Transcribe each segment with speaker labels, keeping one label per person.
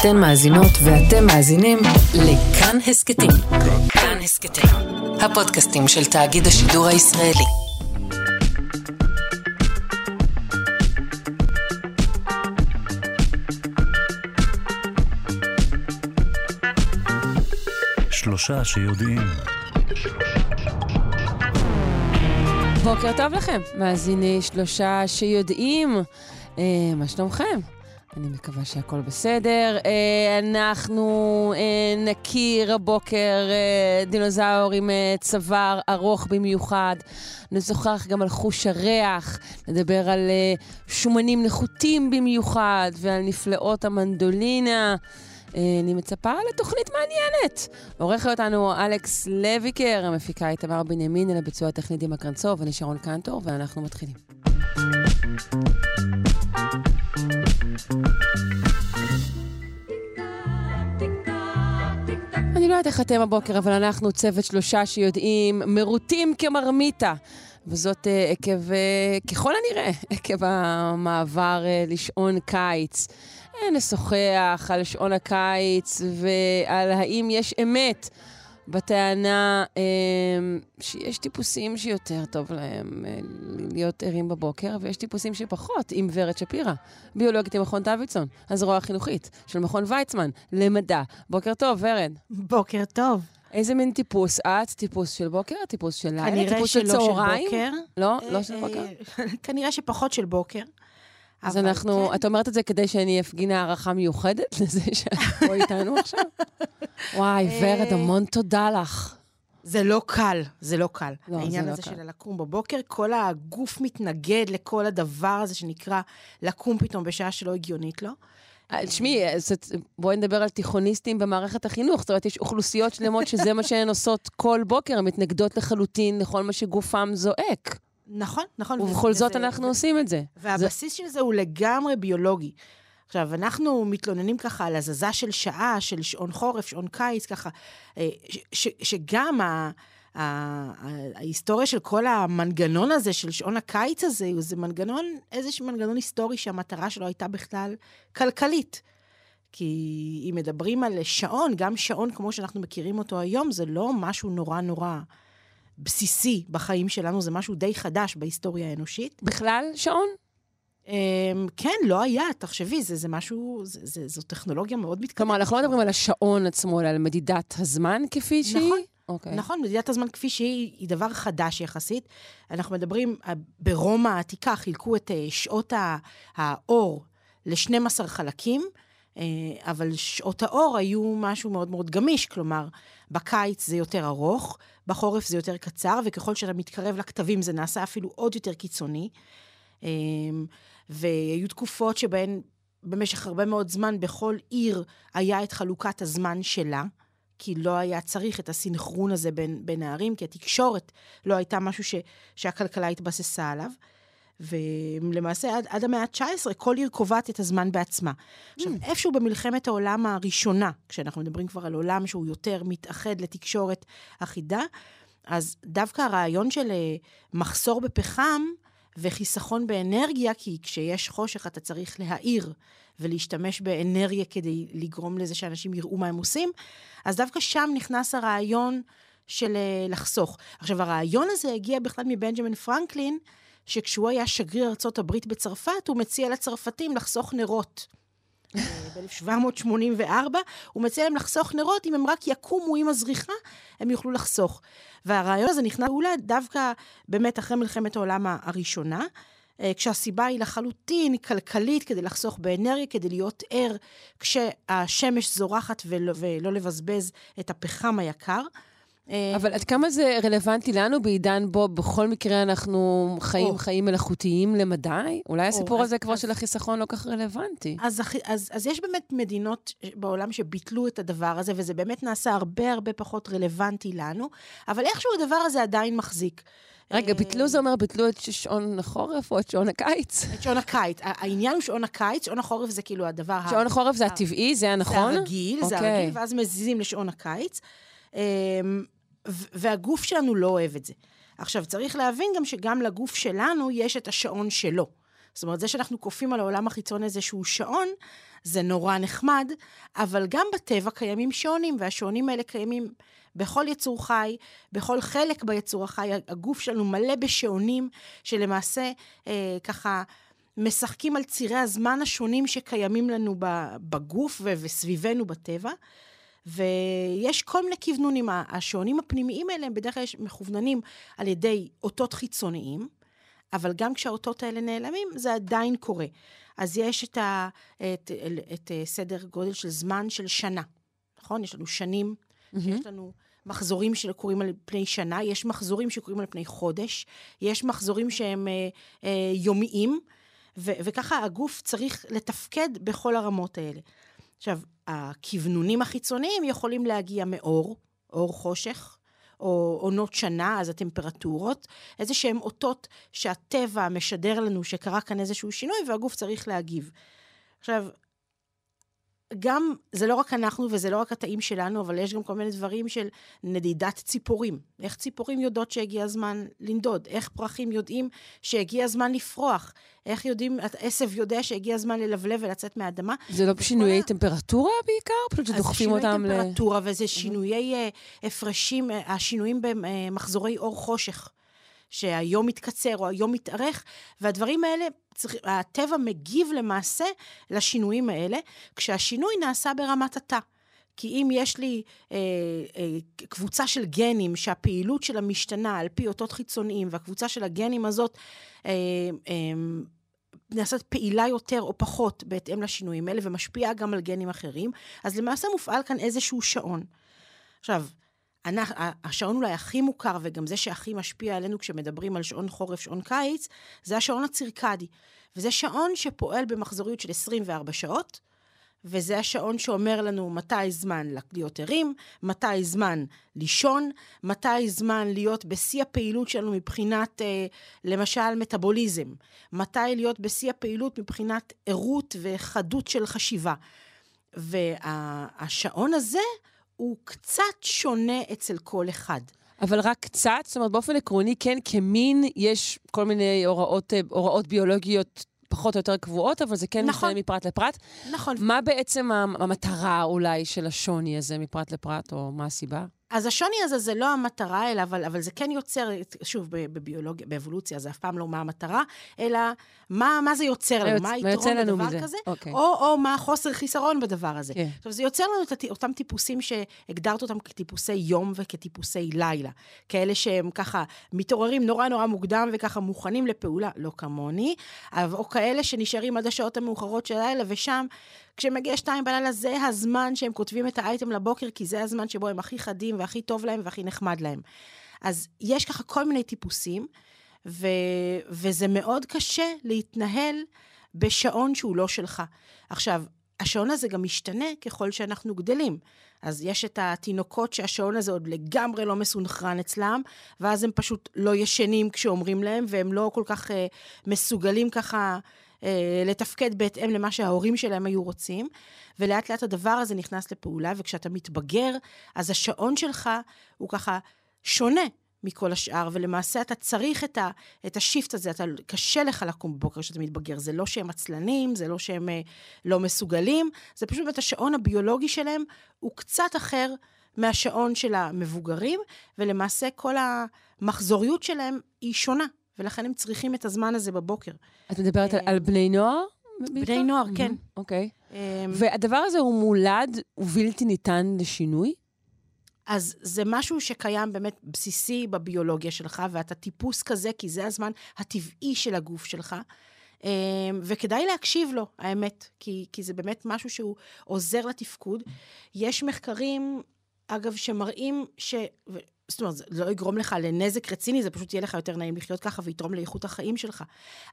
Speaker 1: אתן מאזינות ואתם מאזינים לכאן הסכתים. כאן הסכתים, הפודקאסטים של תאגיד השידור הישראלי.
Speaker 2: שלושה שיודעים.
Speaker 3: בוקר טוב לכם, מאזיני שלושה שיודעים. אה, מה שלומכם? אני מקווה שהכל בסדר. אה, אנחנו אה, נכיר הבוקר אה, דינוזאור עם צוואר ארוך במיוחד. נשוחח גם על חוש הריח, נדבר על שומנים נחותים במיוחד ועל נפלאות המנדולינה. אני מצפה לתוכנית מעניינת. עורך אותנו אלכס לויקר, המפיקה איתמר בנימין, אל הביצוע הטכני דימה קרנצוב, אני שרון קנטור, ואנחנו מתחילים. אני לא יודעת איך אתם הבוקר, אבל אנחנו צוות שלושה שיודעים, מרוטים כמרמיתה. וזאת uh, עקב, uh, ככל הנראה, עקב המעבר uh, לשעון קיץ. נשוחח על שעון הקיץ ועל האם יש אמת בטענה אה, שיש טיפוסים שיותר טוב להם אה, להיות ערים בבוקר, ויש טיפוסים שפחות, עם ורד שפירא, ביולוגית עם מכון דוידסון, הזרוע החינוכית של מכון ויצמן למדע. בוקר טוב, ורד.
Speaker 4: בוקר טוב.
Speaker 3: איזה מין טיפוס את? טיפוס של בוקר? טיפוס של לילה? טיפוס של צהריים?
Speaker 4: כנראה שלא של בוקר.
Speaker 3: לא? לא של בוקר?
Speaker 4: כנראה שפחות של בוקר.
Speaker 3: אז אנחנו, כן. את אומרת את זה כדי שאני אפגין הערכה מיוחדת לזה שאת פה איתנו עכשיו? וואי, ורד, המון תודה לך.
Speaker 4: זה לא קל, זה לא קל.
Speaker 3: לא,
Speaker 4: העניין
Speaker 3: זה לא
Speaker 4: הזה
Speaker 3: קל.
Speaker 4: של לקום בבוקר, כל הגוף מתנגד לכל הדבר הזה שנקרא לקום פתאום בשעה שלא הגיונית לו.
Speaker 3: אה, תשמעי, אז את- בואי נדבר על תיכוניסטים במערכת החינוך. זאת אומרת, יש אוכלוסיות שלמות שזה מה שהן עושות כל בוקר, מתנגדות לחלוטין לכל מה שגופם זועק.
Speaker 4: נכון, נכון.
Speaker 3: ובכל זאת
Speaker 4: וזה-
Speaker 3: אנחנו עושים את זה. זה-
Speaker 4: והבסיס של זה הוא לגמרי ביולוגי. עכשיו, אנחנו מתלוננים ככה על הזזה של שעה, של שעון חורף, שעון קיץ, ככה, אה, ש- ש- שגם ה- ההיסטוריה של כל המנגנון הזה, של שעון הקיץ הזה, זה מנגנון, איזשהו מנגנון היסטורי שהמטרה שלו הייתה בכלל כלכלית. כי אם מדברים על שעון, גם שעון כמו שאנחנו מכירים אותו היום, זה לא משהו נורא נורא בסיסי בחיים שלנו, זה משהו די חדש בהיסטוריה האנושית.
Speaker 3: בכלל, שעון?
Speaker 4: Um, כן, לא היה, תחשבי, זה, זה משהו, זה, זה, זו טכנולוגיה מאוד מתקדמת.
Speaker 3: כלומר, אנחנו לא מדברים על השעון עצמו, אלא על מדידת הזמן כפי שהיא?
Speaker 4: נכון.
Speaker 3: אוקיי.
Speaker 4: נכון, מדידת הזמן כפי שהיא, היא דבר חדש יחסית. אנחנו מדברים, אה, ברומא העתיקה חילקו את אה, שעות האור ל-12 חלקים, אה, אבל שעות האור היו משהו מאוד מאוד גמיש, כלומר, בקיץ זה יותר ארוך, בחורף זה יותר קצר, וככל שאתה מתקרב לכתבים זה נעשה אפילו עוד יותר קיצוני. אה, והיו תקופות שבהן במשך הרבה מאוד זמן בכל עיר היה את חלוקת הזמן שלה. כי לא היה צריך את הסינכרון הזה בין, בין הערים, כי התקשורת לא הייתה משהו ש, שהכלכלה התבססה עליו. ולמעשה, עד, עד המאה ה-19, כל עיר קובעת את הזמן בעצמה. עכשיו, איפשהו במלחמת העולם הראשונה, כשאנחנו מדברים כבר על עולם שהוא יותר מתאחד לתקשורת אחידה, אז דווקא הרעיון של אה, מחסור בפחם וחיסכון באנרגיה, כי כשיש חושך אתה צריך להאיר ולהשתמש באנרגיה כדי לגרום לזה שאנשים יראו מה הם עושים, אז דווקא שם נכנס הרעיון של אה, לחסוך. עכשיו, הרעיון הזה הגיע בכלל מבנג'מין פרנקלין, שכשהוא היה שגריר ארצות הברית בצרפת, הוא מציע לצרפתים לחסוך נרות. ב-1784, הוא מציע להם לחסוך נרות, אם הם רק יקומו עם הזריחה, הם יוכלו לחסוך. והרעיון הזה נכנס פעולה דווקא באמת אחרי מלחמת העולם הראשונה, אה, כשהסיבה היא לחלוטין כלכלית, כדי לחסוך באנרגיה, כדי להיות ער כשהשמש זורחת ולא, ולא לבזבז את הפחם היקר. אה,
Speaker 3: אבל עד כמה זה רלוונטי לנו בעידן בו בכל מקרה אנחנו חיים
Speaker 4: או.
Speaker 3: חיים מלאכותיים למדי? אולי הסיפור
Speaker 4: אז-
Speaker 3: הזה כבר
Speaker 4: אז-
Speaker 3: של החיסכון לא כך רלוונטי.
Speaker 4: אז, אז, אז יש באמת מדינות בעולם שביטלו את הדבר הזה, וזה באמת נעשה הרבה הרבה פחות רלוונטי לנו, אבל איכשהו הדבר הזה עדיין מחזיק.
Speaker 3: רגע,
Speaker 4: אה,
Speaker 3: ביטלו זה אומר ביטלו את שעון החורף או את שעון הקיץ?
Speaker 4: את שעון הקיץ. העניין הוא שעון הקיץ, שעון החורף זה כאילו הדבר ה...
Speaker 3: שעון החורף זה הטבעי, זה הנכון?
Speaker 4: זה הרגיל, זה
Speaker 3: אוקיי.
Speaker 4: הרגיל, ואז מזיזים לשעון הקיץ. והגוף שלנו לא אוהב את זה. עכשיו, צריך להבין גם שגם לגוף שלנו יש את השעון שלו. זאת אומרת, זה שאנחנו כופים על העולם החיצון איזשהו שעון, זה נורא נחמד, אבל גם בטבע קיימים שעונים, והשעונים האלה קיימים בכל יצור חי, בכל חלק ביצור החי. הגוף שלנו מלא בשעונים, שלמעשה אה, ככה משחקים על צירי הזמן השונים שקיימים לנו בגוף וסביבנו בטבע. ויש כל מיני כוונונים. השעונים הפנימיים האלה הם בדרך כלל מכווננים על ידי אותות חיצוניים, אבל גם כשהאותות האלה נעלמים, זה עדיין קורה. אז יש את, ה, את, את, את סדר גודל של זמן של שנה, נכון? יש לנו שנים, mm-hmm. יש לנו מחזורים שקורים על פני שנה, יש מחזורים שקורים על פני חודש, יש מחזורים שהם אה, אה, יומיים, ו, וככה הגוף צריך לתפקד בכל הרמות האלה. עכשיו, הכוונונים החיצוניים יכולים להגיע מאור, אור חושך, או עונות שנה, אז הטמפרטורות, איזה שהם אותות שהטבע משדר לנו שקרה כאן איזשהו שינוי, והגוף צריך להגיב. עכשיו, גם, זה לא רק אנחנו וזה לא רק התאים שלנו, אבל יש גם כל מיני דברים של נדידת ציפורים. איך ציפורים יודעות שהגיע הזמן לנדוד? איך פרחים יודעים שהגיע הזמן לפרוח? איך יודעים, עשב יודע שהגיע הזמן ללבלב ולצאת מהאדמה?
Speaker 3: זה לא שינויי טמפרטורה בעיקר? פשוט שדוחפים אותם ל...
Speaker 4: זה שינויי טמפרטורה וזה שינויי אה, הפרשים, אה, השינויים במחזורי אור חושך. שהיום מתקצר או היום מתארך, והדברים האלה, צריך, הטבע מגיב למעשה לשינויים האלה, כשהשינוי נעשה ברמת התא. כי אם יש לי אה, אה, קבוצה של גנים שהפעילות שלה משתנה על פי אותות חיצוניים, והקבוצה של הגנים הזאת אה, אה, נעשית פעילה יותר או פחות בהתאם לשינויים האלה, ומשפיעה גם על גנים אחרים, אז למעשה מופעל כאן איזשהו שעון. עכשיו, השעון אולי הכי מוכר, וגם זה שהכי משפיע עלינו כשמדברים על שעון חורף, שעון קיץ, זה השעון הצירקדי. וזה שעון שפועל במחזוריות של 24 שעות, וזה השעון שאומר לנו מתי זמן להיות ערים, מתי זמן לישון, מתי זמן להיות בשיא הפעילות שלנו מבחינת, אה, למשל, מטאבוליזם, מתי להיות בשיא הפעילות מבחינת ערות וחדות של חשיבה. והשעון הזה, הוא קצת שונה אצל כל אחד.
Speaker 3: אבל רק קצת? זאת אומרת, באופן עקרוני, כן, כמין יש כל מיני הוראות, אה, הוראות ביולוגיות פחות או יותר קבועות, אבל זה כן נכון. משתנה מפרט לפרט.
Speaker 4: נכון.
Speaker 3: מה בעצם המטרה אולי של השוני הזה מפרט לפרט, או מה הסיבה?
Speaker 4: אז השוני הזה זה לא המטרה, אלא, אבל, אבל זה כן יוצר, שוב, בביולוגיה, באבולוציה, זה אף פעם לא מה המטרה, אלא מה, מה זה יוצר לנו, מה היתרון בדבר מזה. כזה, אוקיי. או, או מה החוסר חיסרון בדבר הזה. כן. עכשיו, זה יוצר לנו את אותם טיפוסים שהגדרת אותם כטיפוסי יום וכטיפוסי לילה. כאלה שהם ככה מתעוררים נורא נורא מוקדם וככה מוכנים לפעולה, לא כמוני, או כאלה שנשארים עד השעות המאוחרות של הלילה, ושם כשמגיע שתיים בלילה, זה הזמן שהם כותבים את האייטם לבוקר, כי זה הזמן שבו הם הכי חדים והכי טוב להם והכי נחמד להם. אז יש ככה כל מיני טיפוסים, ו... וזה מאוד קשה להתנהל בשעון שהוא לא שלך. עכשיו, השעון הזה גם משתנה ככל שאנחנו גדלים. אז יש את התינוקות שהשעון הזה עוד לגמרי לא מסונכרן אצלם, ואז הם פשוט לא ישנים כשאומרים להם, והם לא כל כך uh, מסוגלים ככה אה, לתפקד בהתאם למה שההורים שלהם היו רוצים, ולאט לאט הדבר הזה נכנס לפעולה, וכשאתה מתבגר, אז השעון שלך הוא ככה שונה. מכל השאר, ולמעשה אתה צריך את, ה, את השיפט הזה, אתה, קשה לך לקום בבוקר כשאתה מתבגר. זה לא שהם עצלנים, זה לא שהם אה, לא מסוגלים, זה פשוט באמת השעון הביולוגי שלהם הוא קצת אחר מהשעון של המבוגרים, ולמעשה כל המחזוריות שלהם היא שונה. ולכן הם צריכים את הזמן הזה בבוקר.
Speaker 3: את מדברת על, על בני נוער?
Speaker 4: בני נוער, כן.
Speaker 3: אוקיי. Okay. אמ, והדבר הזה הוא מולד ובלתי ניתן לשינוי?
Speaker 4: אז זה משהו שקיים באמת בסיסי בביולוגיה שלך, ואתה טיפוס כזה, כי זה הזמן הטבעי של הגוף שלך. אמ, וכדאי להקשיב לו, האמת, כי, כי זה באמת משהו שהוא עוזר לתפקוד. יש מחקרים, אגב, שמראים ש... זאת אומרת, זה לא יגרום לך לנזק רציני, זה פשוט יהיה לך יותר נעים לחיות ככה ויתרום לאיכות החיים שלך.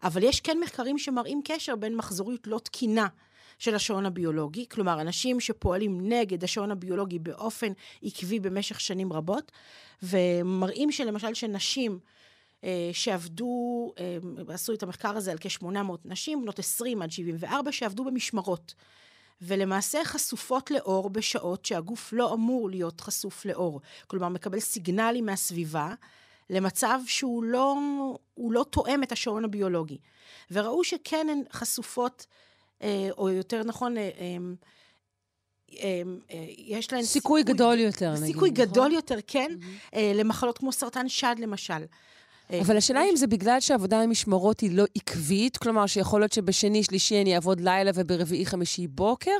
Speaker 4: אבל יש כן מחקרים שמראים קשר בין מחזוריות לא תקינה של השעון הביולוגי, כלומר, אנשים שפועלים נגד השעון הביולוגי באופן עקבי במשך שנים רבות, ומראים שלמשל שנשים... אה, שעבדו, אה, עשו את המחקר הזה על כ-800 נשים, בנות 20 עד 74, שעבדו במשמרות. ולמעשה חשופות לאור בשעות שהגוף לא אמור להיות חשוף לאור. כלומר, מקבל סיגנלים מהסביבה, למצב שהוא לא, לא תואם את השעון הביולוגי. וראו שכן הן חשופות, אה, או יותר נכון, אה, אה, יש להן
Speaker 3: סיכוי, סיכוי גדול יותר,
Speaker 4: נגיד. סיכוי נכון? גדול יותר, כן, mm-hmm. למחלות כמו סרטן שד, למשל.
Speaker 3: אה, אבל השאלה אם זה בגלל שהעבודה עם משמרות היא לא עקבית, כלומר שיכול להיות שבשני, שלישי אני אעבוד לילה וברביעי, חמישי בוקר,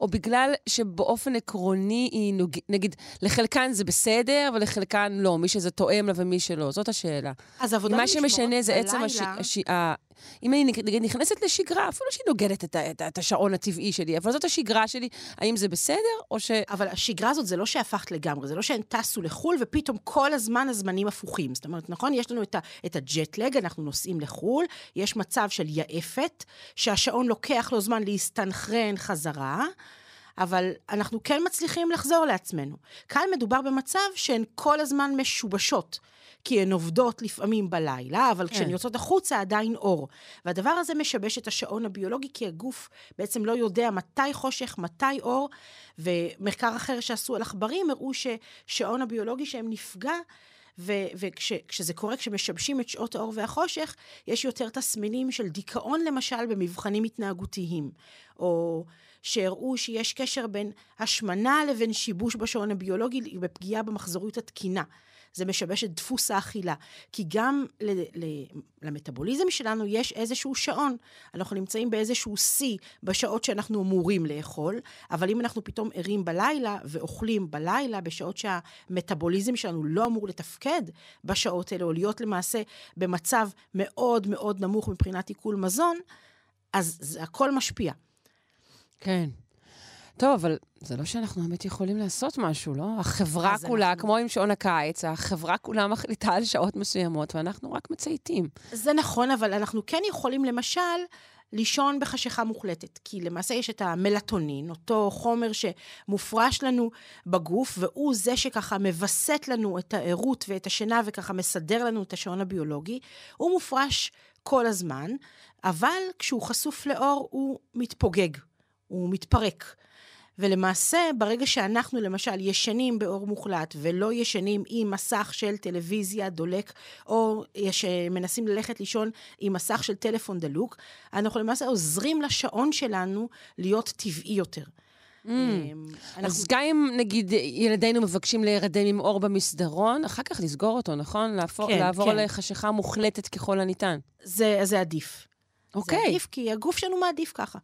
Speaker 3: או בגלל שבאופן עקרוני היא, נוג... נגיד, לחלקן זה בסדר ולחלקן לא, מי שזה תואם לה ומי שלא, זאת השאלה.
Speaker 4: אז עבודה עם משמרות
Speaker 3: בלילה... מה שמשנה זה עצם הש... הש... אם אני נגיד נכנסת לשגרה, אפילו שהיא נוגדת את, את, את השעון הטבעי שלי, אבל זאת השגרה שלי, האם זה בסדר, או ש...
Speaker 4: אבל השגרה הזאת זה לא שהפכת לגמרי, זה לא שהן טסו לחו"ל ופתאום כל הזמן הזמנים הפוכים. זאת אומרת, נכון? יש לנו את, את הג'טלג, אנחנו נוסעים לחו"ל, יש מצב של יעפת, שהשעון לוקח לו זמן להסתנכרן חזרה. אבל אנחנו כן מצליחים לחזור לעצמנו. כאן מדובר במצב שהן כל הזמן משובשות. כי הן עובדות לפעמים בלילה, אבל כן. כשהן יוצאות החוצה עדיין אור. והדבר הזה משבש את השעון הביולוגי, כי הגוף בעצם לא יודע מתי חושך, מתי אור, ומחקר אחר שעשו על עכברים הראו ששעון הביולוגי שהם נפגע, וכשזה קורה, כשמשבשים את שעות האור והחושך, יש יותר תסמינים של דיכאון, למשל, במבחנים התנהגותיים. או שהראו שיש קשר בין השמנה לבין שיבוש בשעון הביולוגי בפגיעה במחזוריות התקינה. זה משבש את דפוס האכילה. כי גם ל- ל- למטאבוליזם שלנו יש איזשהו שעון. אנחנו נמצאים באיזשהו שיא בשעות שאנחנו אמורים לאכול, אבל אם אנחנו פתאום ערים בלילה ואוכלים בלילה, בשעות שהמטאבוליזם שלנו לא אמור לתפקד בשעות האלה, או להיות למעשה במצב מאוד מאוד נמוך מבחינת עיכול מזון, אז זה הכל משפיע.
Speaker 3: כן. טוב, אבל זה לא שאנחנו באמת יכולים לעשות משהו, לא? החברה כולה, אנחנו... כמו עם שעון הקיץ, החברה כולה מחליטה על שעות מסוימות, ואנחנו רק מצייתים.
Speaker 4: זה נכון, אבל אנחנו כן יכולים, למשל, לישון בחשיכה מוחלטת, כי למעשה יש את המלטונין, אותו חומר שמופרש לנו בגוף, והוא זה שככה מווסת לנו את הערות ואת השינה וככה מסדר לנו את השעון הביולוגי. הוא מופרש כל הזמן, אבל כשהוא חשוף לאור הוא מתפוגג, הוא מתפרק. ולמעשה, ברגע שאנחנו למשל ישנים באור מוחלט ולא ישנים עם מסך של טלוויזיה דולק, או מנסים ללכת לישון עם מסך של טלפון דלוק, אנחנו למעשה עוזרים לשעון שלנו להיות טבעי יותר. Mm.
Speaker 3: אמ, אנחנו... אז גם אם נגיד ילדינו מבקשים להירדם עם אור במסדרון, אחר כך לסגור אותו, נכון? להפור, כן, לעבור כן. לחשיכה מוחלטת ככל הניתן.
Speaker 4: זה, זה עדיף.
Speaker 3: אוקיי.
Speaker 4: זה עדיף, כי הגוף שלנו מעדיף ככה.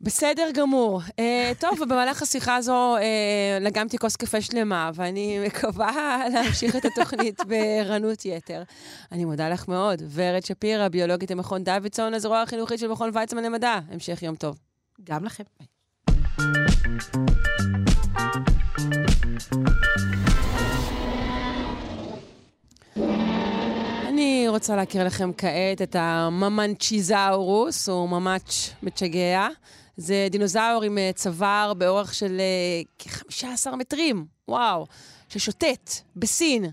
Speaker 3: בסדר גמור. Uh, טוב, ובמהלך השיחה הזו uh, לגמתי כוס קפה שלמה, ואני מקווה להמשיך את התוכנית בערנות יתר. אני מודה לך מאוד. ורד שפירא, ביולוגית במכון דוידסון, הזרוע החינוכית של מכון ויצמן למדע. המשך יום טוב.
Speaker 4: גם לכם.
Speaker 3: אני רוצה להכיר לכם כעת את הממנצ'יזאורוס, או ממאץ' מצ'גע. זה דינוזאור עם אה, צוואר באורך של אה, כ-15 מטרים, וואו, ששוטט בסין.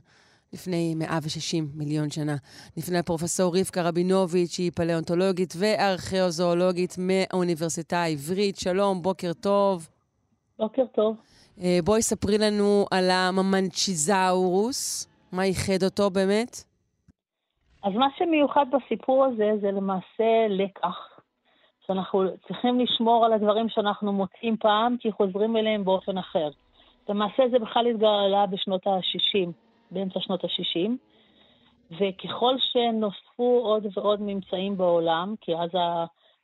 Speaker 3: לפני 160 מיליון שנה. נפנה לפרופסור רבקה רבינוביץ', שהיא פלאונטולוגית וארכיאוזואולוגית מהאוניברסיטה העברית. שלום, בוקר טוב.
Speaker 5: בוקר טוב.
Speaker 3: אה, בואי ספרי לנו על הממנצ'יזאורוס, מה ייחד אותו באמת?
Speaker 5: אז מה שמיוחד בסיפור הזה זה למעשה לקח שאנחנו צריכים לשמור על הדברים שאנחנו מוצאים פעם, כי חוזרים אליהם באופן אחר. למעשה זה בכלל התגלה בשנות ה-60, באמצע שנות ה-60, וככל שנוספו עוד ועוד ממצאים בעולם, כי אז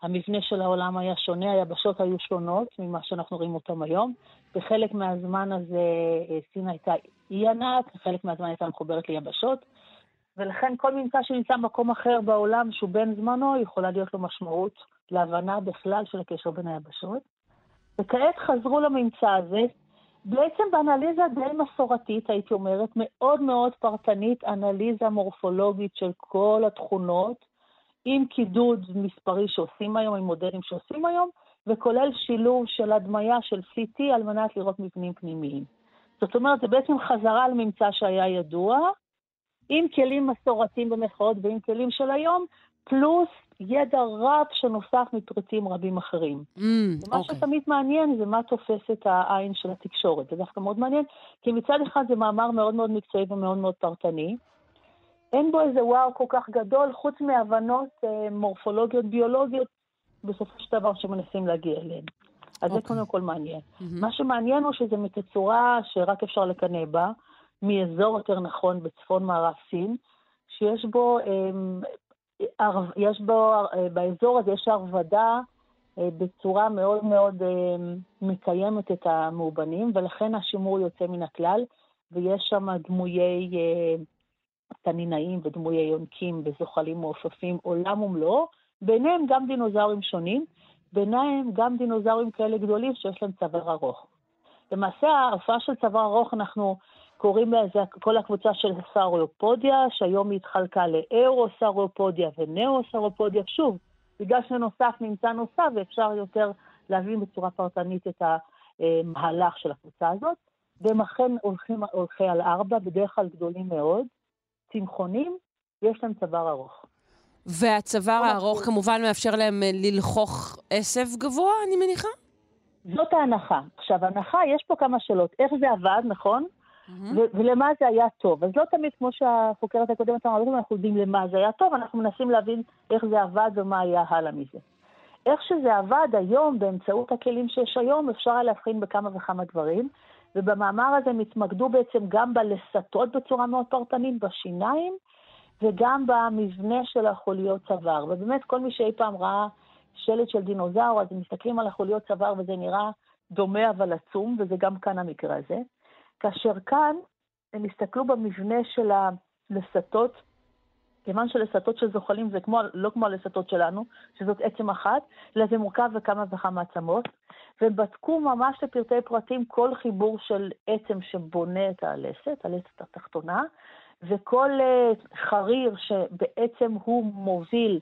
Speaker 5: המבנה של העולם היה שונה, היבשות היו שונות ממה שאנחנו רואים אותם היום. בחלק מהזמן הזה אה, סין הייתה אי ענק, בחלק מהזמן הייתה מחוברת ליבשות, ולכן כל ממצא שנמצא במקום אחר בעולם שהוא בן זמנו, יכולה להיות לו משמעות להבנה בכלל של הקשר בין היבשות. וכעת חזרו לממצא הזה, בעצם באנליזה די מסורתית, הייתי אומרת, מאוד מאוד פרטנית, אנליזה מורפולוגית של כל התכונות, עם קידוד מספרי שעושים היום, עם מודלים שעושים היום, וכולל שילוב של הדמיה של CT על מנת לראות מבנים פנימיים. זאת אומרת, זה בעצם חזרה על ממצא שהיה ידוע, עם כלים מסורתיים במחאות ועם כלים של היום, פלוס ידע רב שנוסף מפריטים רבים אחרים.
Speaker 3: Mm,
Speaker 5: ומה
Speaker 3: אוקיי.
Speaker 5: שתמיד מעניין זה מה תופס את העין של התקשורת. זה דווקא מאוד מעניין, כי מצד אחד זה מאמר מאוד מאוד מקצועי ומאוד מאוד פרטני. אין בו איזה וואו כל כך גדול, חוץ מהבנות אה, מורפולוגיות ביולוגיות, בסופו של דבר שמנסים להגיע אליהן. אז זה
Speaker 3: אוקיי.
Speaker 5: קודם כל מעניין.
Speaker 3: מהמם.
Speaker 5: מה שמעניין הוא שזה מתצורה שרק אפשר לקנא בה, מאזור יותר נכון בצפון מערב סין, שיש בו, אמ, יש בו, אה, באזור הזה יש הרבדה אה, בצורה מאוד מאוד אמ, מקיימת את המאובנים, ולכן השימור יוצא מן הכלל, ויש שם דמויי אה, תנינאים ודמויי יונקים וזוחלים מעופפים עולם ומלואו, ביניהם גם דינוזאורים שונים, ביניהם גם דינוזאורים כאלה גדולים שיש להם צוואר ארוך. למעשה ההופעה של צוואר ארוך, אנחנו קוראים לזה כל הקבוצה של סאוריופודיה, שהיום היא התחלקה לאירוסאוריופודיה ונאוסאוריופודיה. שוב, בגלל שנוסף נמצא נוסף, ואפשר יותר להבין בצורה פרטנית את המהלך של הקבוצה הזאת. והם אכן הולכים, הולכי על ארבע, בדרך כלל גדולים מאוד, צמחונים, יש להם צוואר ארוך.
Speaker 3: והצוואר הארוך. כמובן מאפשר להם אה, ללחוך עשב גבוה, אני מניחה?
Speaker 5: זאת ההנחה. עכשיו, הנחה, יש פה כמה שאלות. איך זה עבד, נכון? ו- ולמה זה היה טוב. אז לא תמיד, כמו שהחוקרת הקודמת אמרה, אנחנו יודעים למה זה היה טוב, אנחנו מנסים להבין איך זה עבד ומה היה הלאה מזה. איך שזה עבד היום, באמצעות הכלים שיש היום, אפשר היה להבחין בכמה וכמה דברים, ובמאמר הזה הם התמקדו בעצם גם בלסתות בצורה מאוד פרטנית, בשיניים, וגם במבנה של החוליות צוואר. ובאמת, כל מי שאי פעם ראה שלט של דינוזאור, אז הם מסתכלים על החוליות צוואר וזה נראה דומה אבל עצום, וזה גם כאן המקרה הזה. כאשר כאן הם הסתכלו במבנה של הלסתות, כיוון שלסתות של זוחלים זה כמו, לא כמו הלסתות שלנו, שזאת עצם אחת, אלא זה מורכב בכמה וכמה עצמות, והם בדקו ממש לפרטי פרטים כל חיבור של עצם שבונה את הלסת, הלסת התחתונה, וכל uh, חריר שבעצם הוא מוביל,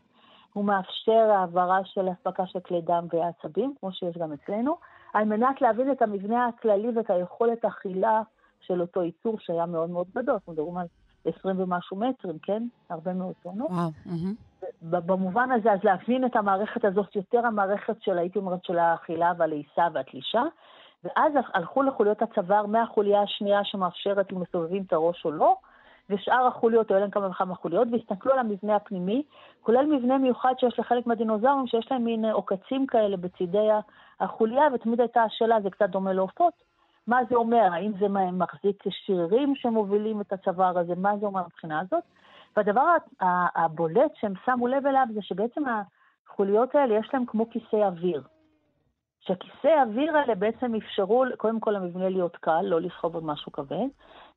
Speaker 5: הוא מאפשר העברה של אספקה של כלי דם ועצבים, כמו שיש גם אצלנו, על מנת להבין את המבנה הכללי ואת היכולת אכילה של אותו ייצור שהיה מאוד מאוד גדול. אנחנו מדברים על 20 ומשהו מטרים, כן? הרבה מאוד טונות.
Speaker 3: וואו.
Speaker 5: במובן הזה, אז להבין את המערכת הזאת, יותר המערכת של, הייתי אומרת, של האכילה והלעיסה והתלישה, ואז הלכו לחוליות הצוואר מהחוליה השנייה שמאפשרת אם מסובבים את הראש או לא, ושאר החוליות, היו להם כמה וכמה חוליות, והסתכלו על המבנה הפנימי, כולל מבנה מיוחד שיש לחלק מהדינוזאורים, שיש להם מין אה, עוקצים כאלה בצידי החוליה, ותמיד הייתה השאלה, זה קצת דומה לעופות, מה זה אומר? האם זה מחזיק שרירים שמובילים את הצוואר הזה? מה זה אומר מבחינה הזאת? והדבר הבולט שהם שמו לב אליו זה שבעצם החוליות האלה יש להם כמו כיסא אוויר. שהכיסא האוויר האלה בעצם אפשרו קודם כל למבנה להיות קל, לא לסחוב עוד משהו כבד,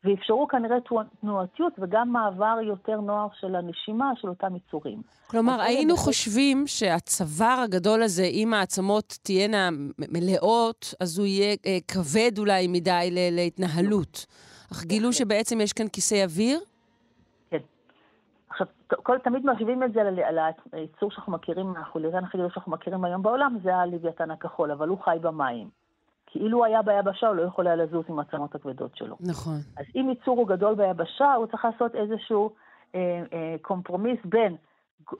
Speaker 5: ואפשרו כנראה תנוע- תנועתיות וגם מעבר יותר נוח של הנשימה של אותם יצורים.
Speaker 3: כלומר, היינו
Speaker 5: בהחלט-
Speaker 3: חושבים שהצוואר הגדול הזה, אם העצמות תהיינה מלאות, אז הוא יהיה אה, כבד אולי מדי ל- להתנהלות. אך גילו שבעצם יש כאן כיסא אוויר?
Speaker 5: כן. עכשיו, כל, תמיד משווים את זה ל- על הייצור שאנחנו מכירים מהחולייתן הכי גדול שאנחנו מכירים היום בעולם, זה הלוויתן הכחול, אבל הוא חי במים. כי אילו היה ביבשה, הוא לא יכול היה לזוז עם העצמות הכבדות שלו.
Speaker 3: נכון.
Speaker 5: אז אם ייצור הוא גדול ביבשה, הוא צריך לעשות איזשהו אה, אה, קומפרומיס בין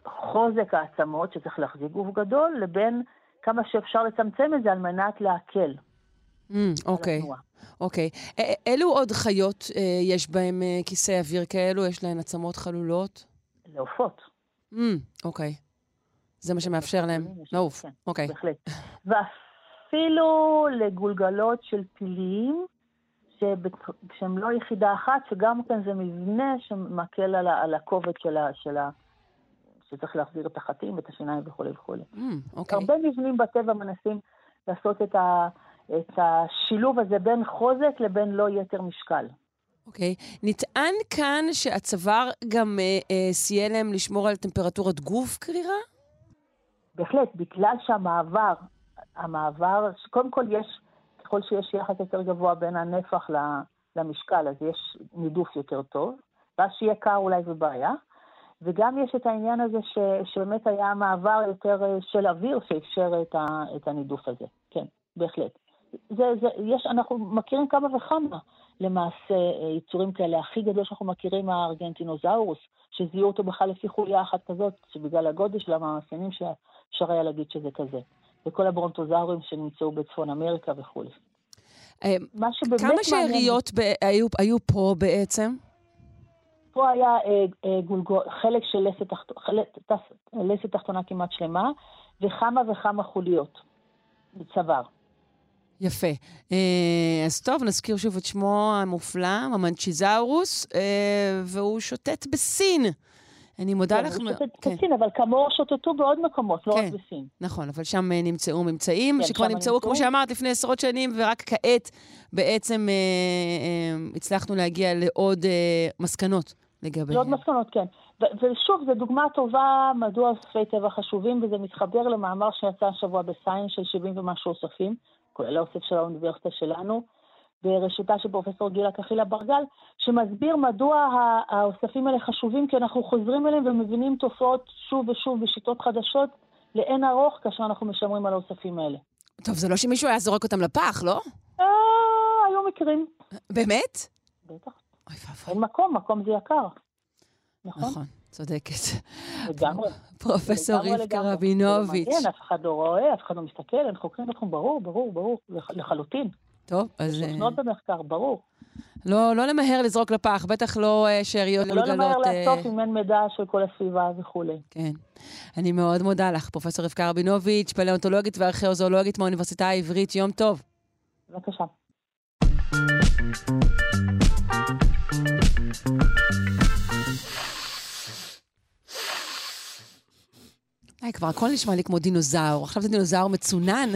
Speaker 5: חוזק העצמות, שצריך להחזיק גוף גדול, לבין כמה שאפשר לצמצם את זה על מנת להקל
Speaker 3: Mm, אוקיי. אוקיי. אילו עוד חיות אה, יש בהן אה, כיסא אוויר כאלו? יש להן עצמות חלולות?
Speaker 5: לעופות.
Speaker 3: Mm, אוקיי. זה מה שמאפשר להם לעוף.
Speaker 5: כן,
Speaker 3: אוקיי.
Speaker 5: בהחלט. ואפילו לגולגלות של פילים, שהם לא יחידה אחת, שגם כן זה מבנה שמקל על, על הכובד של ה... של ה... שצריך להחזיר את החטים ואת השיניים וכולי וכולי.
Speaker 3: Mm, אוקיי.
Speaker 5: הרבה מבנים בטבע מנסים לעשות את, ה, את השילוב הזה בין חוזק לבין לא יתר משקל.
Speaker 3: אוקיי. נטען כאן שהצוואר גם אה, אה, סייע להם לשמור על טמפרטורת גוף קרירה?
Speaker 5: בהחלט, בגלל שהמעבר, המעבר, קודם כל יש, ככל שיש יחס יותר גבוה בין הנפח למשקל, אז יש נידוף יותר טוב, ואז שיהיה קר אולי זו בעיה. וגם יש את העניין הזה ש, שבאמת היה מעבר יותר אה, של אוויר שאפשר את, ה, את הנידוף הזה. כן, בהחלט. זה, זה, יש, אנחנו מכירים כמה וכמה למעשה אה, יצורים כאלה. הכי גדול שאנחנו מכירים, הארגנטינוזאורוס, שזיהו אותו בכלל לפי חוליה אחת כזאת, שבגלל הגודל של המאפיינים שאפשר היה להגיד שזה כזה. וכל הברונטוזאורים שנמצאו בצפון אמריקה וכולי.
Speaker 3: אה, כמה שאריות ב- היו, היו פה בעצם?
Speaker 5: פה היה אה, אה, גולגול, חלק של לסת, תחת, לסת תחתונה כמעט שלמה, וכמה וכמה חוליות בצוואר.
Speaker 3: יפה. אה, אז טוב, נזכיר שוב את שמו המופלא, המנצ'יזאורוס, אה, והוא שוטט בסין. אני מודה
Speaker 5: כן,
Speaker 3: לך...
Speaker 5: כן. בסין, אבל כמוהו שוטטו בעוד מקומות, לא
Speaker 3: כן,
Speaker 5: רק בסין.
Speaker 3: נכון, אבל שם אה, נמצאו ממצאים,
Speaker 5: כן,
Speaker 3: שכבר נמצאו,
Speaker 5: נמצאו.
Speaker 3: כמו שאמרת, לפני עשרות שנים, ורק כעת בעצם אה, אה, הצלחנו להגיע לעוד אה, מסקנות לגביהם.
Speaker 5: לעוד מסקנות, כן. ושוב, זו דוגמה טובה מדוע אוספי טבע חשובים, וזה מתחבר למאמר שיצא השבוע בסיינס של 70 ומשהו אוספים, כולל האוסף של האוניברסיטה שלנו, בראשותה של פרופסור גילה קחילה ברגל, שמסביר מדוע האוספים האלה חשובים, כי אנחנו חוזרים אליהם ומבינים תופעות שוב ושוב בשיטות חדשות לאין ארוך כאשר אנחנו משמרים על האוספים האלה.
Speaker 3: טוב, זה לא שמישהו היה זורק אותם לפח, לא?
Speaker 5: אה, היו מקרים,
Speaker 3: באמת?
Speaker 5: בטח.
Speaker 3: אוי ואבוי.
Speaker 5: אין מקום, מקום זה יקר. נכון?
Speaker 3: נכון, צודקת.
Speaker 5: לגמרי.
Speaker 3: פרופסור רבקה
Speaker 5: לגמרי.
Speaker 3: רבינוביץ'.
Speaker 5: אף אחד לא רואה, אף אחד לא מסתכל, אין חוקרים בתחום, ברור, ברור, ברור, לח- לחלוטין.
Speaker 3: טוב, אז אה,
Speaker 5: תוכנות במחקר, ברור.
Speaker 3: לא לא למהר לזרוק לפח, בטח לא אה, שאריות
Speaker 5: ולא למהר
Speaker 3: גולגלות. אה,
Speaker 5: לאסוף אם אין מידע של כל הסביבה וכולי.
Speaker 3: כן. אני מאוד מודה לך, פרופסור רבקה רבינוביץ', פלאונטולוגית וארכיאוזולוגית מהאוניברסיטה העברית. יום טוב.
Speaker 5: בבקשה.
Speaker 3: היי, כבר הכל נשמע לי כמו דינוזאור. עכשיו זה דינוזאור מצונן.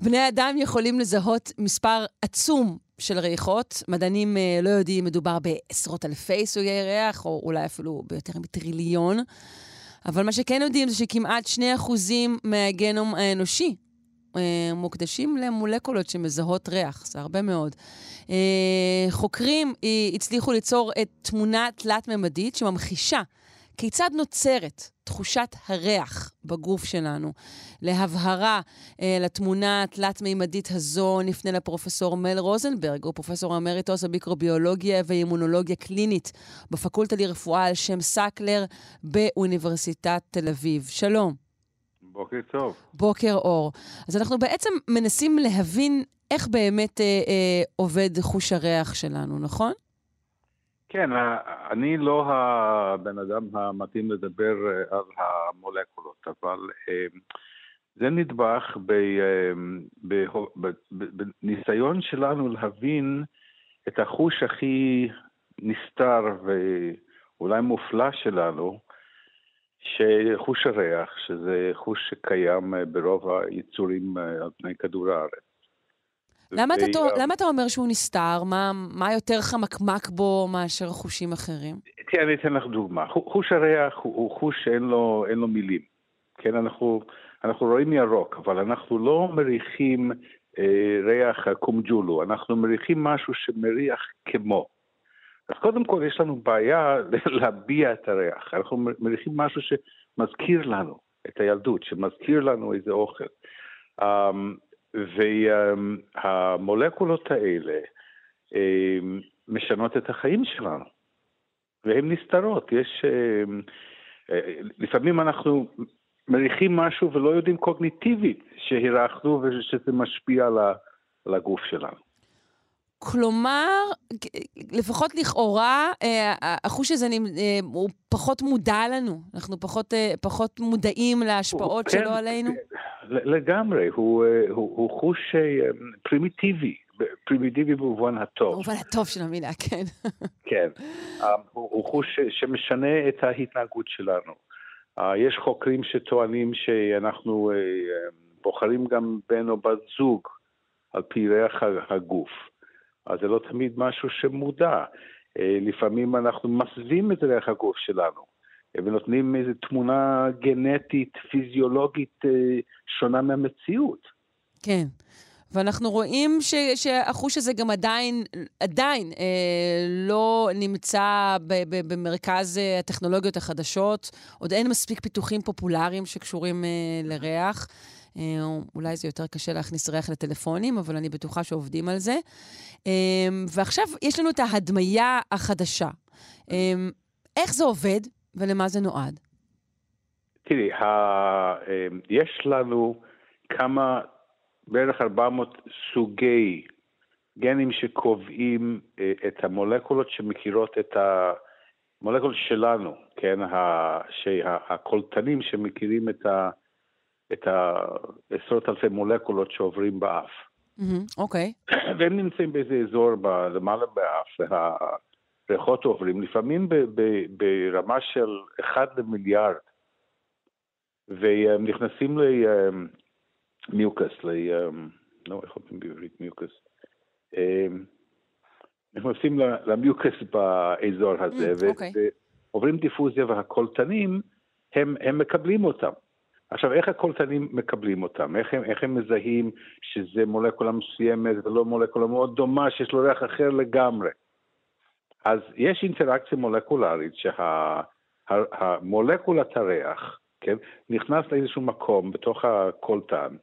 Speaker 3: בני אדם יכולים לזהות מספר עצום של ריחות. מדענים אה, לא יודעים, מדובר בעשרות אלפי סוגי ריח, או אולי אפילו ביותר מטריליון. אבל מה שכן יודעים זה שכמעט 2% מהגנום האנושי אה, מוקדשים למולקולות שמזהות ריח, זה הרבה מאוד. אה, חוקרים אה, הצליחו ליצור את תמונה תלת-ממדית שממחישה כיצד נוצרת תחושת הריח בגוף שלנו. להבהרה אה, לתמונה התלת-מימדית הזו נפנה לפרופסור מל רוזנברג, הוא פרופסור אמריטוס במיקרוביולוגיה ואימונולוגיה קלינית בפקולטה לרפואה על שם סקלר באוניברסיטת תל אביב. שלום.
Speaker 6: בוקר טוב.
Speaker 3: בוקר אור. אז אנחנו בעצם מנסים להבין איך באמת אה, אה, עובד חוש הריח שלנו, נכון?
Speaker 6: כן, ה- אני לא הבן אדם המתאים לדבר אה, על המולקולות, אבל אה, זה נדבך אה, בניסיון שלנו להבין את החוש הכי נסתר ואולי מופלא שלנו, שחוש הריח, שזה חוש שקיים אה, ברוב היצורים אה, על פני כדור הארץ.
Speaker 3: למה אתה, למה אומר שהוא נסתר? מה, מה יותר חמקמק בו מאשר חושים אחרים?
Speaker 6: תראה, אני אתן לך דוגמה. חו- חוש הריח הוא, הוא חוש שאין לו, אין לו מילים. כן, אנחנו, אנחנו רואים ירוק, אבל אנחנו לא מריחים אה, ריח קומג'ולו, אנחנו מריחים משהו שמריח כמו. אז קודם כל יש לנו בעיה להביע את הריח. אנחנו מריחים משהו שמזכיר לנו את הילדות, שמזכיר לנו איזה אוכל. Um, והמולקולות האלה um, משנות את החיים שלנו. והן נסתרות. יש... אמ, אה, לפעמים אנחנו מריחים משהו ולא יודעים קוגניטיבית שהירחנו ושזה משפיע על הגוף שלנו.
Speaker 3: כלומר, לפחות לכאורה, אה, החוש הזה אה, הוא פחות מודע לנו. אנחנו פחות, פחות מודעים להשפעות שלו
Speaker 6: כן,
Speaker 3: עלינו.
Speaker 6: לגמרי, הוא, אה, הוא, הוא חוש אה, פרימיטיבי, פרימיטיבי במובן הטוב.
Speaker 3: במובן הטוב של המילה, כן.
Speaker 6: כן. אה, הוא, הוא חוש שמשנה את ההתנהגות שלנו. יש חוקרים שטוענים שאנחנו בוחרים גם בן או בת זוג על פי ריח הגוף. אז זה לא תמיד משהו שמודע. לפעמים אנחנו מסווים את ריח הגוף שלנו, ונותנים איזו תמונה גנטית, פיזיולוגית אה, שונה מהמציאות.
Speaker 3: כן. ואנחנו רואים ש, שהחוש הזה גם עדיין, עדיין אה, לא נמצא ב, ב, במרכז אה, הטכנולוגיות החדשות. עוד אין מספיק פיתוחים פופולריים שקשורים אה, לריח. אולי זה יותר קשה להכניס ריח לטלפונים, אבל אני בטוחה שעובדים על זה. ועכשיו יש לנו את ההדמיה החדשה. איך זה עובד ולמה זה נועד?
Speaker 6: תראי, ה... יש לנו כמה, בערך 400 סוגי גנים שקובעים אה, את המולקולות שמכירות את המולקולות שלנו, כן, הקולטנים שמכירים את, ה, את העשרות אלפי מולקולות שעוברים באף.
Speaker 3: אוקיי. Mm-hmm, okay.
Speaker 6: והם נמצאים באיזה אזור למעלה באף, והריחות עוברים, לפעמים ב, ב, ברמה של 1 למיליארד, והם נכנסים למיוקס, ל... לא, איך אומרים בעברית מיוקס? נכנסים למיוקס באזור הזה, mm, okay. אוקיי. ועוברים דיפוזיה והקולטנים, הם, הם מקבלים אותם. עכשיו, איך הקולטנים מקבלים אותם? איך הם, איך הם מזהים שזה מולקולה מסוימת ולא מולקולה מאוד דומה, שיש לו ריח אחר לגמרי? אז יש אינטראקציה מולקולרית שהמולקולת הריח, כן, נכנס לאיזשהו מקום בתוך הקולטן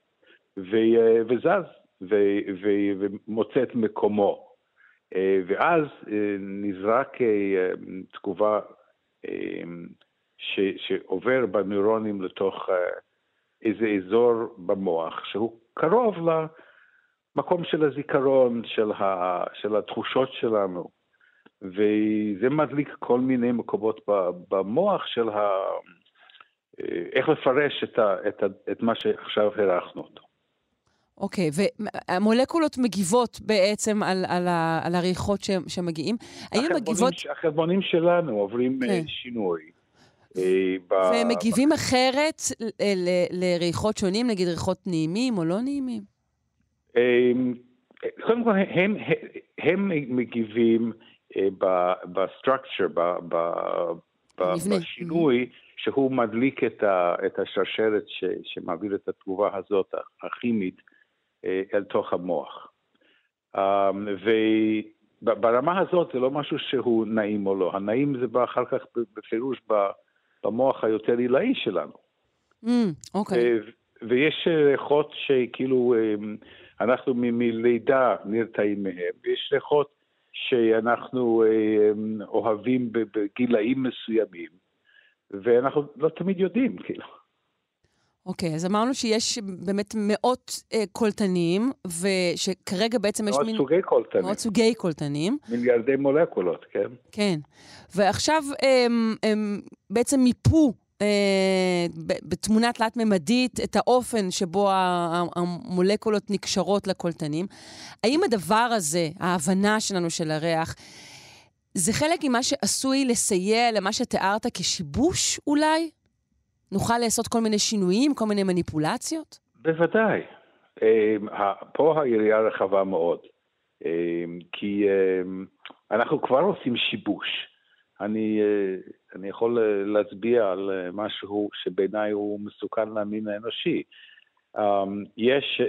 Speaker 6: ו, וזז. ומוצא את מקומו. אה, ואז אה, נזרק אה, תגובה ש, שעובר בנוירונים לתוך איזה אזור במוח שהוא קרוב למקום של הזיכרון, של, ה, של התחושות שלנו. וזה מדליק כל מיני מקומות במוח של ה... איך לפרש את, ה, את, ה, את מה שעכשיו הרחנו אותו.
Speaker 3: אוקיי, והמולקולות מגיבות בעצם על, על, ה, על הריחות שמגיעים. האם מגיבות...
Speaker 6: החלבונים שלנו עוברים אה, כן. שינוי.
Speaker 3: אה, והם מגיבים אחרת לריחות שונים, נגיד ריחות נעימים או לא נעימים?
Speaker 6: קודם כל, הם, הם מגיבים אה, בסטרקצ'ר, בשינוי, שהוא מדליק את השרשרת שמעביר את התגובה הזאת, הכימית, אה, אל תוך המוח. אמ, וברמה הזאת זה לא משהו שהוא נעים או לא, הנעים זה בא אחר כך בפירוש במוח היותר עילאי שלנו.
Speaker 3: Mm, אוקיי.
Speaker 6: ויש ריחות שכאילו אמ, אנחנו מלידה נרתעים מהם, ויש ריחות שאנחנו אמ, אוהבים בגילאים מסוימים, ואנחנו לא תמיד יודעים, כאילו.
Speaker 3: אוקיי, okay, אז אמרנו שיש באמת מאות אה, קולטנים, ושכרגע בעצם יש
Speaker 6: מין... מאות סוגי קולטנים.
Speaker 3: מאות סוגי קולטנים.
Speaker 6: מיליארדי מולקולות, כן.
Speaker 3: כן. ועכשיו הם, הם בעצם מיפו אה, בתמונה תלת-ממדית את האופן שבו המולקולות נקשרות לקולטנים. האם הדבר הזה, ההבנה שלנו של הריח, זה חלק ממה שעשוי לסייע למה שתיארת כשיבוש אולי? נוכל לעשות כל מיני שינויים, כל מיני מניפולציות?
Speaker 6: בוודאי. אמ, פה היריעה רחבה מאוד, אמ, כי אנחנו כבר עושים שיבוש. אני, אה, אני יכול אה, להצביע על אה, משהו שבעיניי הוא מסוכן למין האנושי. יש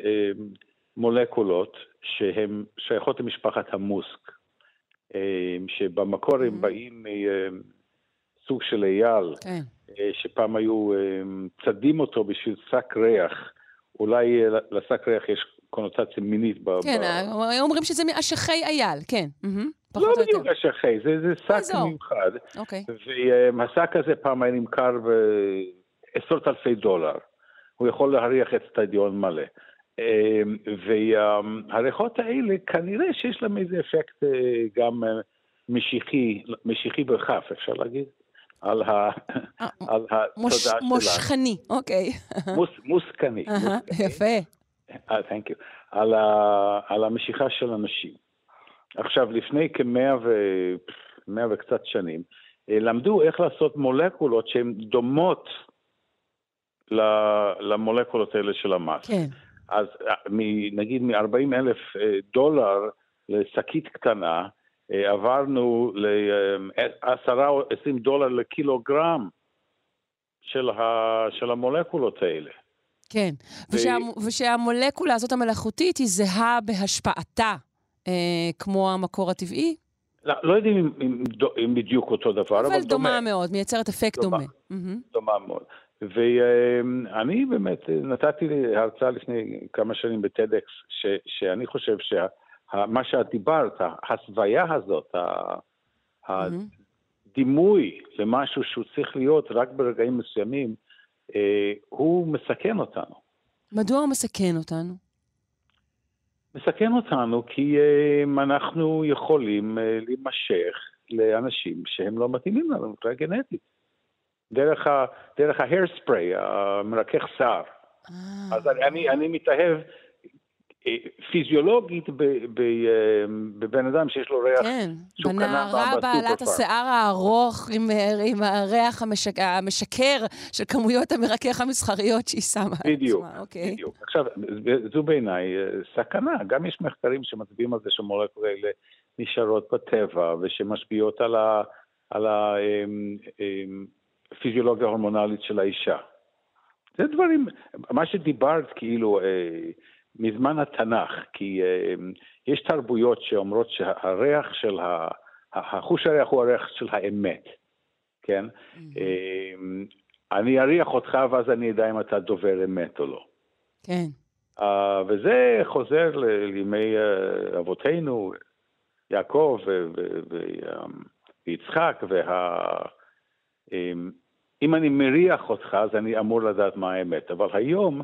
Speaker 6: מולקולות שהן שייכות למשפחת המוסק, שבמקור הם mm-hmm. באים מסוג של אייל, כן. אה, שפעם היו אה, צדים אותו בשביל שק ריח. אולי אה, לשק ריח יש קונוטציה מינית.
Speaker 3: כן, ב... אומרים שזה מאשכי אייל, כן.
Speaker 6: לא בדיוק אשכי, זה, זה שק מיוחד.
Speaker 3: אוקיי.
Speaker 6: והשק הזה פעם היה נמכר בעשרות אלפי דולר. הוא יכול להריח את סטדיון מלא. והריחות האלה, כנראה שיש להם איזה אפקט גם משיחי, משיחי בכף, אפשר להגיד. על, ה, אה, על התודעה שלנו.
Speaker 3: מושכני, אוקיי.
Speaker 6: מוס, מוסקני.
Speaker 3: יפה.
Speaker 6: Uh, thank you. על, ה, על המשיכה של אנשים. עכשיו, לפני כמאה ו... מאה וקצת שנים, אה, למדו איך לעשות מולקולות שהן דומות למולקולות האלה של המס.
Speaker 3: כן.
Speaker 6: אז נגיד מ-40 אלף דולר לשקית קטנה, אה, עברנו ל-10 או 20 דולר לקילוגרם של, ה, של המולקולות האלה.
Speaker 3: כן, ו... ושה, ושהמולקולה הזאת המלאכותית היא זהה בהשפעתה, אה, כמו המקור הטבעי?
Speaker 6: לא, לא יודעים אם, אם, אם בדיוק אותו דבר, אבל,
Speaker 3: אבל דומה. אבל דומה מאוד, מייצרת אפקט דומה.
Speaker 6: דומה, דומה מאוד. ואני באמת נתתי לי הרצאה לפני כמה שנים בטדקס, שאני חושב שמה שאת דיברת, ההסוויה הזאת, הדימוי למשהו שהוא צריך להיות רק ברגעים מסוימים, אה, הוא מסכן אותנו.
Speaker 3: מדוע הוא מסכן אותנו?
Speaker 6: מסכן אותנו כי אה, אנחנו יכולים אה, להימשך לאנשים שהם לא מתאימים לנו מבחינה גנטית. דרך, ה, דרך ההר ספרי, המרכך שיער. אז אני, אני מתאהב פיזיולוגית בבן אדם שיש לו ריח
Speaker 3: כן, שהוא קנה בסופר. כן, בנערה בעלת השיער הארוך עם, עם הריח המשק, המשקר של כמויות המרכך המסחריות שהיא שמה
Speaker 6: בדיוק, עצמה. אוקיי. בדיוק. עכשיו, זו בעיניי אה, סכנה. גם יש מחקרים שמצביעים על זה שמולקולות האלה נשארות בטבע ושמשפיעות על, ה, על הפיזיולוגיה אמ, אמ, ההורמונלית של האישה. זה דברים, מה שדיברת כאילו... מזמן התנ"ך, כי uh, יש תרבויות שאומרות שהריח של ה... החוש הריח הוא הריח של האמת, כן? Mm-hmm. Uh, אני אריח אותך ואז אני אדע אם אתה דובר אמת או לא.
Speaker 3: כן.
Speaker 6: Uh, וזה חוזר לימי uh, אבותינו, יעקב ויצחק, וה... Um, אם אני מריח אותך, אז אני אמור לדעת מה האמת. אבל היום,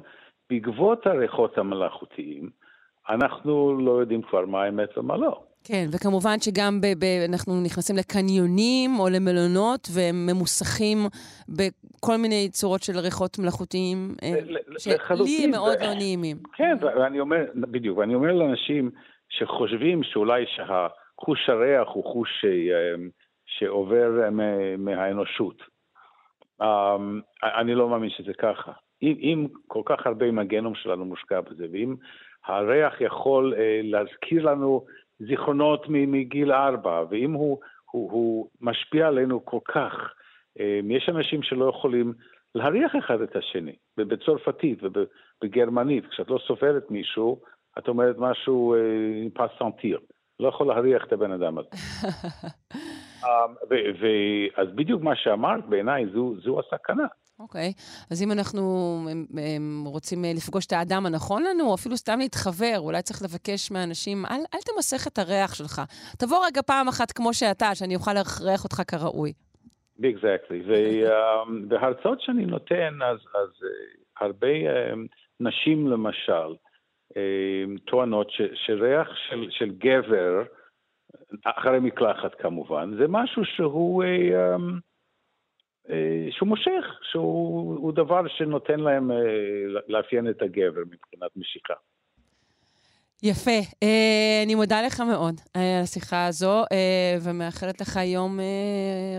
Speaker 6: בעקבות הריחות המלאכותיים, אנחנו לא יודעים כבר מה האמת ומה לא.
Speaker 3: כן, וכמובן שגם ב- ב- אנחנו נכנסים לקניונים או למלונות והם ממוסכים בכל מיני צורות של ריחות מלאכותיים, אה, שלי הם מאוד לא נעימים.
Speaker 6: כן, ואני אומר, בדיוק, ואני אומר לאנשים שחושבים שאולי שהחוש הריח הוא חוש ש... אה, שעובר מהאנושות. אה, אני לא מאמין שזה ככה. אם, אם כל כך הרבה מהגנום שלנו מושקע בזה, ואם הריח יכול אה, להזכיר לנו זיכרונות מגיל ארבע, ואם הוא, הוא, הוא משפיע עלינו כל כך, אה, יש אנשים שלא יכולים להריח אחד את השני, בצרפתית ובגרמנית, כשאת לא סופרת מישהו, את אומרת משהו פס אה, לא יכול להריח את הבן אדם הזה. אה, אז בדיוק מה שאמרת, בעיניי זו, זו הסכנה.
Speaker 3: אוקיי, okay. אז אם אנחנו הם, הם רוצים אה, לפגוש את האדם הנכון לנו, או אפילו סתם להתחבר, אולי צריך לבקש מאנשים, אל, אל תמסך את הריח שלך. תבוא רגע פעם אחת כמו שאתה, שאני אוכל להכריח אותך כראוי.
Speaker 6: אקזקטלי. ובהרצאות שאני נותן, אז, אז uh, הרבה uh, נשים למשל, uh, טוענות ש, שריח של, של גבר, אחרי מקלחת כמובן, זה משהו שהוא... אה, שהוא מושך, שהוא דבר שנותן להם אה, לאפיין את הגבר מבחינת משיכה.
Speaker 3: יפה. אה, אני מודה לך מאוד על השיחה הזו, ומאחלת לך יום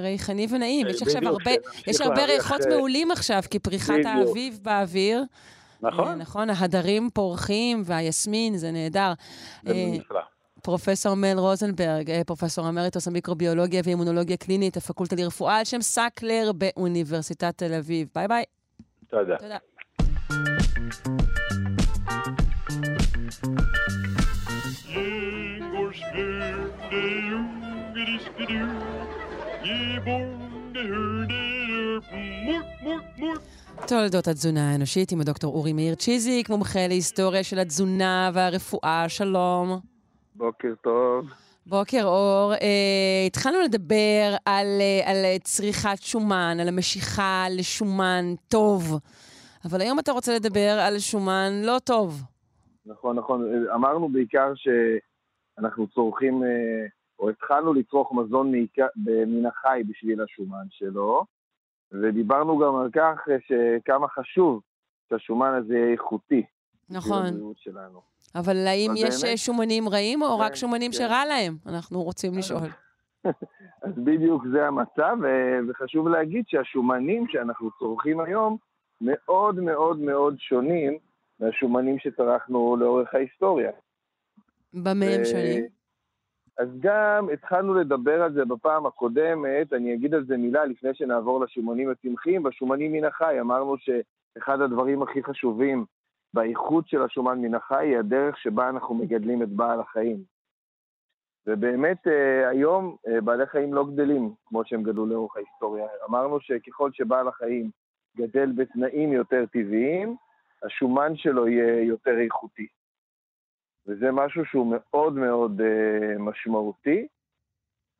Speaker 3: ריחני ונעים. יש עכשיו הרבה, יש הרבה ריחות מעולים עכשיו, כי פריחת האביב באוויר.
Speaker 6: נכון.
Speaker 3: נכון, ההדרים פורחים והיסמין, זה נהדר.
Speaker 6: זה נפלא.
Speaker 3: פרופסור מל רוזנברג, אה, פרופסור אמריטוס המיקרוביולוגיה ואימונולוגיה קלינית, הפקולטה לרפואה על שם סאקלר באוניברסיטת תל אביב. ביי ביי.
Speaker 6: תודה. תודה.
Speaker 3: תולדות התזונה האנושית עם הדוקטור אורי מאיר צ'יזיק, מומחה להיסטוריה של התזונה והרפואה. שלום.
Speaker 7: בוקר טוב.
Speaker 3: בוקר אור. אה, התחלנו לדבר על, אה, על צריכת שומן, על המשיכה לשומן טוב, אבל היום אתה רוצה לדבר על שומן לא טוב.
Speaker 7: נכון, נכון. אמרנו בעיקר שאנחנו צורכים, אה, או התחלנו לצרוך מזון מן החי בשביל השומן שלו, ודיברנו גם על כך שכמה חשוב שהשומן הזה יהיה איכותי.
Speaker 3: נכון. שלנו. אבל האם יש באמת... שומנים רעים או כן, רק שומנים כן. שרע להם? אנחנו רוצים לשאול.
Speaker 7: אז בדיוק זה המצב, וחשוב להגיד שהשומנים שאנחנו צורכים היום מאוד מאוד מאוד שונים מהשומנים שצרכנו לאורך ההיסטוריה.
Speaker 3: במה הם שונים?
Speaker 7: אז גם התחלנו לדבר על זה בפעם הקודמת, אני אגיד על זה מילה לפני שנעבור לשומנים הצמחיים. בשומנים מן החי אמרנו שאחד הדברים הכי חשובים באיכות של השומן מן החי היא הדרך שבה אנחנו מגדלים את בעל החיים. ובאמת אה, היום אה, בעלי חיים לא גדלים כמו שהם גדלו לאורך ההיסטוריה. אמרנו שככל שבעל החיים גדל בתנאים יותר טבעיים, השומן שלו יהיה יותר איכותי. וזה משהו שהוא מאוד מאוד uh, משמעותי.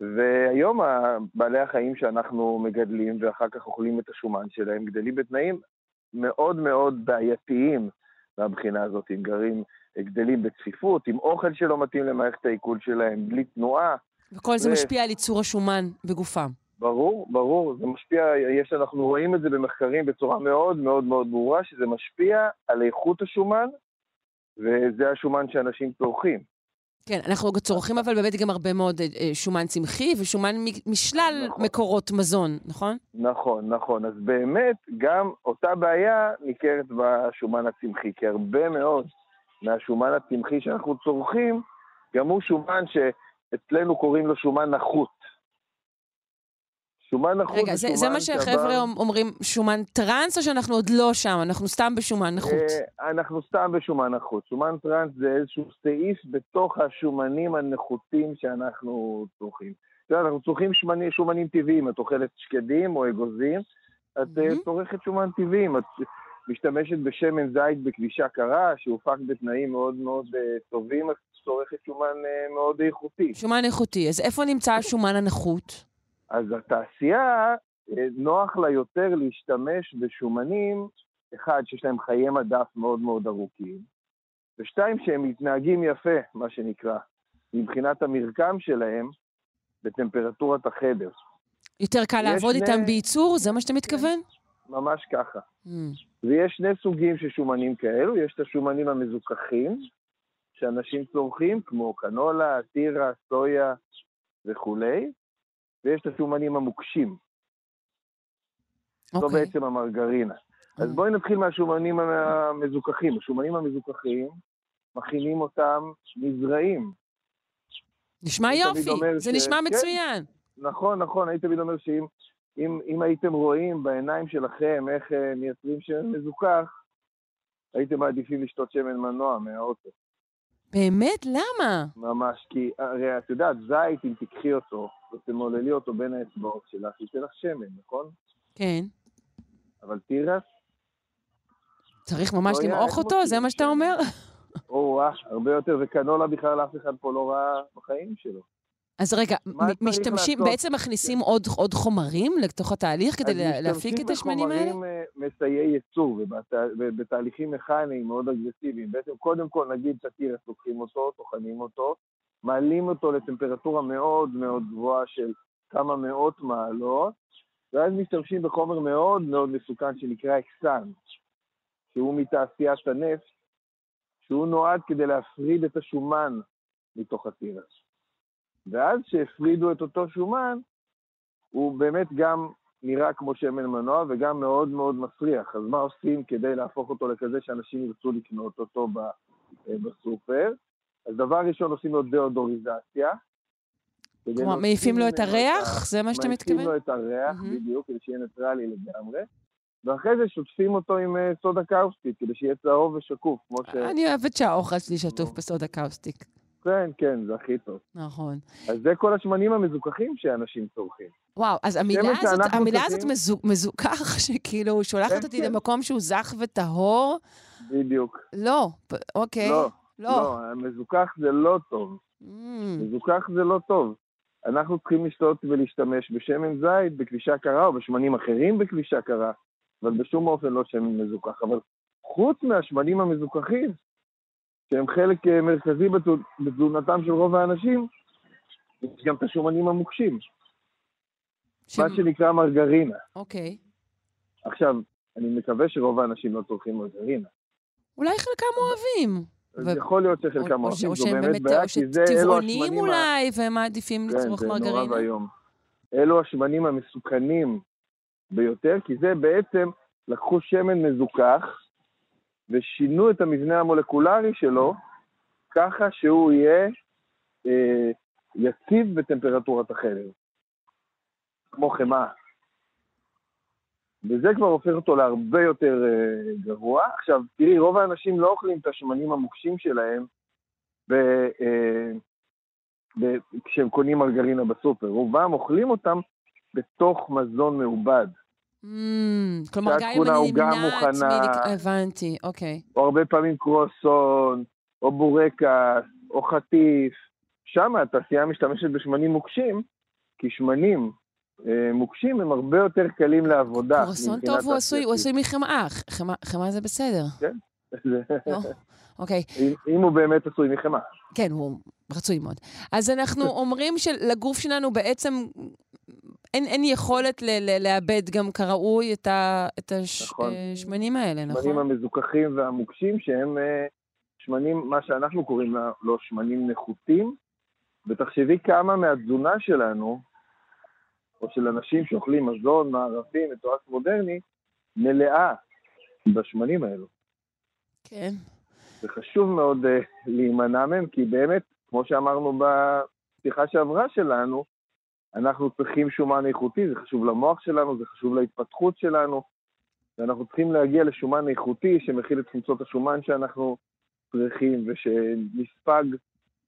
Speaker 7: והיום בעלי החיים שאנחנו מגדלים ואחר כך אוכלים את השומן שלהם גדלים בתנאים מאוד מאוד בעייתיים מהבחינה הזאת. הם גרים, גדלים בצפיפות, עם אוכל שלא מתאים למערכת העיכול שלהם, בלי תנועה.
Speaker 3: וכל זה ו... משפיע על ייצור השומן בגופם.
Speaker 7: ברור, ברור, זה משפיע, יש, אנחנו רואים את זה במחקרים בצורה מאוד מאוד מאוד ברורה, שזה משפיע על איכות השומן, וזה השומן שאנשים צורכים.
Speaker 3: כן, אנחנו צורכים אבל באמת גם הרבה מאוד אה, שומן צמחי ושומן משלל נכון. מקורות מזון, נכון?
Speaker 7: נכון, נכון. אז באמת, גם אותה בעיה ניכרת בשומן הצמחי, כי הרבה מאוד מהשומן הצמחי שאנחנו צורכים, גם הוא שומן שאצלנו קוראים לו שומן נחות. שומן נחות
Speaker 3: רגע, זה, זה מה שהחבר'ה שבא... אומרים, שומן טראנס, או שאנחנו עוד לא שם? אנחנו סתם בשומן נחות.
Speaker 7: אה, אנחנו סתם בשומן נחות. שומן טראנס זה איזשהו סעיף בתוך השומנים הנחותים שאנחנו צורכים. אנחנו צורכים שמני, שומנים טבעיים, את אוכלת שקדים או אגוזים, את mm-hmm. צורכת שומן טבעיים, את משתמשת בשמן זית בכבישה קרה, שהופק בתנאים מאוד מאוד uh, טובים, את צורכת שומן מאוד איכותי.
Speaker 3: שומן איכותי. אז איפה נמצא השומן הנחות?
Speaker 7: אז התעשייה, אה, נוח לה יותר להשתמש בשומנים, אחד, שיש להם חיי מדף מאוד מאוד ארוכים, ושתיים, שהם מתנהגים יפה, מה שנקרא, מבחינת המרקם שלהם בטמפרטורת החדר.
Speaker 3: יותר קל לעבוד שני... איתם בייצור? זה מה שאתה מתכוון?
Speaker 7: ממש ככה. Mm. ויש שני סוגים של שומנים כאלו, יש את השומנים המזוכחים, שאנשים צורכים, כמו קנולה, טירה, סויה וכולי, ויש את השומנים המוקשים. Okay. זו אוקיי. בעצם המרגרינה. Mm. אז בואי נתחיל מהשומנים המזוכחים. השומנים המזוכחים, מכינים אותם מזרעים.
Speaker 3: נשמע יופי, זה ש... נשמע כן, מצוין.
Speaker 7: נכון, נכון, אני תמיד אומר שאם אם, אם הייתם רואים בעיניים שלכם איך uh, מייצרים שמן מזוכח, הייתם מעדיפים לשתות שמן מנוע מהאוטו.
Speaker 3: באמת? למה?
Speaker 7: ממש, כי הרי את יודעת, זית, אם תיקחי אותו ותמוללי אותו בין האצבעות שלך, ייתן לך שמן, נכון?
Speaker 3: כן.
Speaker 7: אבל תירס?
Speaker 3: צריך ממש לא למעוך אותו? זה מה שאתה אומר?
Speaker 7: או, הרבה יותר, וקנולה בכלל אף אחד פה לא ראה בחיים שלו.
Speaker 3: אז רגע, משתמשים, בעצם מכניסים עוד, עוד חומרים לתוך התהליך כדי להפיק את השמנים האלה?
Speaker 7: משתמשים בחומרים אה, מסייעי ייצור ובתהליכים מכניים מאוד אגרסיביים. בעצם קודם כל נגיד התירס, לוקחים אותו, טוחנים אותו, מעלים אותו לטמפרטורה מאוד מאוד גבוהה של כמה מאות מעלות, ואז משתמשים בחומר מאוד מאוד מסוכן שנקרא אקסן, שהוא מתעשיית הנפט, שהוא נועד כדי להפריד את השומן מתוך התירס. ואז שהפרידו את אותו שומן, הוא באמת גם נראה כמו שמן מנוע וגם מאוד מאוד מסריח. אז מה עושים כדי להפוך אותו לכזה שאנשים ירצו לקנות אותו אה, בסופר? אז דבר ראשון עושים לו דאודוריזציה.
Speaker 3: כלומר, מעיפים לו את הריח? זה מה שאתה מתכוון?
Speaker 7: מעיפים לו את הריח, בדיוק, כדי שיהיה ניטרלי לגמרי. ואחרי זה שוטפים אותו עם אה, סודה קאוסטית, כדי שיהיה צהוב ושקוף, כמו ש...
Speaker 3: אני אוהבת שהאוכל שלי שטוף בסודה קאוסטיק.
Speaker 7: כן, כן, זה הכי טוב.
Speaker 3: נכון.
Speaker 7: אז זה כל השמנים המזוככים שאנשים צורכים.
Speaker 3: וואו, אז המילה הזאת, המילה הזאת מזוכך, שכאילו שולחת כן, אותי כן. למקום שהוא זך וטהור.
Speaker 7: בדיוק.
Speaker 3: לא, אוקיי.
Speaker 7: לא, לא. לא, מזוכך זה לא טוב. ממ. מזוכך זה לא טוב. אנחנו צריכים לשתות ולהשתמש בשמן זית בכבישה קרה או בשמנים אחרים בכבישה קרה, אבל בשום אופן לא שמן מזוכח. אבל חוץ מהשמנים המזוכחים, שהם חלק אה, מרכזי בתזונתם של רוב האנשים, יש גם את השומנים המוקשים. ש... מה שנקרא מרגרינה.
Speaker 3: אוקיי.
Speaker 7: עכשיו, אני מקווה שרוב האנשים לא צורכים מרגרינה.
Speaker 3: אולי חלקם אוהבים.
Speaker 7: ו... יכול להיות שחלקם אוהבים,
Speaker 3: זו באמת בעיה, כי זה אלו השמנים... או שטבעונים אולי, והם מעדיפים כן, לצרוך מרגרינה. כן, זה נורא ואיום.
Speaker 7: אלו השמנים המסוכנים ביותר, כי זה בעצם, לקחו שמן מזוכח, ושינו את המבנה המולקולרי שלו ככה שהוא יהיה אה, יציב בטמפרטורת החדר, כמו חמאה. וזה כבר הופך אותו להרבה יותר אה, גרוע. עכשיו, תראי, רוב האנשים לא אוכלים את השמנים המוקשים שלהם ב, אה, ב, כשהם קונים מרגרינה בסופר. רובם אוכלים אותם בתוך מזון מעובד.
Speaker 3: Mm, כלומר, גם אם אני נמנעת. מלק- הבנתי, אוקיי.
Speaker 7: או הרבה פעמים קרואסון, או בורקס, או חטיף. שם התעשייה משתמשת בשמנים מוקשים, כי שמנים אה, מוקשים הם הרבה יותר קלים לעבודה. מבחינה
Speaker 3: טוב הוא עשוי, הוא. עשוי מחמאה. חמאה- חמאה זה בסדר.
Speaker 7: זה-
Speaker 3: לא? אוקיי.
Speaker 7: אם הוא באמת עשוי מחמאה.
Speaker 3: כן, הוא רצוי מאוד. אז אנחנו אומרים שלגוף שלנו בעצם אין, אין יכולת ל- ל- לאבד גם כראוי את, ה, את
Speaker 7: נכון.
Speaker 3: השמנים האלה,
Speaker 7: השמנים
Speaker 3: נכון?
Speaker 7: המזוכחים והמוקשים, שהם אה, שמנים, מה שאנחנו קוראים לו שמנים נחותים, ותחשבי כמה מהתזונה שלנו, או של אנשים שאוכלים מזון מערבי מתועש מודרני, מלאה בשמנים האלו.
Speaker 3: כן.
Speaker 7: זה חשוב מאוד uh, להימנע מהם, כי באמת, כמו שאמרנו בפתיחה שעברה שלנו, אנחנו צריכים שומן איכותי, זה חשוב למוח שלנו, זה חשוב להתפתחות שלנו, ואנחנו צריכים להגיע לשומן איכותי שמכיל את חומצות השומן שאנחנו צריכים, ושנספג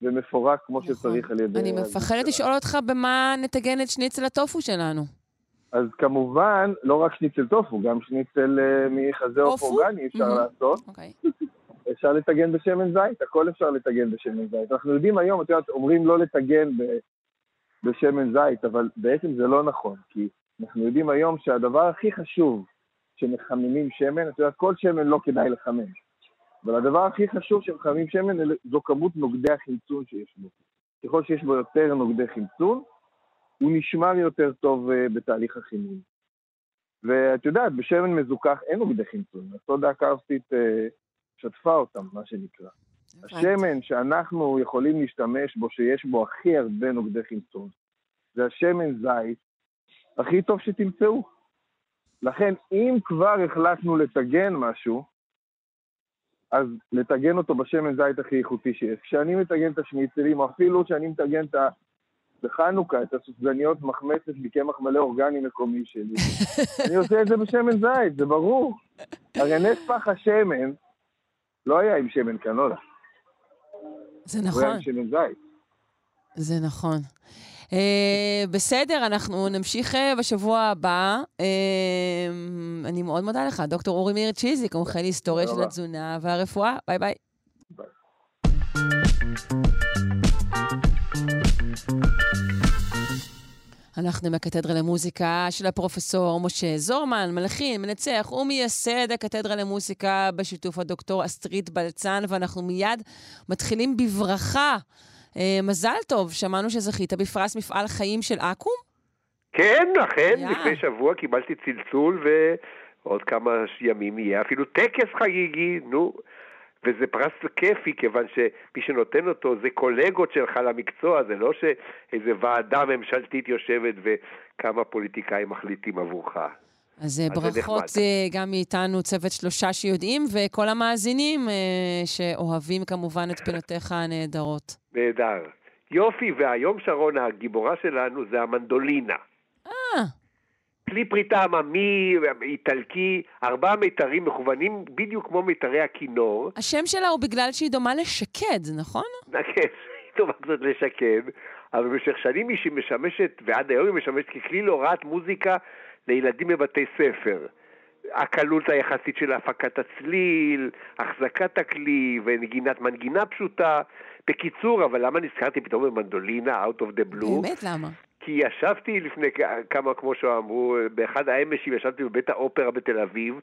Speaker 7: ומפורק כמו
Speaker 3: נכון.
Speaker 7: שצריך על ידי...
Speaker 3: אני מפחדת. לשאול אותך במה נטגן את שניצל הטופו שלנו.
Speaker 7: אז כמובן, לא רק שניצל טופו, גם שניצל uh, מחזה? אורגני אפשר
Speaker 3: מהמם.
Speaker 7: לעשות.
Speaker 3: אוקיי.
Speaker 7: אפשר לטגן בשמן זית, הכל אפשר לטגן בשמן זית. אנחנו יודעים היום, את יודעת, אומרים לא לטגן ב, בשמן זית, אבל בעצם זה לא נכון, כי אנחנו יודעים היום שהדבר הכי חשוב שמחממים שמן, את יודעת, כל שמן לא כדאי לחמם, אבל הדבר הכי חשוב שמחממים שמן זו כמות נוגדי החמצון שיש בו. ככל שיש בו יותר נוגדי חמצון, הוא נשמר יותר טוב uh, בתהליך החימום. ואת יודעת, בשמן מזוכח אין נוגדי חמצון, הסודה הקרסטית uh, שטפה אותם, מה שנקרא. השמן שאנחנו יכולים להשתמש בו, שיש בו הכי הרבה נוגדי חמצון, זה השמן זית הכי טוב שתמצאו. לכן, אם כבר החלטנו לטגן משהו, אז לטגן אותו בשמן זית הכי איכותי שיש. כשאני מטגן את השניצלים, או אפילו כשאני מטגן את ה... בחנוכה, את הסופגניות מחמצת מקמח מלא אורגני מקומי שלי, אני עושה את זה בשמן זית, זה ברור. הרי נס פח השמן לא היה עם שמן קנולה,
Speaker 3: זה
Speaker 7: הוא היה
Speaker 3: נכון,
Speaker 7: שמן זית.
Speaker 3: זה נכון. Uh, בסדר, אנחנו נמשיך uh, בשבוע הבא. Uh, אני מאוד מודה לך, דוקטור אורי מאיר צ'יזיק, מומחה להיסטוריה של. התזונה והרפואה. ביי ביי.
Speaker 7: ביי.
Speaker 3: אנחנו עם הקתדרה למוזיקה של הפרופסור משה זורמן, מלחין, מנצח ומייסד הקתדרה למוזיקה בשיתוף הדוקטור אסטרית בלצן, ואנחנו מיד מתחילים בברכה. אה, מזל טוב, שמענו שזכית בפרס מפעל חיים של אקו"ם?
Speaker 8: כן, אכן,
Speaker 3: יא.
Speaker 8: לפני שבוע קיבלתי צלצול ועוד כמה ימים יהיה אפילו טקס חגיגי, נו. וזה פרס כיפי, כיוון שמי שנותן אותו זה קולגות שלך למקצוע, זה לא שאיזה ועדה ממשלתית יושבת וכמה פוליטיקאים מחליטים עבורך.
Speaker 3: אז אה,
Speaker 8: זה
Speaker 3: ברכות
Speaker 8: נחמד.
Speaker 3: אה, גם מאיתנו, צוות שלושה שיודעים, וכל המאזינים אה, שאוהבים כמובן את פינותיך הנהדרות.
Speaker 8: נהדר. יופי, והיום שרון הגיבורה שלנו זה המנדולינה.
Speaker 3: אה,
Speaker 8: כלי פריטה עממי, איטלקי, ארבעה מיתרים מכוונים בדיוק כמו מיתרי הכינור.
Speaker 3: השם שלה הוא בגלל שהיא דומה לשקד, נכון?
Speaker 8: כן, היא טובה קצת לשקד, אבל במשך שנים היא משמשת, ועד היום היא משמשת ככלי להוראת מוזיקה לילדים בבתי ספר. הקלות היחסית של הפקת הצליל, החזקת הכלי ונגינת מנגינה פשוטה. בקיצור, אבל למה נזכרתי פתאום במנדולינה, out of the blue?
Speaker 3: באמת, למה?
Speaker 8: כי ישבתי לפני כמה, כמו שאמרו, באחד האמשים ישבתי בבית האופרה בתל אביב,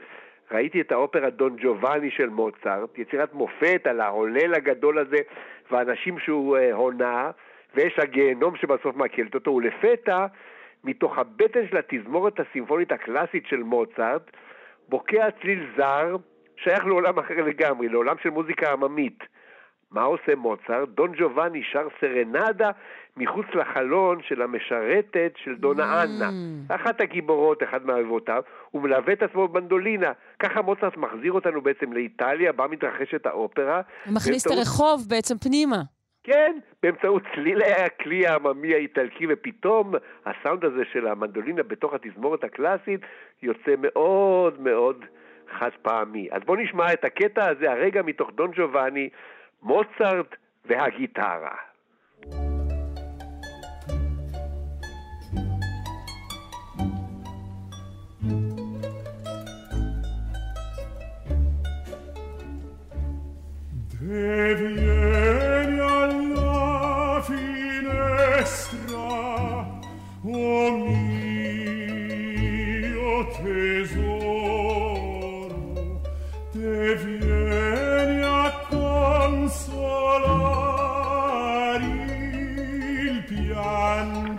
Speaker 8: ראיתי את האופרה דון ג'ובאני של מוצרט, יצירת מופת על ההולל הגדול הזה והאנשים שהוא אה, הונה, ויש הגיהנום שבסוף מעכלת אותו, ולפתע, מתוך הבטן של התזמורת הסימפונית הקלאסית של מוצרט, בוקע צליל זר, שייך לעולם אחר לגמרי, לעולם של מוזיקה עממית. מה עושה מוצרט? דון ג'ובאני שר סרנדה מחוץ לחלון של המשרתת של דונה אנה. אחת הגיבורות, אחד מאהבותיו, הוא מלווה את עצמו במנדולינה. ככה מוצרט מחזיר אותנו בעצם לאיטליה, בה מתרחשת האופרה.
Speaker 3: הוא מכניס את הרחוב בעצם פנימה.
Speaker 8: כן, באמצעות צליל הכלי העממי האיטלקי, ופתאום הסאונד הזה של המנדולינה בתוך התזמורת הקלאסית יוצא מאוד מאוד חד פעמי. אז בואו נשמע את הקטע הזה, הרגע מתוך דון ג'ובאני, מוצרט והגיטרה.
Speaker 9: vieni alla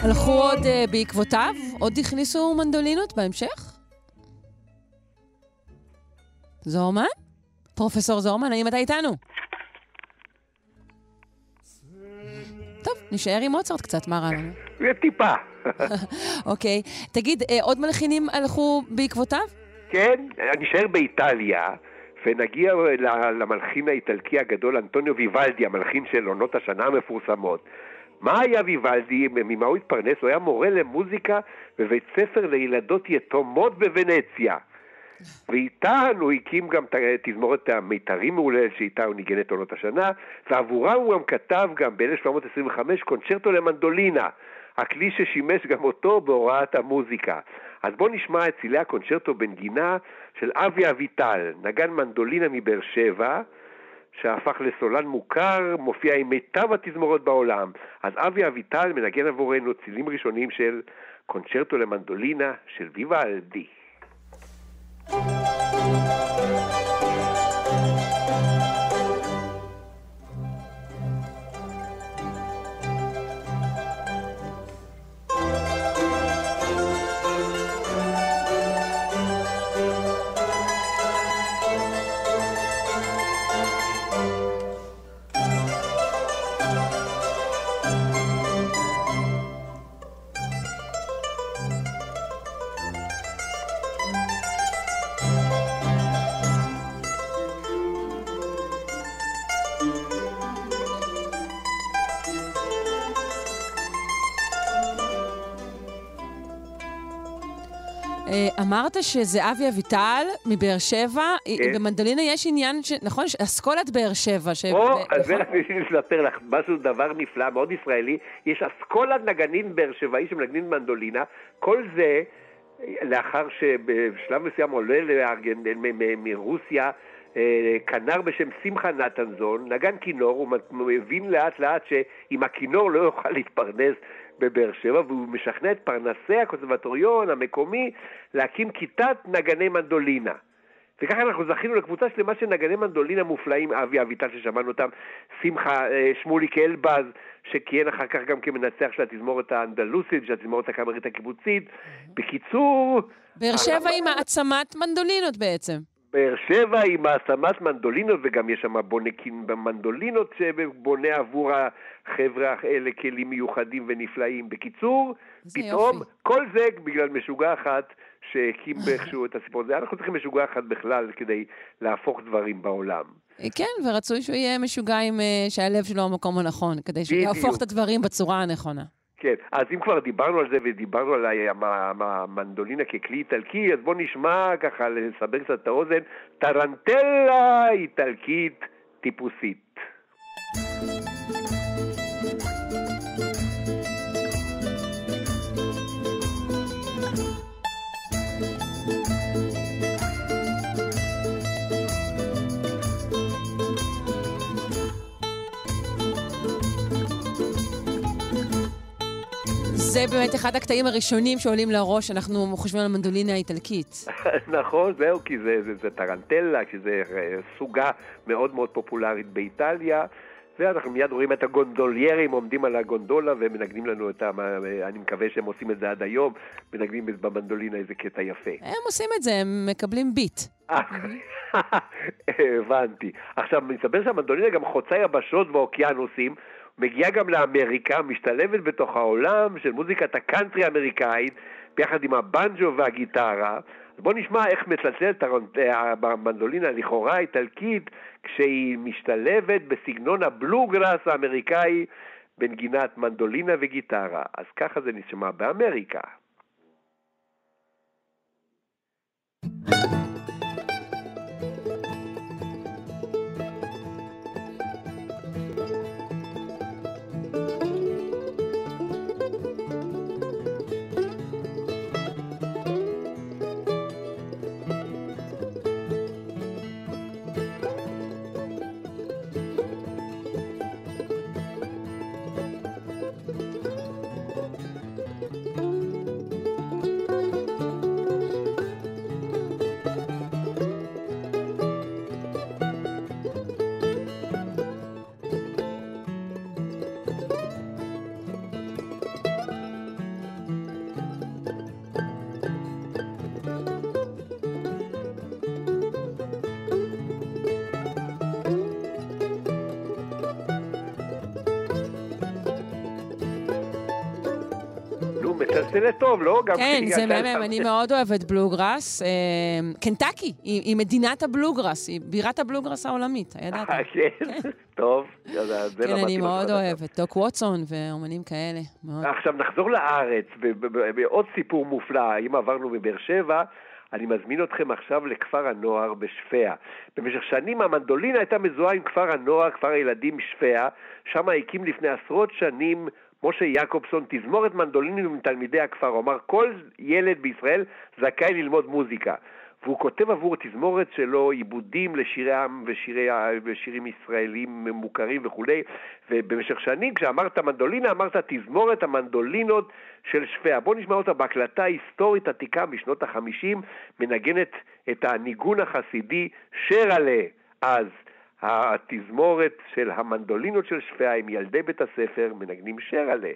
Speaker 3: הלכו עוד אה, בעקבותיו? עוד הכניסו מנדולינות בהמשך? זורמן? פרופסור זורמן, האם אתה איתנו? נשאר עם מוצרט קצת, מה רע לנו?
Speaker 8: טיפה.
Speaker 3: אוקיי. תגיד, אה, עוד מלחינים הלכו בעקבותיו?
Speaker 8: כן, נשאר באיטליה, ונגיע למלחין האיטלקי הגדול אנטוניו ויוולדי, המלחין של עונות השנה המפורסמות. מה היה ויוולדי, ממה הוא התפרנס? הוא היה מורה למוזיקה בבית ספר לילדות יתומות בוונציה. ואיתן הוא הקים גם תזמורת המיתרים מעולה, שאיתה הוא ניגן את עונות השנה, ועבורם הוא גם כתב גם ב-1725 קונצ'רטו למנדולינה, הכלי ששימש גם אותו בהוראת המוזיקה. אז בואו נשמע את צילי הקונצ'רטו בנגינה של אבי אביטל, נגן מנדולינה מבאר שבע, שהפך לסולן מוכר, מופיע עם מיטב התזמורות בעולם. אז אבי אביטל מנגן עבורנו צילים ראשונים של קונצ'רטו למנדולינה של ויוולדי.
Speaker 3: אה, אמרת שזה אבי אביטל מבאר שבע.
Speaker 8: כן.
Speaker 3: במנדולינה יש עניין, ש... נכון? אסכולת באר שבע. ש...
Speaker 8: או,
Speaker 3: ב-
Speaker 8: אז זה
Speaker 3: נכון?
Speaker 8: רציתי לספר לך, משהו, דבר נפלא, מאוד ישראלי. יש אסכולת נגנים באר שבעי שמנגנים מנדולינה. כל זה לאחר שבשלב מסוים עולה לארגן, מ- מ- מרוסיה אה, כנר בשם שמחה נתנזון, נגן כינור, הוא מבין לאט לאט שעם הכינור לא יוכל להתפרנס בבאר שבע, והוא משכנע את פרנסי הקונסרבטוריון המקומי להקים כיתת נגני מנדולינה. וככה אנחנו זכינו לקבוצה שלמה של נגני מנדולינה מופלאים, אבי אביטל ששמענו אותם, שמחה, אה, שמוליק אלבז, שכיהן אחר כך גם כמנצח של התזמורת האנדלוסית, של התזמורת הקאמרית הקיבוצית. בקיצור,
Speaker 3: באר שבע עם העצמת מנדולינות בעצם.
Speaker 8: באר שבע עם העצמת מנדולינות, וגם יש שם בונקים במנדולינות שבונה עבור החבר'ה האלה כלים מיוחדים ונפלאים. בקיצור, פתאום,
Speaker 3: יופי.
Speaker 8: כל זה בגלל משוגע אחת שהקים באיכשהו את הסיפור הזה. אנחנו צריכים משוגע אחת בכלל כדי להפוך דברים בעולם.
Speaker 3: כן, ורצוי שהוא יהיה משוגע עם אה, שהלב שלו במקום הנכון, כדי שהוא
Speaker 8: בדיוק.
Speaker 3: יהפוך את הדברים בצורה הנכונה.
Speaker 8: כן, אז אם כבר דיברנו על זה ודיברנו על המ- המ- המנדולינה ככלי איטלקי, אז בואו נשמע ככה, לסבר קצת את האוזן, טרנטלה איטלקית טיפוסית.
Speaker 3: זה באמת אחד הקטעים הראשונים שעולים לראש, אנחנו חושבים על המנדולינה האיטלקית.
Speaker 8: נכון, זהו, כי זה, זה, זה טרנטלה, כי זה אה, סוגה מאוד מאוד פופולרית באיטליה, ואנחנו מיד רואים את הגונדוליירים עומדים על הגונדולה ומנגנים לנו את ה... אני מקווה שהם עושים את זה עד היום, מנגנים במנדולינה איזה קטע יפה.
Speaker 3: הם עושים את זה, הם מקבלים ביט.
Speaker 8: אה, הבנתי. עכשיו, מסתבר שהמנדולינה גם חוצה יבשות ואוקיינוסים, מגיעה גם לאמריקה, משתלבת בתוך העולם של מוזיקת הקאנטרי האמריקאית, ביחד עם הבנג'ו והגיטרה. אז בואו נשמע איך מצלצלת הרונ- אה, המנדולינה לכאורה האיטלקית, כשהיא משתלבת בסגנון הבלוגראס האמריקאי בנגינת מנדולינה וגיטרה. אז ככה זה נשמע באמריקה. מצלצלת טוב, לא?
Speaker 3: כן, זה מהמם. אני מאוד אוהבת בלוגראס. אה, קנטקי, היא מדינת הבלוגראס, היא בירת הבלוגראס העולמית, הידעת?
Speaker 8: אה, כן, טוב. אז זה
Speaker 3: כן, אני מאוד. אוהבת. דוק ווטסון ואומנים כאלה.
Speaker 8: עכשיו נחזור לארץ, בעוד סיפור מופלא, אם עברנו מבאר שבע, אני מזמין אתכם עכשיו לכפר הנוער בשפיה. במשך שנים המנדולינה הייתה מזוהה עם כפר הנוער, כפר הילדים שפיה, שם הקים לפני עשרות שנים משה יעקובסון תזמורת מנדולינים עם תלמידי הכפר. הוא אמר, כל ילד בישראל זכאי ללמוד מוזיקה. והוא כותב עבור התזמורת שלו עיבודים לשירי עם ושירי, ושירים ישראלים מוכרים וכולי, ובמשך שנים כשאמרת מנדולינה אמרת תזמורת המנדולינות של שפיה. בואו נשמע אותה בהקלטה היסטורית עתיקה משנות החמישים, מנגנת את הניגון החסידי שרלה. אז התזמורת של המנדולינות של שפיה עם ילדי בית הספר מנגנים שרלה.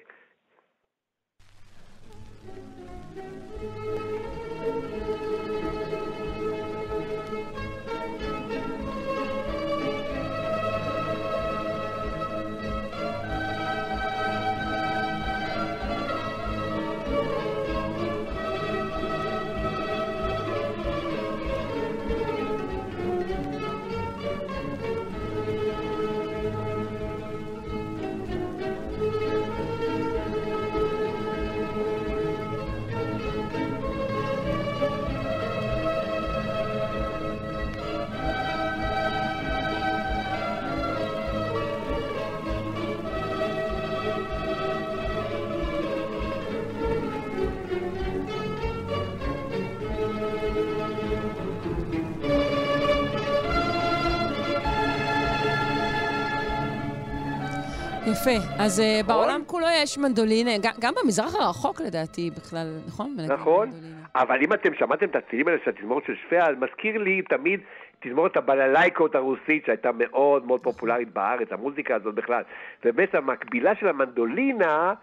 Speaker 3: יפה. אז אה, בעולם כולו יש מנדולינה, גם- גם במזרח הרחוק לדעתי בכלל, נכון?
Speaker 8: נכון. אבל אם אתם שמעתם את הצלילים האלה של התזמורת של שפיה, מזכיר לי תמיד תזמורת הבללייקות הרוסית שהייתה מאוד מאוד פופולרית בארץ, המוזיקה הזאת בכלל. ובאמת המקבילה של המנדולינה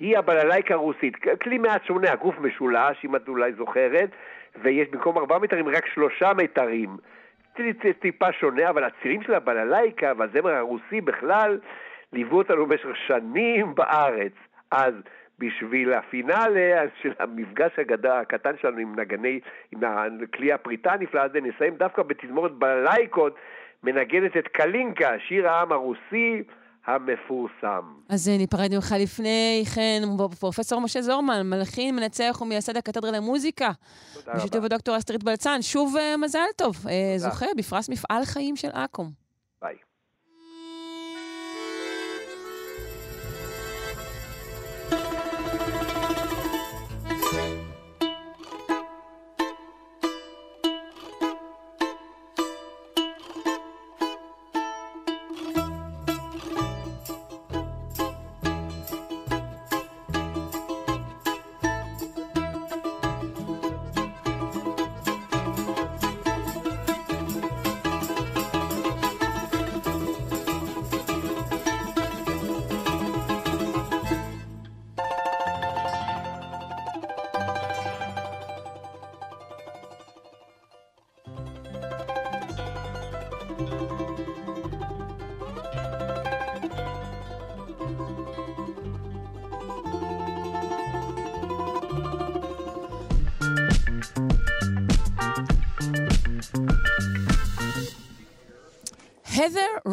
Speaker 8: היא הבללייקה הרוסית. כלי מעט שונה, הגוף משולש, אם את אולי זוכרת, ויש במקום ארבעה מיתרים רק שלושה מיתרים. טיפ- טיפה שונה, אבל הצירים של הבללייקה והזמר הרוסי בכלל ליוו אותנו במשך שנים בארץ. אז בשביל הפינאלה של המפגש הגדה, הקטן שלנו עם נגני, עם הכלי הפריטה הנפלא הזה, נסיים דווקא בתזמורת בללייקות, מנגנת את קלינקה, שיר העם הרוסי המפורסם.
Speaker 3: אז ניפרד ממך לפני כן, פרופסור משה זורמן, מלחין, מנצח ומייסד הקתדרה למוזיקה.
Speaker 8: תודה
Speaker 3: בשיתוף
Speaker 8: רבה.
Speaker 3: הדוקטור אסטרית בלצן. שוב אה, מזל טוב. אה. זוכה בפרס מפעל חיים של אקו"ם.
Speaker 8: ביי.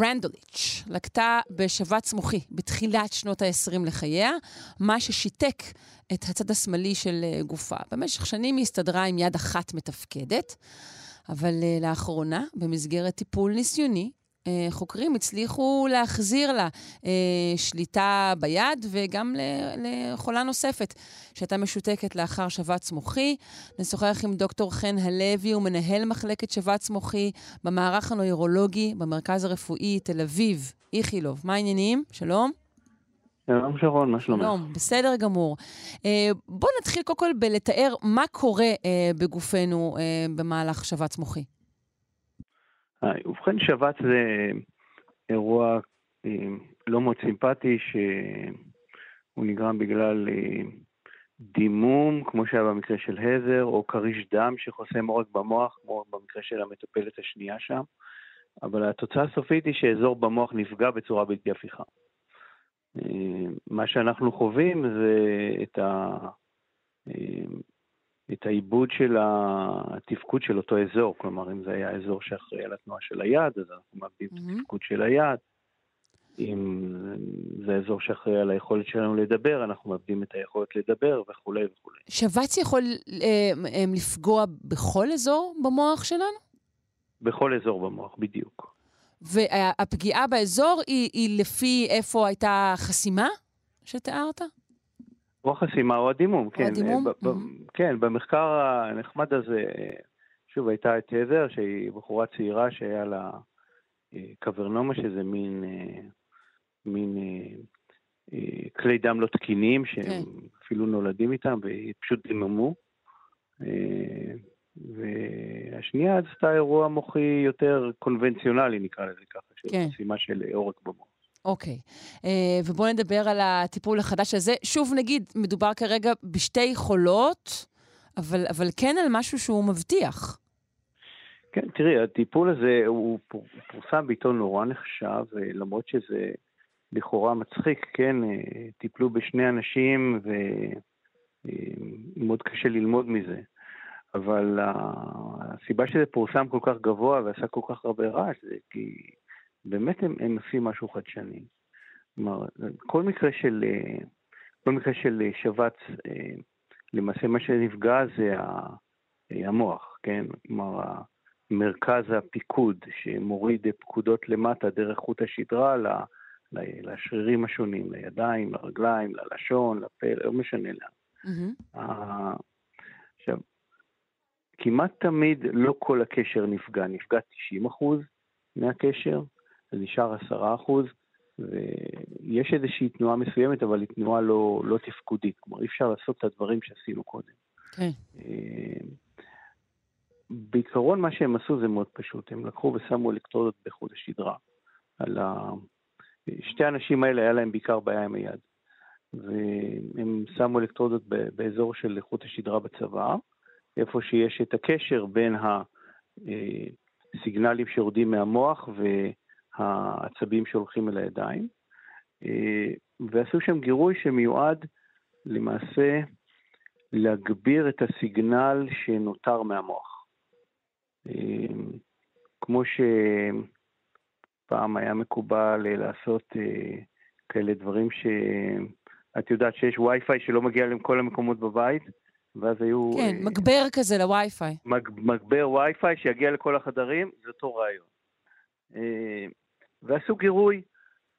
Speaker 3: הת'ר רנדוליץ' לקטה בשבץ מוחי בתחילת שנות ה-20 לחייה, מה ששיתק את הצד השמאלי של אה, גופה. במשך שנים היא הסתדרה עם יד אחת מתפקדת, אבל אה, לאחרונה, במסגרת טיפול ניסיוני, חוקרים הצליחו להחזיר לה אה, שליטה ביד וגם לחולה נוספת שהייתה משותקת לאחר שבץ מוחי. נשוחח עם דוקטור חן הלוי, הוא מנהל מחלקת שבץ מוחי במערך הנוירולוגי במרכז הרפואי תל אביב, איכילוב. מה העניינים? שלום.
Speaker 10: שלום שרון, מה שלומך?
Speaker 3: שלום, בסדר גמור. אה, בואו נתחיל קודם כל בלתאר מה קורה אה, בגופנו אה, במהלך שבץ מוחי.
Speaker 10: ובכן, שבץ זה אירוע אה, לא מאוד סימפטי, שהוא נגרם בגלל אה, דימום, כמו שהיה במקרה של הזר, או כריש דם שחוסם עורק במוח, כמו במקרה של המטופלת השנייה שם, אבל התוצאה הסופית היא שאזור במוח נפגע בצורה בלתי הפיכה. אה, מה שאנחנו חווים זה את
Speaker 11: אה, את העיבוד של התפקוד של אותו אזור, כלומר אם זה היה אזור שאחראי על התנועה של היד, אז אנחנו מאבדים את התפקוד של היד. אם זה אזור שאחראי על היכולת שלנו לדבר, אנחנו מאבדים את היכולת לדבר וכולי וכולי.
Speaker 3: שבץ יכול אה, אה, לפגוע בכל אזור במוח שלנו?
Speaker 11: בכל אזור במוח, בדיוק.
Speaker 3: והפגיעה באזור היא, היא לפי איפה הייתה חסימה שתיארת?
Speaker 11: או החסימה או הדימום, כן.
Speaker 3: או הדימום?
Speaker 11: ב- ב- כן, במחקר הנחמד הזה, שוב, הייתה את תדר, שהיא בחורה צעירה שהיה לה אה, קברנומה, שזה מין, אה, מין אה, כלי דם לא תקינים, שהם
Speaker 3: כן.
Speaker 11: אפילו נולדים איתם, ופשוט דיממו. אה, והשנייה עשתה אירוע מוחי יותר קונבנציונלי, נקרא לזה ככה, של
Speaker 3: כן.
Speaker 11: חסימה של עורק במוח.
Speaker 3: אוקיי. אה, ובואו נדבר על הטיפול החדש הזה. שוב, נגיד, מדובר כרגע בשתי חולות, אבל, אבל כן על משהו שהוא מבטיח.
Speaker 11: כן, תראי, הטיפול הזה הוא פור- פורסם בעיתון נורא נחשב, אה, למרות שזה לכאורה מצחיק, כן, אה, טיפלו בשני אנשים ומאוד קשה ללמוד מזה. אבל הסיבה שזה פורסם כל כך גבוה ועשה כל כך הרבה רעש, זה כי באמת הם, הם עושים משהו חדשני. כלומר, כל מקרה של, אה, כל מקרה של אה, שבץ, אה, למעשה מה שנפגע זה המוח, כן? כלומר, מרכז הפיקוד שמוריד פקודות למטה דרך חוט השדרה ל- לשרירים השונים, לידיים, לרגליים, ללשון, לפה, לא משנה לאן. ה- עכשיו, כמעט תמיד לא כל הקשר נפגע, נפגע 90% מהקשר, זה נשאר 10%, ויש איזושהי תנועה מסוימת, אבל היא תנועה לא, לא תפקודית, כלומר אי אפשר לעשות את הדברים שעשינו קודם.
Speaker 3: כן.
Speaker 11: אה, בעיקרון מה שהם עשו זה מאוד פשוט, הם לקחו ושמו אלקטרודות בחוט השדרה. על ה... שתי האנשים האלה היה להם בעיקר בעיה עם היד. והם שמו אלקטרודות באזור של חוט השדרה בצוואר, איפה שיש את הקשר בין הסיגנלים שיורדים מהמוח והעצבים שהולכים אל הידיים. אה, ועשו שם גירוי שמיועד למעשה להגביר את הסיגנל שנותר מהמוח. אה, כמו שפעם היה מקובל אה, לעשות כאלה דברים שאת יודעת שיש וי-פיי שלא מגיע לכל המקומות בבית, ואז היו...
Speaker 3: כן,
Speaker 11: אה,
Speaker 3: מגבר כזה לווי-פיי.
Speaker 11: מג, מגבר וי-פיי שיגיע לכל החדרים, זה אותו רעיון. אה, ועשו גירוי,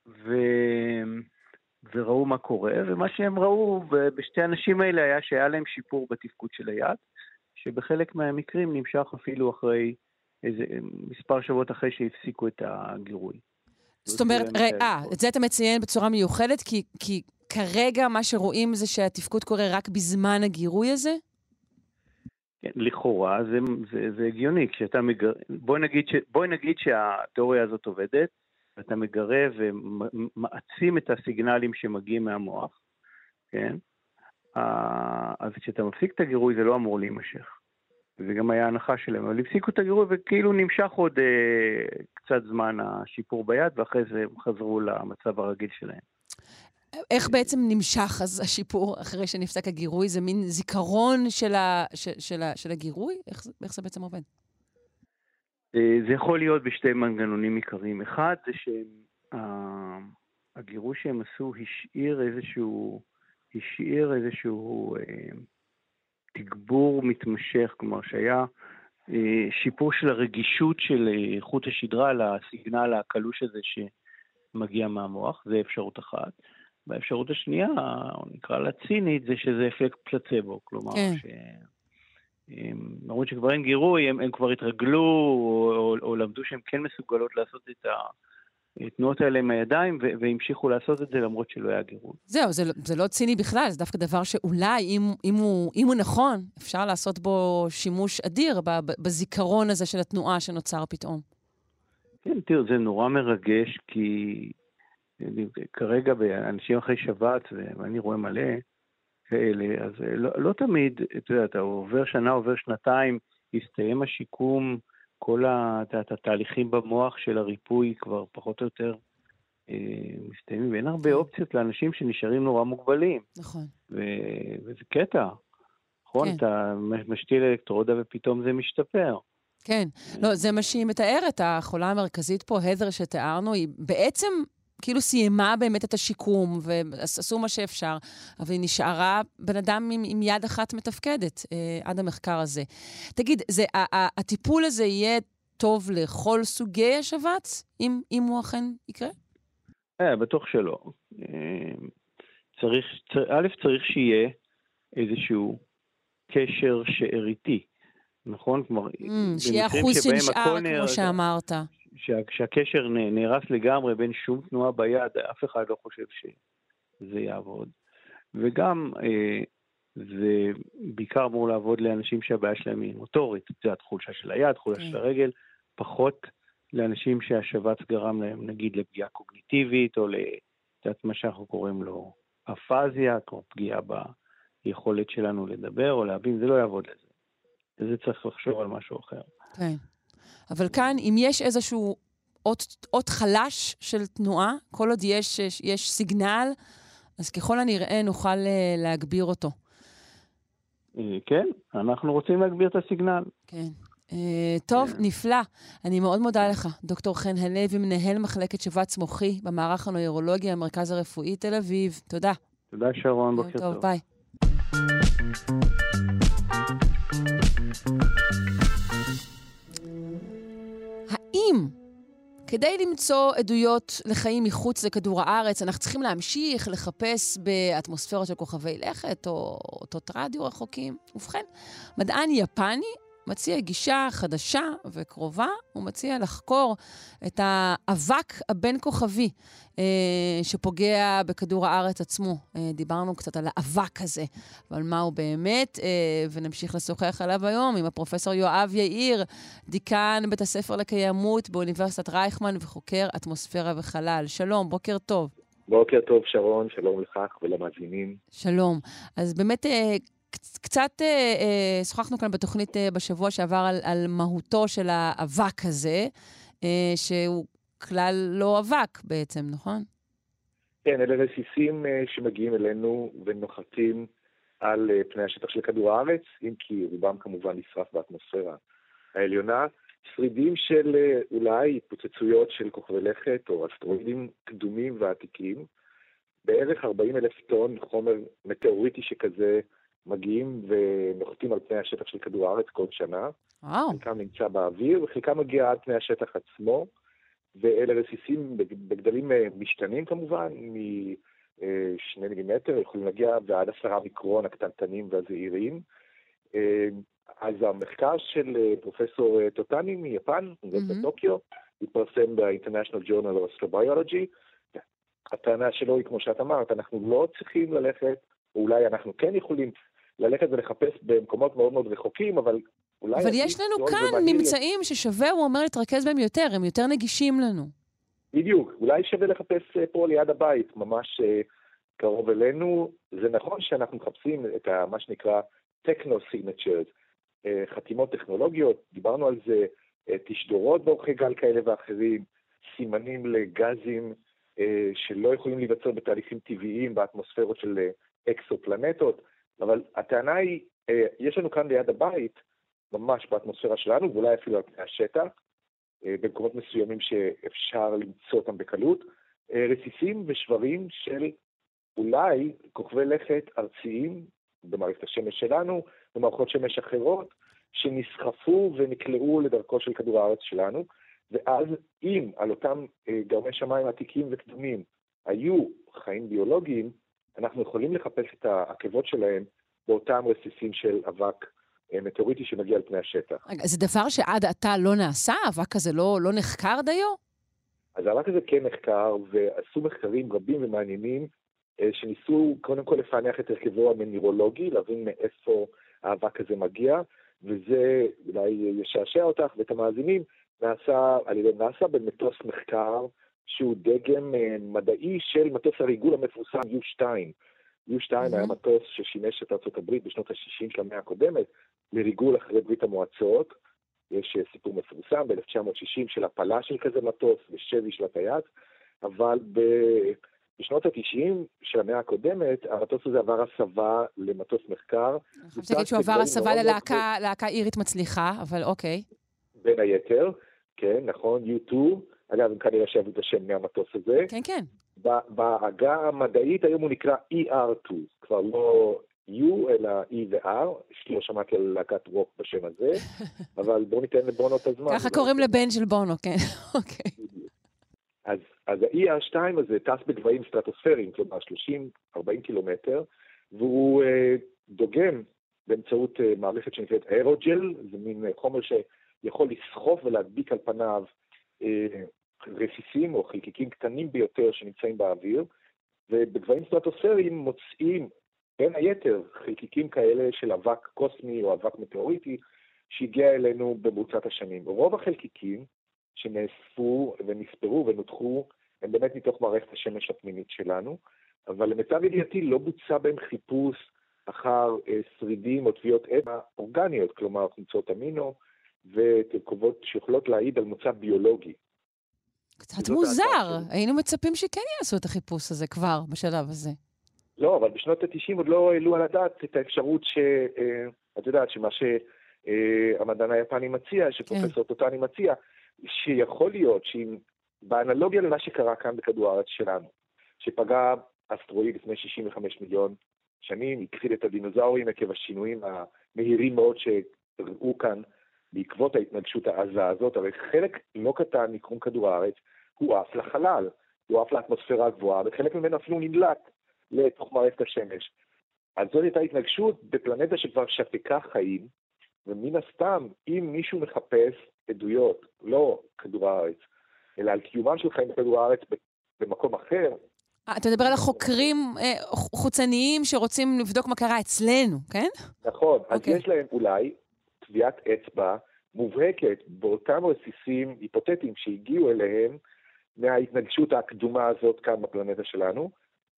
Speaker 11: ו... וראו מה קורה, ומה שהם ראו בשתי האנשים האלה היה שהיה להם שיפור בתפקוד של היד, שבחלק מהמקרים נמשך אפילו אחרי איזה מספר שבועות אחרי שהפסיקו את הגירוי.
Speaker 3: זאת אומרת, אה, את זה אתה מציין בצורה מיוחדת, כי, כי כרגע מה שרואים זה שהתפקוד קורה רק בזמן הגירוי הזה?
Speaker 11: כן, לכאורה זה, זה, זה הגיוני, כשאתה מגר... בואי נגיד, ש... בואי נגיד שהתיאוריה הזאת עובדת, ואתה מגרה ומעצים את הסיגנלים שמגיעים מהמוח, כן? אז כשאתה מפסיק את הגירוי זה לא אמור להימשך. זה גם היה הנחה שלהם, אבל הפסיקו את הגירוי וכאילו נמשך עוד אה, קצת זמן השיפור ביד, ואחרי זה הם חזרו למצב הרגיל שלהם.
Speaker 3: איך בעצם נמשך אז השיפור אחרי שנפסק הגירוי? זה מין זיכרון של, ה, של, של, של הגירוי? איך, איך זה בעצם עובד?
Speaker 11: אה, זה יכול להיות בשתי מנגנונים עיקריים. אחד זה שהגירוי שהם עשו השאיר איזשהו, השאיר איזשהו אה, תגבור מתמשך, כלומר שהיה אה, שיפור של הרגישות של אה, חוט השדרה לסיגנל הקלוש הזה שמגיע מהמוח, זה אפשרות אחת. והאפשרות השנייה, נקרא לה צינית, זה שזה אפקט פלצבו, כלומר
Speaker 3: כן.
Speaker 11: ש... למרות שכבר אין גירוי, הם, הם כבר התרגלו או, או, או למדו שהן כן מסוגלות לעשות את התנועות האלה עם הידיים, והמשיכו לעשות את זה למרות שלא היה גירוי.
Speaker 3: זהו, זה, לא- זה לא ציני בכלל, זה דווקא דבר שאולי, אם, אם, הוא, אם הוא נכון, אפשר לעשות בו שימוש אדיר בזיכרון הזה של התנועה שנוצר פתאום.
Speaker 11: כן, תראו, זה נורא מרגש, כי כרגע באנשים אחרי שבת, ואני רואה מלא כאלה, אז אה, לא, לא תמיד, אתה יודע, אתה עובר שנה, עובר שנתיים, הסתיים השיקום, כל ה- את יודעת, התהליכים במוח של הריפוי כבר פחות או יותר אה, מסתיימים, ואין הרבה אופציות לאנשים שנשארים נורא מוגבלים.
Speaker 3: נכון.
Speaker 11: ו- וזה קטע.
Speaker 10: נכון?
Speaker 3: כן.
Speaker 10: אתה משתיל אלקטרודה ופתאום זה משתפר.
Speaker 3: כן. לא, זה מה שהיא מתארת, החולה המרכזית פה, הדר שתיארנו, היא בעצם כאילו סיימה באמת את השיקום, ועשו מה שאפשר, אבל היא נשארה בן אדם עם, עם יד אחת מתפקדת אה, עד המחקר הזה. תגיד, זה, ה- ה- הטיפול הזה יהיה טוב לכל סוגי השבץ, אם, אם הוא אכן יקרה?
Speaker 10: אה, בטוח שלא. אה, צריך, צר, א', צריך שיהיה איזשהו קשר שאריתי, נכון? כלומר,
Speaker 3: Mm, שיהיה אחוז שנשאר, כמו שאמרת.
Speaker 10: שה, שהקשר נהרס לגמרי בין שום תנועה ביד, אף אחד לא חושב שזה יעבוד. וגם אה, זה בעיקר אמור לעבוד לאנשים שהבעיה שלהם היא מוטורית, זה התחושה של היד, תחושה
Speaker 3: כן.
Speaker 10: של הרגל, פחות לאנשים שהשבץ גרם להם נגיד לפגיעה קוגניטיבית, או לדעת מה שאנחנו קוראים לו אפזיה, כמו פגיעה ביכולת שלנו לדבר או להבין, זה לא יעבוד לזה. לזה צריך לחשוב על משהו אחר.
Speaker 3: כן. אבל כאן, אם יש איזשהו אות, אות חלש של תנועה, כל עוד יש, יש, יש סיגנל, אז ככל הנראה נוכל אה, להגביר אותו.
Speaker 10: אה, כן, אנחנו רוצים להגביר את הסיגנל.
Speaker 3: כן. Uh, טוב,
Speaker 10: כן.
Speaker 3: נפלא. אני מאוד מודה לך, דוקטור חן הלוי, מנהל מחלקת שבץ מוחי במערך הנוירולוגי, המרכז הרפואי תל אביב. תודה.
Speaker 10: תודה שרון, בוקר טוב.
Speaker 3: טוב, ביי. האם כדי למצוא עדויות לחיים מחוץ לכדור הארץ, אנחנו צריכים להמשיך לחפש באטמוספירות של כוכבי לכת או אותות רדיו רחוקים? ובכן, מדען יפני מציע גישה חדשה וקרובה, הוא מציע לחקור את האבק הבין-כוכבי אה, שפוגע בכדור הארץ עצמו. אה, דיברנו קצת על האבק הזה, ועל מה הוא באמת, אה, ונמשיך לשוחח עליו היום עם הפרופסור יואב יאיר, דיקן בית הספר לקיימות באוניברסיטת רייכמן וחוקר אטמוספירה וחלל. שלום, בוקר טוב.
Speaker 12: בוקר טוב, שרון, שלום לך ולמאזינים.
Speaker 3: שלום. אז באמת, אה, קצת אה, אה, שוחחנו כאן בתוכנית אה, בשבוע שעבר על, על מהותו של האבק הזה, אה, שהוא כלל לא אבק בעצם, נכון?
Speaker 12: כן, אלה רסיסים אה, שמגיעים אלינו ונוחתים על אה, פני השטח של כדור הארץ, אם כי רובם כמובן נשרף באטמוספירה העליונה. שרידים של אה, אולי התפוצצויות של כוכבי לכת או אסטרואידים קדומים ועתיקים. בערך 40 אלף טון חומר מטאוריטי שכזה מגיעים ונוחתים על פני השטח של כדור הארץ כל שנה.
Speaker 3: וואו.
Speaker 12: חלקם נמצא באוויר וחלקם מגיע עד פני השטח עצמו, ואלה רסיסים בג- בגדלים אה, משתנים כמובן, משני מילימטר, יכולים להגיע ועד עשרה מיקרון הקטנטנים והזעירים. אה, אז המחקר של אה, פרופסור אה, טוטני מיפן, אוניברסיטת
Speaker 3: מהמם.
Speaker 12: טוקיו, התפרסם ב-International Journal of Astrobiology. הטענה שלו היא, כמו שאת אמרת, אנחנו לא צריכים ללכת, או אולי אנחנו כן יכולים ללכת ולחפש במקומות מאוד מאוד רחוקים, אבל אולי...
Speaker 3: אבל יש לנו כאן ממצאים ששווה, הוא אומר, להתרכז בהם יותר, הם יותר נגישים לנו.
Speaker 12: בדיוק, אולי שווה לחפש אה, פה ליד הבית, ממש אה, קרוב אלינו. זה נכון שאנחנו מחפשים את ה, מה שנקרא techno-signatures, אה, חתימות טכנולוגיות, דיברנו על זה, תשדורות באורכי גל כאלה ואחרים, סימנים לגזים שלא יכולים להיווצר בתהליכים טבעיים באטמוספירות של אקסופלנטות, אבל הטענה היא, אה, יש לנו כאן ליד הבית, ממש באטמוספירה שלנו, ואולי אפילו על פני השטח, אה, במקומות מסוימים שאפשר למצוא אותם בקלות, אה, רסיסים ושברים של אולי כוכבי לכת ארציים במערכת השמש שלנו, במערכות שמש אחרות, שנסחפו ונקלעו לדרכו של כדור הארץ שלנו, ואז אם על אותם גרמי שמיים עתיקים וקדומים היו חיים ביולוגיים, אנחנו יכולים לחפש את העקבות שלהם באותם רסיסים של אבק אה, מטאוריטי שמגיע על פני השטח.
Speaker 3: רגע, זה דבר שעד עתה לא נעשה? האבק הזה לא, לא נחקר דיו?
Speaker 12: אז האבק הזה כן נחקר, ועשו מחקרים רבים ומעניינים, אה, שניסו קודם כל לפענח את הרכבו המנירולוגי, להבין מאיפה האבק הזה מגיע, וזה אולי ישעשע אותך ואת המאזינים, נעשה על ידי נאס"א במטוס מחקר שהוא דגם אה, מדעי של מטוס הריגול המפורסם U-2. U-2 היה מטוס ששימש את ארה"ב בשנות ה-60 של המאה הקודמת לריגול אחרי ברית המועצות. יש אה, סיפור מפורסם ב-1960 של הפלה של כזה מטוס ושבי של הטייס, אבל בשנות ה-90 של המאה הקודמת, המטוס הזה עבר הסבה למטוס מחקר.
Speaker 3: אני חושבת להגיד שהוא עבר הסבה ללהקה אירית מצליחה, אבל אוקיי.
Speaker 12: בין היתר, כן, נכון, U2, אגב, הם כנראה שאהבו את השם מהמטוס הזה.
Speaker 3: כן, כן.
Speaker 12: בעגה המדעית היום הוא נקרא ER2, כבר לא U אלא E ו-R, לא שמעתי על להקת רוק בשם הזה, אבל בואו ניתן לבונו את הזמן.
Speaker 3: ככה קוראים לבן של בונו, כן, אוקיי.
Speaker 12: אז, אז ה-ER2 הזה טס בגבהים סטרטוספריים, כלומר 30-40 קילומטר, והוא אה, דוגם באמצעות אה, מערכת שנקראת אירוג'ל, זה מין אה, חומר שיכול לסחוף ולהדביק על פניו אה, רסיסים או חלקיקים קטנים ביותר שנמצאים באוויר, ובגבהים סטרטוספריים מוצאים בין היתר חלקיקים כאלה של אבק קוסמי או אבק מטאוריטי שהגיע אלינו במרוצת השנים. רוב החלקיקים שנאספו ונספרו ונותחו הם באמת מתוך מערכת השמש הפנימית שלנו, אבל למיטב ידיעתי לא בוצע בהם חיפוש אחר אה, שרידים או טביעות אצבע אורגניות, כלומר חומצות אמינו ותרכובות שיכולות להעיד על מוצא ביולוגי.
Speaker 3: קצת מוזר, היינו מצפים שכן יעשו את החיפוש הזה כבר בשלב הזה.
Speaker 12: לא, אבל בשנות ה-90 עוד לא העלו על הדעת את האפשרות ש... אה, את יודעת, שמה שהמדען היפני מציע, שפרופסור כן. טוטני מציע, שיכול להיות שאם, באנלוגיה למה שקרה כאן בכדור הארץ שלנו, שפגע אסטרואיד לפני 65 מיליון שנים, הכחיד את הדינוזאורים עקב השינויים המהירים מאוד שראו כאן בעקבות ההתנגשות העזה הזאת, הרי חלק לא קטן מקרום כדור הארץ הוא עף לחלל, הוא עף לאטמוספירה הגבוהה, וחלק ממנו אפילו נמלט לתוך מערכת השמש. אז זאת הייתה התנגשות בפלנטה שכבר שתקה חיים, ומן הסתם, אם מישהו מחפש עדויות, לא כדור הארץ, אלא על קיומם של חיים בכדור הארץ במקום אחר,
Speaker 3: אה, אתה מדבר על החוקרים אה, חוצניים שרוצים לבדוק מה קרה אצלנו, כן?
Speaker 12: נכון, אז okay. אוקיי. יש להם אולי טביעת אצבע מובהקת באותם רסיסים היפותטיים שהגיעו אליהם מההתנגשות הקדומה הזאת כאן בפלנטה שלנו,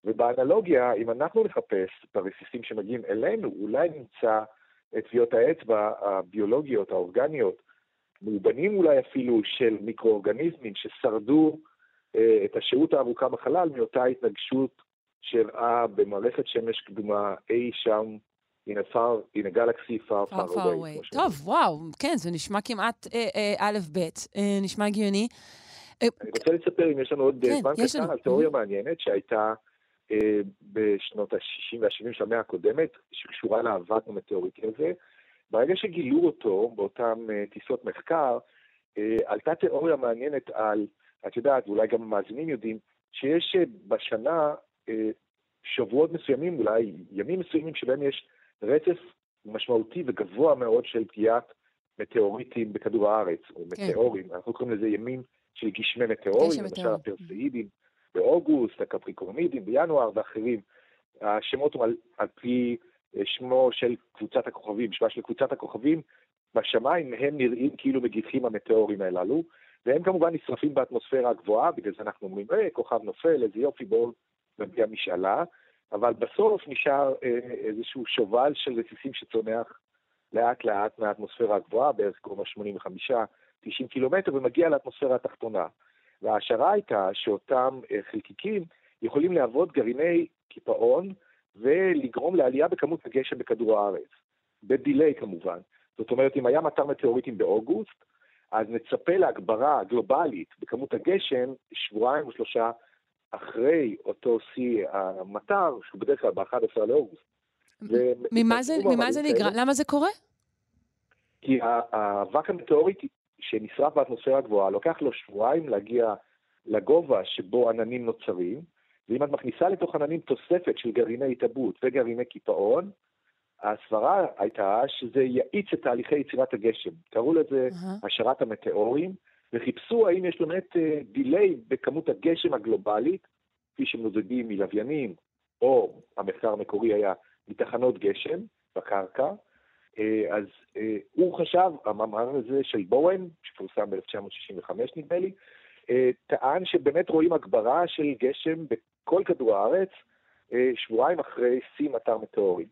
Speaker 12: ובאנלוגיה, אם אנחנו נחפש ברסיסים שמגיעים אלינו, אולי נמצא את טביעות האצבע הביולוגיות, האורגניות, מאובנים אולי אפילו של מיקרואורגניזמים ששרדו אה, את השהות הארוכה בחלל מאותה התנגשות שאירעה במערכת שמש קדומה אי שם in a far, in a galaxy far far, far, far away.
Speaker 3: away. טוב, וואו, כן, זה נשמע כמעט אה, אה, א' ב', אה, נשמע הגיוני.
Speaker 12: אה, אני רוצה לספר, אם יש לנו עוד אה, כן, זמן קטן, על תיאוריה mm-hmm. מעניינת שהייתה אה, בשנות ה-60 וה-70 של המאה הקודמת, שקשורה לאבק המטאוריטי הזה. ברגע שגילו אותו באותן אה, טיסות מחקר, אה, עלתה תיאוריה מעניינת על, את יודעת, ואולי גם המאזינים יודעים, שיש בשנה שבועות מסוימים, אולי ימים מסוימים, שבהם יש רצף משמעותי וגבוה מאוד של פגיעת מטאוריטים בכדור הארץ, או כן. מטאורים, אנחנו קוראים לזה ימים של גשמי מטאורים, למשל הפרסאידים, באוגוסט, הקפריקורנידים בינואר ואחרים. השמות הם על, על פי אה, שמו של קבוצת הכוכבים, שמה של קבוצת הכוכבים בשמיים, הם נראים כאילו מגיחים המטאורים הללו, והם כמובן נשרפים באטמוספירה הגבוהה, בגלל זה אנחנו אומרים, אה, כוכב נופל, איזה יופי, בואו נביע משאלה, אבל בסוף נשאר אה, איזשהו שובל של רסיסים שצונח לאט לאט מהאטמוספירה הגבוהה, בערך גובה 85-90 קילומטר, ומגיע לאטמוספירה התחתונה. וההשערה הייתה שאותם אה, חלקיקים יכולים להוות גרעיני קיפאון ולגרום לעלייה בכמות הגשם בכדור הארץ, בדיליי כמובן. זאת אומרת, אם היה מטר מטאוריטים באוגוסט, אז נצפה להגברה גלובלית בכמות הגשם שבועיים או שלושה אחרי אותו שיא המטר, שהוא בדרך כלל ב-11 לאוגוסט.
Speaker 3: ממה זה, ממה זה נגרם? למה זה קורה?
Speaker 12: כי האבק המטאוריטי שנשרף באטמוספירה הגבוהה, לוקח לו שבועיים להגיע לגובה שבו עננים נוצרים, ואם את מכניסה לתוך עננים תוספת של גרעיני התאבות וגרעיני קיפאון, הסברה הייתה שזה יאיץ את תהליכי יצירת הגשם. קראו לזה uh-huh. השערת המטאורים, וחיפשו האם יש באמת דיליי בכמות הגשם הגלובלית, כפי שמוזגים מלוויינים, או המחקר המקורי היה מתחנות גשם בקרקע, אה, אז אה, הוא חשב, המאמר הזה של בורן, שפורסם ב-1965 נדמה לי, אה, טען שבאמת רואים הגברה של גשם בכל כדור הארץ שבועיים אחרי שיא מטר מטאורי.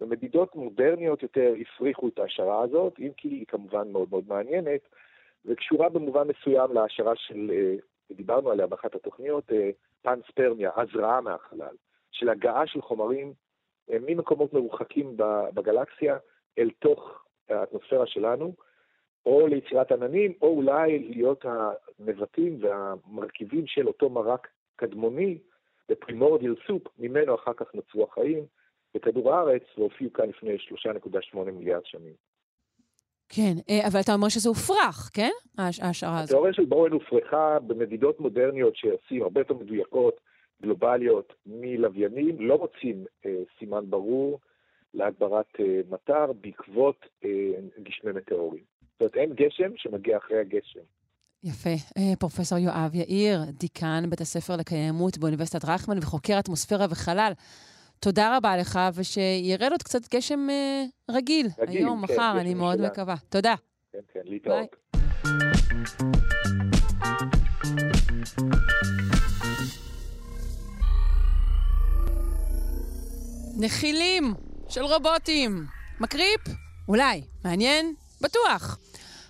Speaker 12: ומדידות מודרניות יותר הפריחו את ההשערה הזאת, אם כי היא כמובן מאוד מאוד מעניינת, וקשורה במובן מסוים להשערה של, דיברנו עליה באחת התוכניות, פנספרמיה, הזרעה מהחלל, של הגעה של חומרים אה, ממקומות מרוחקים בגלקסיה אל תוך האטמוספירה שלנו, או ליצירת עננים, או אולי להיות הנבטים והמרכיבים של אותו מרק קדמוני בפרימורדיאל סופ, ממנו אחר כך נוצרו החיים בכדור הארץ והופיעו כאן לפני 3.8 מיליארד שנים.
Speaker 3: כן, אה, אבל אתה אומר שזה הופרך, כן? ההשערה הזאת.
Speaker 12: התיאוריה של בורן הופרכה במדידות מודרניות שעושים הרבה יותר מדויקות, גלובליות, מלוויינים, לא רוצים אה, סימן ברור להגברת אה, מטר בעקבות אה, גשמי מטאורים. זאת אומרת, אין גשם שמגיע אחרי הגשם.
Speaker 3: יפה. אה, פרופסור יואב יאיר, דיקן בית הספר לקיימות באוניברסיטת רייכמן וחוקר אטמוספירה וחלל. תודה רבה לך, ושירד עוד קצת גשם אה, רגיל. רגיל, היום, כן, מחר, אני מאוד שלה. מקווה. תודה.
Speaker 12: כן, כן, להתראות.
Speaker 3: נחילים של רובוטים. מקריפ? אולי. מעניין? בטוח.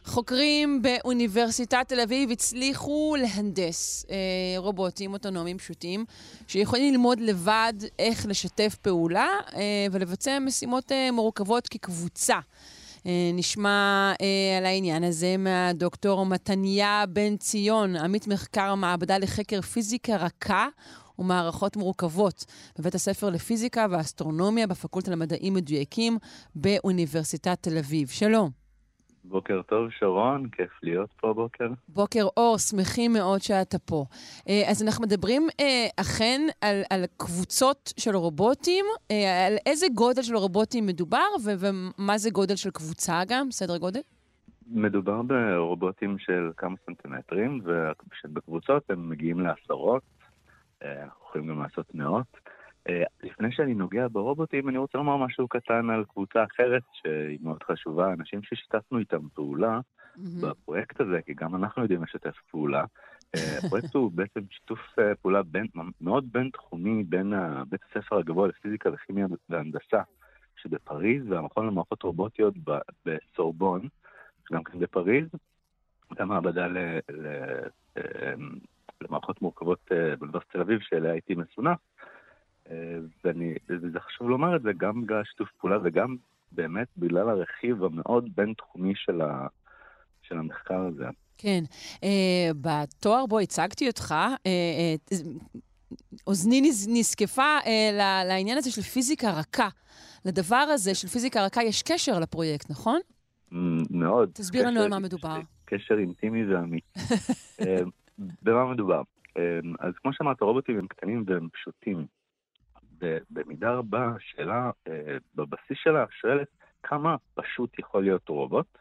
Speaker 3: חוקרים באוניברסיטת תל אביב הצליחו להנדס אה, רובוטים אוטונומיים פשוטים, שיכולים ללמוד לבד איך לשתף פעולה אה, ולבצע משימות אה, מורכבות כקבוצה. אה, נשמע אה, על העניין הזה מהדוקטור מתניה בן ציון, עמית מחקר המעבדה לחקר פיזיקה רכה ומערכות מורכבות בבית הספר לפיזיקה ואסטרונומיה בפקולטה למדעים מדויקים באוניברסיטת תל אביב. שלום.
Speaker 13: בוקר טוב, שרון, כיף להיות פה הבוקר.
Speaker 3: בוקר אור, שמחים מאוד שאתה פה. אה, אז אנחנו מדברים אה, אכן על, על קבוצות של רובוטים, אה, על איזה גודל של רובוטים מדובר, ו- ומה זה גודל של קבוצה גם, סדר גודל?
Speaker 13: מדובר ברובוטים של כמה סנטימטרים, ובקבוצות הם מגיעים לעשרות, אנחנו יכולים גם לעשות מאות. אה, לפני שאני נוגע ברובוטים, אני רוצה לומר משהו קטן על קבוצה אחרת שהיא מאוד חשובה, אנשים ששיתפנו איתם פעולה בפרויקט הזה, כי גם אנחנו יודעים לשתף פעולה. אה, הפרויקט הוא בעצם שיתוף אה, פעולה בין, מאוד בין-תחומי בין בית הספר הגבוה לפיזיקה וכימיה והנדסה שבפריז והמכון למערכות רובוטיות בסורבון, גם כן בפריז, גם מעבדה ל, ל, למערכות מורכבות באוניברסיטת תל אביב שאליה הייתי מסונף. ואני, וזה חשוב לומר את זה גם בגלל שיתוף פעולה וגם באמת בגלל הרכיב המאוד בין-תחומי של, ה, של המחקר הזה.
Speaker 3: כן. אה, בתואר בו הצגתי אותך, אה, אה, אוזני נזקפה אה, לעניין הזה של פיזיקה רכה. לדבר הזה של פיזיקה רכה יש קשר לפרויקט, נכון?
Speaker 13: מאוד.
Speaker 3: תסביר לנו על מה מדובר.
Speaker 13: קשר אינטימי ואמיתי. אה, במה מדובר? אה, אז כמו שאמרת, רובוטים הם קטנים והם פשוטים. ובמידה רבה השאלה אה, בבסיס שלה שואלת כמה פשוט יכול להיות רובוט,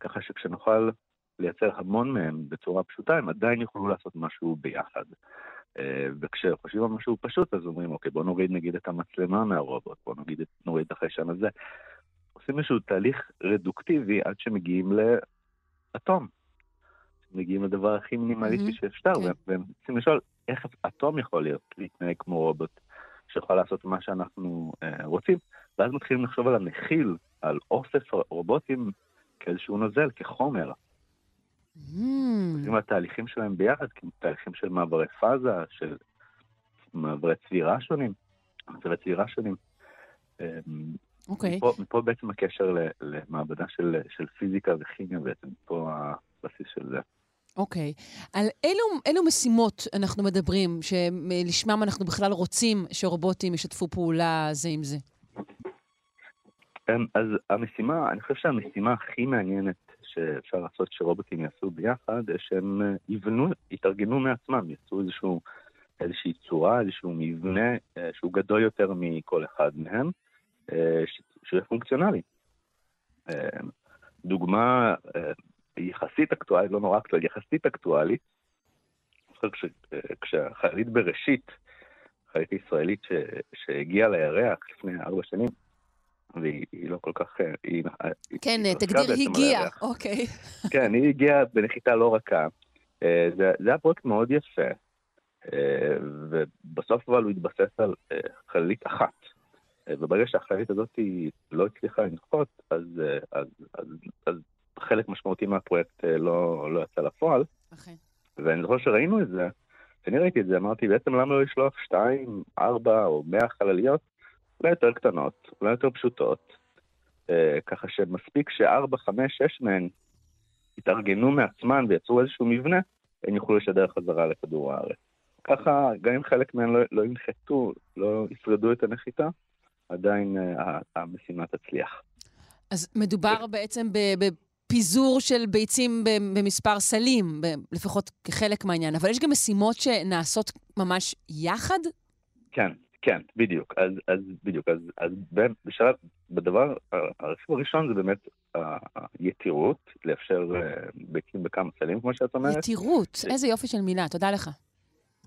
Speaker 13: ככה שכשנוכל לייצר המון מהם בצורה פשוטה, הם עדיין יוכלו לעשות משהו ביחד. אה, וכשחושבים על משהו פשוט, אז אומרים, אוקיי, בוא נוריד נגיד את המצלמה מהרובוט, בוא נגיד, נוריד את החיישן הזה. עושים איזשהו תהליך רדוקטיבי עד שמגיעים לאטום. מגיעים לדבר הכי מינימליסטי mm-hmm. שאפשר, כן. והם רוצים לשאול איך אטום יכול להיות, להתנהג כמו רובוט. שיכול לעשות מה שאנחנו אה, רוצים, ואז מתחילים לחשוב על המכיל, על אוסף רובוטים כאיזשהו נוזל, כחומר. Mm. התהליכים שלהם ביחד, תהליכים של מעברי פאזה, של מעברי צבירה שונים, מעברי צבירה שונים. אמ,
Speaker 3: אוקיי. Okay.
Speaker 13: מפה, מפה בעצם הקשר למעבדה של, של פיזיקה וכימיה בעצם, פה הבסיס של זה.
Speaker 3: אוקיי. Okay. על אילו, אילו משימות אנחנו מדברים, שלשמם אנחנו בכלל רוצים שרובוטים ישתפו פעולה זה עם זה?
Speaker 13: אמ, אז המשימה, אני חושב שהמשימה הכי מעניינת שאפשר לעשות שרובוטים יעשו ביחד, שהם אה, יבנו, יתארגנו מעצמם, יעשו איזשהו, איזושהי צורה, איזשהו מבנה אה, שהוא גדול יותר מכל אחד מהם, אה, שהוא פונקציונלי. דוגמה יחסית אקטואלית, לא נורא אקטואלית, יחסית אקטואלית. כש, כשהחיילית בראשית, חיילית ישראלית ש, שהגיעה לירח לפני ארבע שנים, והיא לא כל כך... היא,
Speaker 3: כן, היא תגדיר הגיעה, אוקיי.
Speaker 13: כן, היא הגיעה בנחיתה לא רכה. אה, זה, זה היה פרויקט מאוד יפה, אה, ובסוף אבל הוא התבסס על אה, חללית אחת. וברגע שהחללית הזאת לא הצליחה לנחות, אז, אז, אז, אז חלק משמעותי מהפרויקט אה, לא, לא יצא לפועל.
Speaker 3: אכן.
Speaker 13: ואני זוכר שראינו את זה, כשאני ראיתי את זה, אמרתי, בעצם למה לא לשלוח שתיים, ארבע או מאה חלליות, אולי יותר קטנות, אולי יותר פשוטות, אה, ככה שמספיק שארבע, חמש, שש מהן התארגנו מעצמן ויצרו איזשהו מבנה, הן יוכלו לשדר חזרה לכדור הארץ. ככה, גם אם חלק מהן לא, לא ינחתו, לא ישרדו את הנחיתה, עדיין אה, המשימה תצליח.
Speaker 3: אז מדובר בעצם בפיזור של ביצים במספר סלים, לפחות כחלק מהעניין, אבל יש גם משימות שנעשות ממש יחד?
Speaker 13: כן, כן, בדיוק. אז, אז בדיוק, אז, אז בשלב, בדבר, הרכיב הראשון זה באמת היתירות, לאפשר אה, ביצים בכמה סלים, כמו שאת אומרת.
Speaker 3: יתירות, איזה יופי של מילה, תודה לך.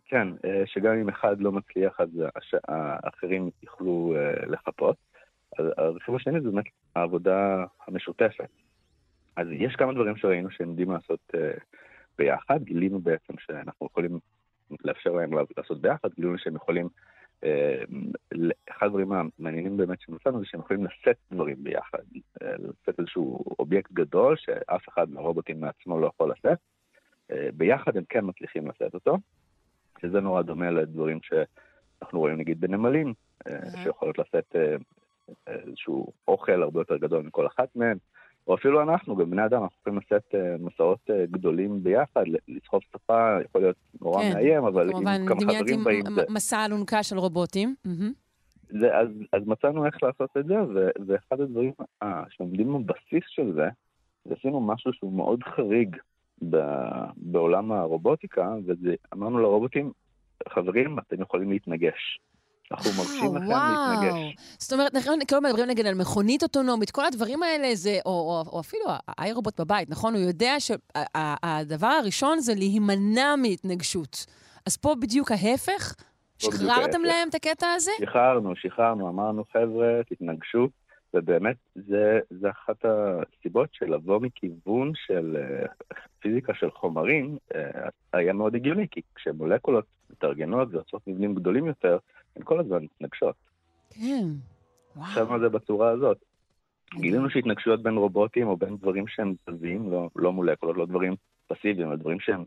Speaker 13: כן, אה, שגם אם אחד לא מצליח, אז האחרים יוכלו אה, לחפות. הרכיב השני זה באמת העבודה המשותפת. אז יש כמה דברים שראינו שהם יודעים לעשות ביחד, גילינו בעצם שאנחנו יכולים לאפשר להם לעשות ביחד, גילינו שהם יכולים אה, אחד הדברים המעניינים באמת שמצאנו זה שהם יכולים לשאת דברים ביחד, אה, לשאת איזשהו אובייקט גדול שאף אחד מהרובוטים מעצמו לא יכול לשאת, אה, ביחד הם כן מצליחים לשאת אותו, שזה נורא דומה לדברים שאנחנו רואים נגיד בנמלים, שיכולות לשאת איזשהו אוכל הרבה יותר גדול מכל אחת מהן, או אפילו אנחנו, גם בני אדם, אנחנו יכולים לשאת uh, מסעות uh, גדולים ביחד, לסחוב שפה יכול להיות נורא כן, מאיים, אבל עם כמה חברים באים...
Speaker 3: כמובן, דמיינתי מסע אלונקה של רובוטים.
Speaker 13: זה, אז, אז מצאנו איך לעשות את זה, ו, ואחד הדברים uh, שעומדים בבסיס של זה, זה עשינו משהו שהוא מאוד חריג ב, בעולם הרובוטיקה, ואמרנו לרובוטים, חברים, אתם יכולים להתנגש. אנחנו מרשים לכם להתנגש.
Speaker 3: זאת אומרת, אנחנו כאילו מדברים נגיד על מכונית אוטונומית, כל הדברים האלה זה, או, או, או אפילו האי רובוט בבית, נכון? הוא יודע שהדבר הראשון זה להימנע מהתנגשות. אז פה בדיוק ההפך? שחררתם להם את הקטע הזה?
Speaker 13: שחררנו, שחררנו, אמרנו, חבר'ה, תתנגשו, ובאמת, זה, זה אחת הסיבות של לבוא מכיוון של uh, פיזיקה של חומרים, uh, היה מאוד הגיוני, כי כשמולקולות מתארגנות ויוצאות מבנים גדולים יותר, כל הזמן מתנגשות.
Speaker 3: כן,
Speaker 13: וואו. חשבנו על זה בצורה הזאת. גילינו שהתנגשויות בין רובוטים או בין דברים שהם זזים, לא, לא מולקולות, לא דברים פסיביים, אלא דברים שהם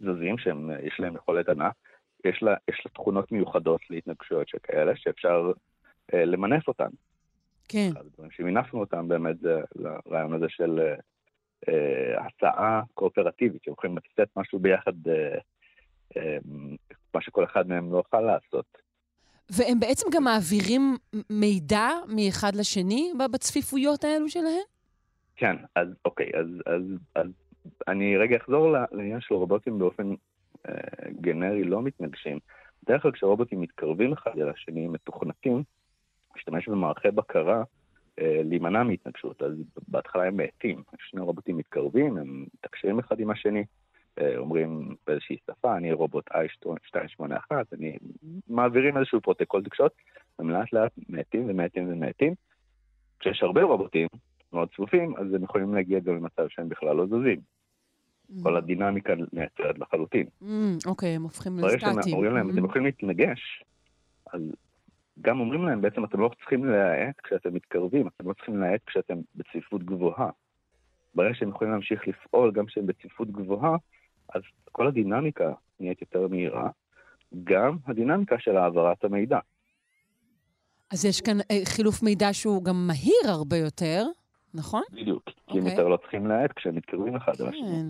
Speaker 13: זזים, שיש להם יכולת ענק, יש לה, יש לה תכונות מיוחדות להתנגשויות שכאלה, שאפשר אה, למנף אותן.
Speaker 3: כן.
Speaker 13: אחד הדברים שמינפנו אותם באמת זה לרעיון הזה של אה, אה, הצעה קואופרטיבית, שהם יכולים לתת משהו ביחד, אה, אה, מה שכל אחד מהם לא יוכל לעשות.
Speaker 3: והם בעצם גם מעבירים מידע מאחד לשני בצפיפויות האלו שלהם?
Speaker 13: כן, אז אוקיי, אז, אז, אז אני רגע אחזור לעניין של רובוטים באופן אה, גנרי לא מתנגשים. בדרך כלל כשרובוטים מתקרבים אחד אל השני, הם מתוכנתים, להשתמש במערכי בקרה אה, להימנע מהתנגשות. אז בהתחלה הם מאטים, שני רובוטים מתקרבים, הם מתקשרים אחד עם השני, אומרים באיזושהי שפה, אני רובוט i281, אני מעבירים איזשהו פרוטוקול תקשורת, הם לאט לאט מאטים ומאטים ומאטים. כשיש הרבה רובוטים מאוד צפופים, אז הם יכולים להגיע גם למצב שהם בכלל לא זזים. Mm. כל הדינמיקה נעצרת לחלוטין.
Speaker 3: Mm, אוקיי, הם הופכים לסטטיים.
Speaker 13: ברגע שאומרים להם, אתם mm. יכולים להתנגש, אז גם אומרים להם, בעצם אתם לא צריכים להאט כשאתם מתקרבים, אתם לא צריכים להאט כשאתם בצפיפות גבוהה. ברגע שהם יכולים להמשיך לפעול גם כשהם בצפיפות גבוהה, אז כל הדינמיקה נהיית יותר מהירה, גם הדינמיקה של העברת המידע.
Speaker 3: אז יש כאן אה, חילוף מידע שהוא גם מהיר הרבה יותר, נכון?
Speaker 13: בדיוק, כי okay. הם אוקיי. יותר לא צריכים להאט כשהם מתקרבים אחד. כן.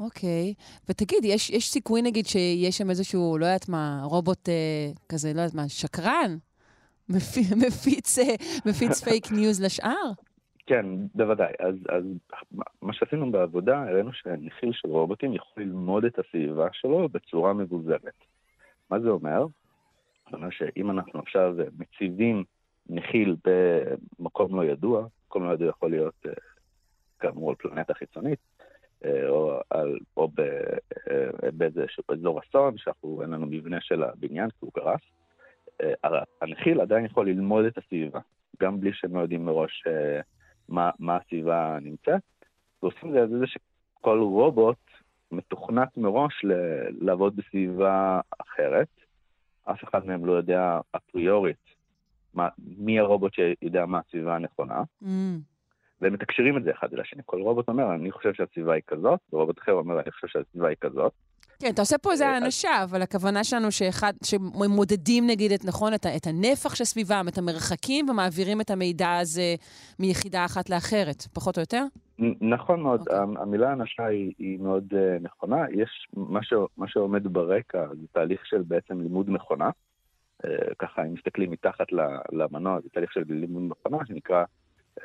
Speaker 3: אוקיי. ותגיד, יש, יש סיכוי נגיד שיש שם איזשהו, לא יודעת מה, רובוט אה, כזה, לא יודעת מה, שקרן? מפיץ, אה, מפיץ פייק ניוז לשאר?
Speaker 13: כן, בוודאי. אז, אז מה שעשינו בעבודה, הראינו שנחיל של רובוטים יכול ללמוד את הסביבה שלו בצורה מבוזרת. מה זה אומר? זאת אומרת שאם אנחנו עכשיו מציבים נחיל במקום לא ידוע, מקום לא ידוע יכול להיות אה, כאמור על פלנטה חיצונית, אה, או, על, או אה, באיזשהו אזור אסון, שאנחנו, אין לנו מבנה של הבניין כי הוא קרס, הנחיל עדיין יכול ללמוד את הסביבה, גם בלי שהם לא יודעים מראש מה, מה הסביבה נמצאת, ועושים את זה שכל רובוט מתוכנת מראש ל- לעבוד בסביבה אחרת. אף אחד מהם לא יודע אפריורית מה, מי הרובוט שיודע מה הסביבה הנכונה. Mm. והם מתקשרים את זה אחד אל השני. כל רובוט אומר, אני חושב שהסביבה היא כזאת, ורובוט אחר אומר, אני חושב שהסביבה היא כזאת.
Speaker 3: כן, אתה עושה פה איזה
Speaker 13: אה,
Speaker 3: האנשה, אבל הכוונה שלנו שאחד, שמודדים נגיד את, נכון, את, את הנפח שסביבם, את המרחקים, ומעבירים את המידע הזה מיחידה אחת לאחרת, פחות או יותר?
Speaker 13: נכון מאוד,
Speaker 3: אוקיי.
Speaker 13: המ- המילה אנשה היא, היא מאוד uh, נכונה. יש מה, ש, מה שעומד ברקע זה תהליך של בעצם לימוד מכונה. Uh, ככה, אם מסתכלים מתחת למנוע, זה תהליך של לימוד מכונה שנקרא um,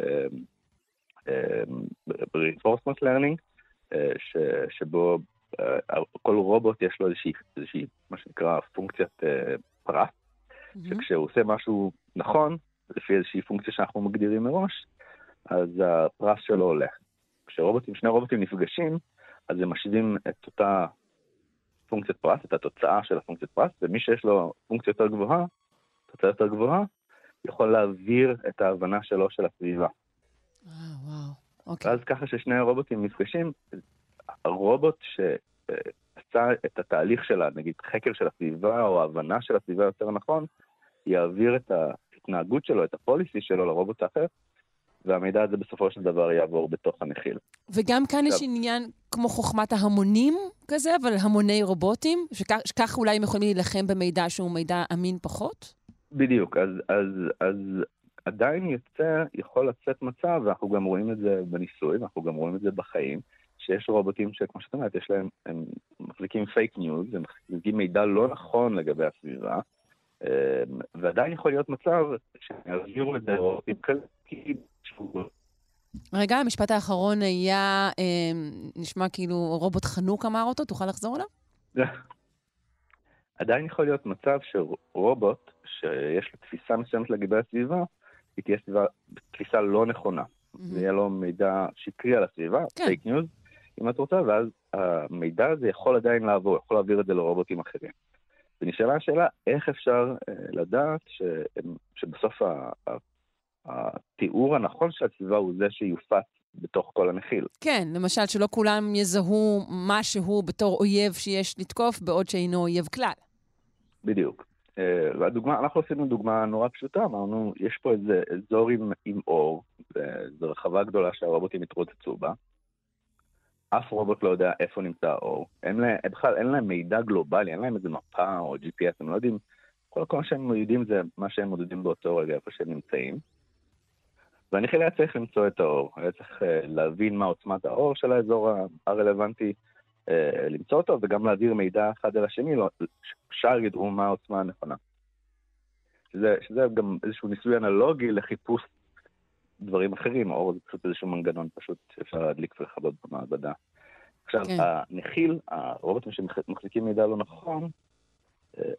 Speaker 13: um, reinforcement learning, uh, ש, שבו uh, כל רובוט יש לו איזושהי, איזושהי מה שנקרא פונקציית uh, פרט, שכשהוא עושה משהו נכון, לפי איזושהי פונקציה שאנחנו מגדירים מראש, אז הפרס שלו עולה. כשרובוטים, שני רובוטים נפגשים, אז הם משווים את אותה פונקציית פרס, את התוצאה של הפונקציית פרס, ומי שיש לו פונקציה יותר גבוהה, תוצאה יותר גבוהה, יכול להעביר את ההבנה שלו של הסביבה.
Speaker 3: אה, וואו. אוקיי.
Speaker 13: ואז ככה ששני הרובוטים נפגשים, הרובוט שעשה את התהליך שלה, נגיד חקר של הסביבה או ההבנה של הסביבה יותר נכון, יעביר את ההתנהגות שלו, את ה policy שלו לרובוט האחר, והמידע הזה בסופו של דבר יעבור בתוך הנחיל.
Speaker 3: וגם כאן יש עניין כמו חוכמת ההמונים כזה, אבל המוני רובוטים, שכך, שכך אולי הם יכולים להילחם במידע שהוא מידע אמין פחות?
Speaker 13: בדיוק, אז, אז, אז עדיין יוצא, יכול לצאת מצב, ואנחנו גם רואים את זה בניסוי, ואנחנו גם רואים את זה בחיים, שיש רובוטים שכמו שאת אומרת, יש להם, הם מחזיקים פייק ניוז, הם מחזיקים מידע לא נכון לגבי הסביבה, אמ, ועדיין יכול להיות מצב שהם יעבירו את זה לרובוטים כאלה,
Speaker 3: רגע, המשפט האחרון היה, אה, נשמע כאילו רובוט חנוק אמר אותו, תוכל לחזור עליו?
Speaker 13: עדיין יכול להיות מצב שרובוט, שיש לו תפיסה מסוימת לגבי הסביבה, היא תהיה סביבה, תפיסה לא נכונה. זה יהיה לו מידע שקרי על הסביבה,
Speaker 3: כן.
Speaker 13: פייק ניוז, אם את רוצה, ואז המידע הזה יכול עדיין לעבור, יכול להעביר את זה לרובוטים אחרים. ונשאלה השאלה, איך אפשר אה, לדעת ש, שבסוף ה, ה, התיאור הנכון של הסביבה הוא זה שיופץ בתוך כל הנחיל.
Speaker 3: כן, למשל, שלא כולם יזהו משהו בתור אויב שיש לתקוף, בעוד שאינו אויב כלל.
Speaker 13: בדיוק. אה, והדוגמה, אנחנו עשינו דוגמה נורא פשוטה, אמרנו, יש פה איזה אזור עם, עם אור, זו רחבה גדולה שהרובוטים התרוצצו בה. אף רובוט לא יודע איפה נמצא האור. אין להם, בכלל אין להם מידע גלובלי, אין להם איזה מפה או GPS, הם לא יודעים, כל מה שהם יודעים זה מה שהם מודדים באותו רגע, איפה שהם נמצאים. והנחיל היה צריך למצוא את האור, היה צריך אה, להבין מה עוצמת האור של האזור הרלוונטי, אה, למצוא אותו, וגם להעביר מידע אחד אל השני, לא- שער ידעו מה העוצמה הנכונה. שזה, שזה גם איזשהו ניסוי אנלוגי לחיפוש דברים אחרים, אור זה פשוט איזשהו מנגנון פשוט שאפשר להדליק ולכבות במעבדה. עכשיו,
Speaker 3: כן.
Speaker 13: הנחיל, הרובוטים שמחזיקים מידע לא נכון,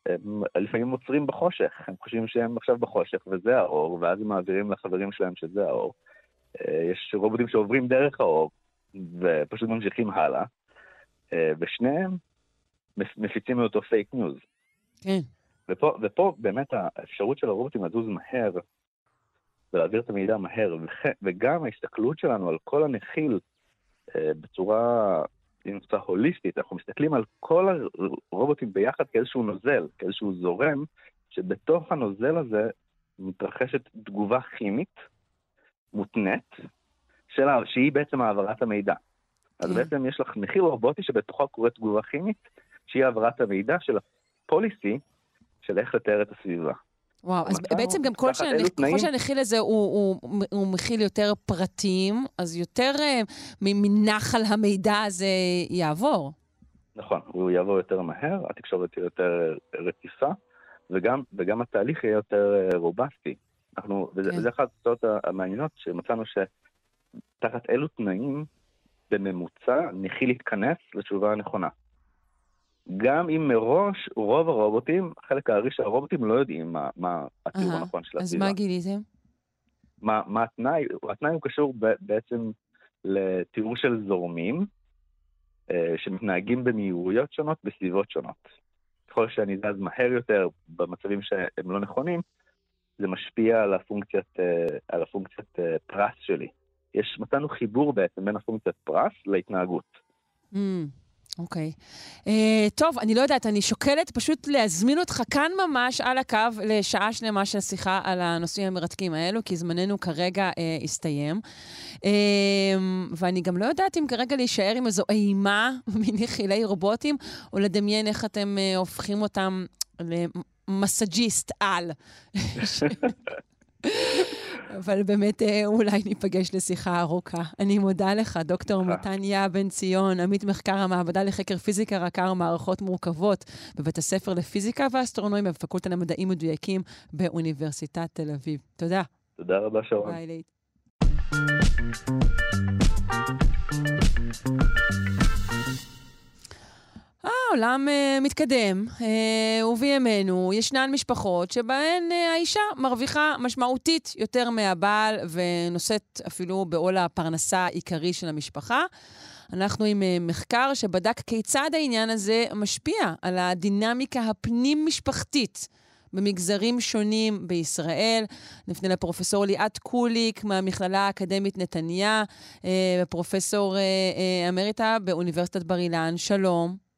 Speaker 13: הם לפעמים עוצרים בחושך, הם חושבים שהם עכשיו בחושך וזה האור, ואז הם מעבירים לחברים שלהם שזה האור. אה, יש רובוטים שעוברים דרך האור ופשוט ממשיכים הלאה, אה, ושניהם מפ- מפיצים מאותו פייק ניוז.
Speaker 3: כן.
Speaker 13: ופה, ופה באמת האפשרות של הרובוטים לזוז מהר ולהעביר את המידע מהר, וגם ההסתכלות שלנו על כל הנחיל אה, בצורה, אם נמצא הוליסטית, אנחנו מסתכלים על כל הרובוטים ביחד כאיזשהו נוזל, כאיזשהו זורם, שבתוך הנוזל הזה מתרחשת תגובה כימית מותנית, של, ה- שהיא בעצם העברת המידע. אז
Speaker 3: כן.
Speaker 13: בעצם יש לך נחיל רובוטי שבתוכו קורית תגובה כימית, שהיא העברת המידע של הפוליסי של איך לתאר את הסביבה.
Speaker 3: וואו, אז בעצם גם כל.
Speaker 13: אילו
Speaker 3: ככל? שהנחיל הזה הוא, הוא, הוא מכיל יותר פרטים, אז יותר אה, מנחל המידע הזה יעבור.
Speaker 13: נכון, הוא יעבור יותר מהר, התקשורת תהיה יותר רציפה, וגם, וגם התהליך יהיה יותר אה, רובסטי. אנחנו, וזה,
Speaker 3: כן.
Speaker 13: וזה אחת התוצאות המעניינות, שמצאנו שתחת אילו תנאים בממוצע נחיל להתכנס לתשובה הנכונה. גם אם מראש רוב הרובוטים, חלק הארי של הרובוטים לא יודעים מה, מה התיאור הנכון של
Speaker 3: אז
Speaker 13: הסביבה.
Speaker 3: מה גיליתם?
Speaker 13: מה, מה התנאי? התנאי הוא קשור ב, בעצם לתיאור של זורמים אה, שמתנהגים במהירויות שונות בסביבות שונות. ככל שאני זז מהר יותר במצבים שהם לא נכונים, זה משפיע על הפונקציית, אה, על הפונקציית אה, פרס שלי. יש, מצאנו חיבור בעצם בין הפונקציית פרס להתנהגות.
Speaker 3: Mm, אוקיי. אה, טוב, אני לא יודעת, אני שוקלת פשוט להזמין אותך כאן ממש על הקו לשעה שלמה של שיחה על הנושאים המרתקים האלו, כי זמננו כרגע אה, הסתיים. אה, ואני גם לא יודעת אם כרגע להישאר עם איזו אימה מנחילי רובוטים, או לדמיין איך אתם אה, הופכים אותם למסאג'יסט על. אבל באמת אה, אולי ניפגש לשיחה ארוכה. אני מודה לך, דוקטור מתניה בן ציון, עמית מחקר המעבדה לחקר פיזיקה רכה ומערכות מורכבות בבית הספר לפיזיקה ואסטרונומיה בפקולטה למדעים מדויקים באוניברסיטת תל אביב. תודה.
Speaker 13: תודה רבה, שרון.
Speaker 3: ביי, לית. העולם uh, מתקדם, uh, ובימינו ישנן משפחות שבהן uh, האישה מרוויחה משמעותית יותר מהבעל ונושאת אפילו בעול הפרנסה העיקרי של המשפחה. אנחנו עם uh, מחקר שבדק כיצד העניין הזה משפיע על הדינמיקה הפנים-משפחתית במגזרים שונים בישראל. נפנה לפרופסור ליאת קוליק מהמכללה האקדמית נתניה, uh, פרופסור uh, אמריטה באוניברסיטת בר אילן. שלום.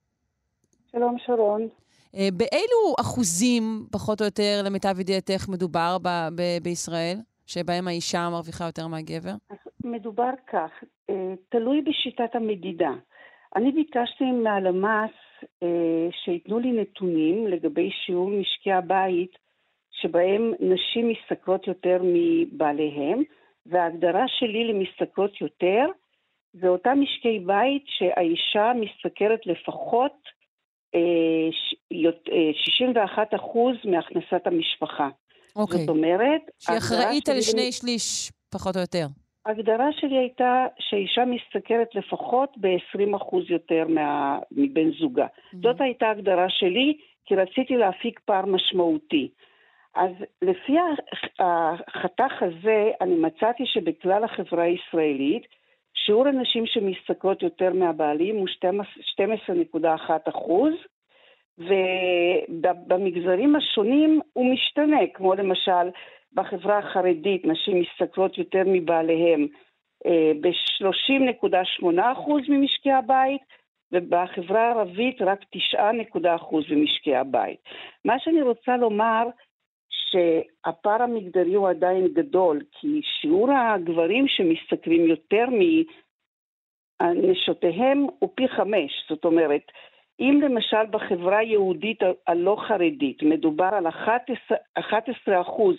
Speaker 14: שלום, שרון.
Speaker 3: אה, באילו אחוזים, פחות או יותר, למיטב ידיעתך, מדובר ב- ב- בישראל, שבהם האישה מרוויחה יותר מהגבר?
Speaker 14: מדובר כך, אה, תלוי בשיטת המדידה. אני ביקשתי מהלמ"ס אה, שייתנו לי נתונים לגבי שיעור משקי הבית שבהם נשים משתכרות יותר מבעליהם, וההגדרה שלי למשתכרות יותר זה אותם משקי בית שהאישה משתכרת לפחות 61 אחוז מהכנסת המשפחה.
Speaker 3: אוקיי.
Speaker 14: זאת אומרת...
Speaker 3: שהיא אחראית על שני
Speaker 14: לי...
Speaker 3: שליש, פחות או יותר.
Speaker 14: ההגדרה שלי הייתה שהאישה משתכרת לפחות ב-20 אחוז יותר מה... מבן זוגה. Mm-hmm. זאת הייתה ההגדרה שלי, כי רציתי להפיק פער משמעותי. אז לפי החתך הזה, אני מצאתי שבכלל החברה הישראלית, שיעור הנשים שמשתכרות יותר מהבעלים הוא 12.1 אחוז, ובמגזרים השונים הוא משתנה, כמו למשל בחברה החרדית נשים משתכרות יותר מבעליהם אה, ב-30.8 אחוז ממשקי הבית, ובחברה הערבית רק 9 אחוז ממשקי הבית. מה שאני רוצה לומר, שהפער המגדרי הוא עדיין גדול, כי שיעור הגברים שמשתכרים יותר מנשותיהם הוא פי חמש. זאת אומרת, אם למשל בחברה היהודית הלא חרדית מדובר על 11, 11 אחוז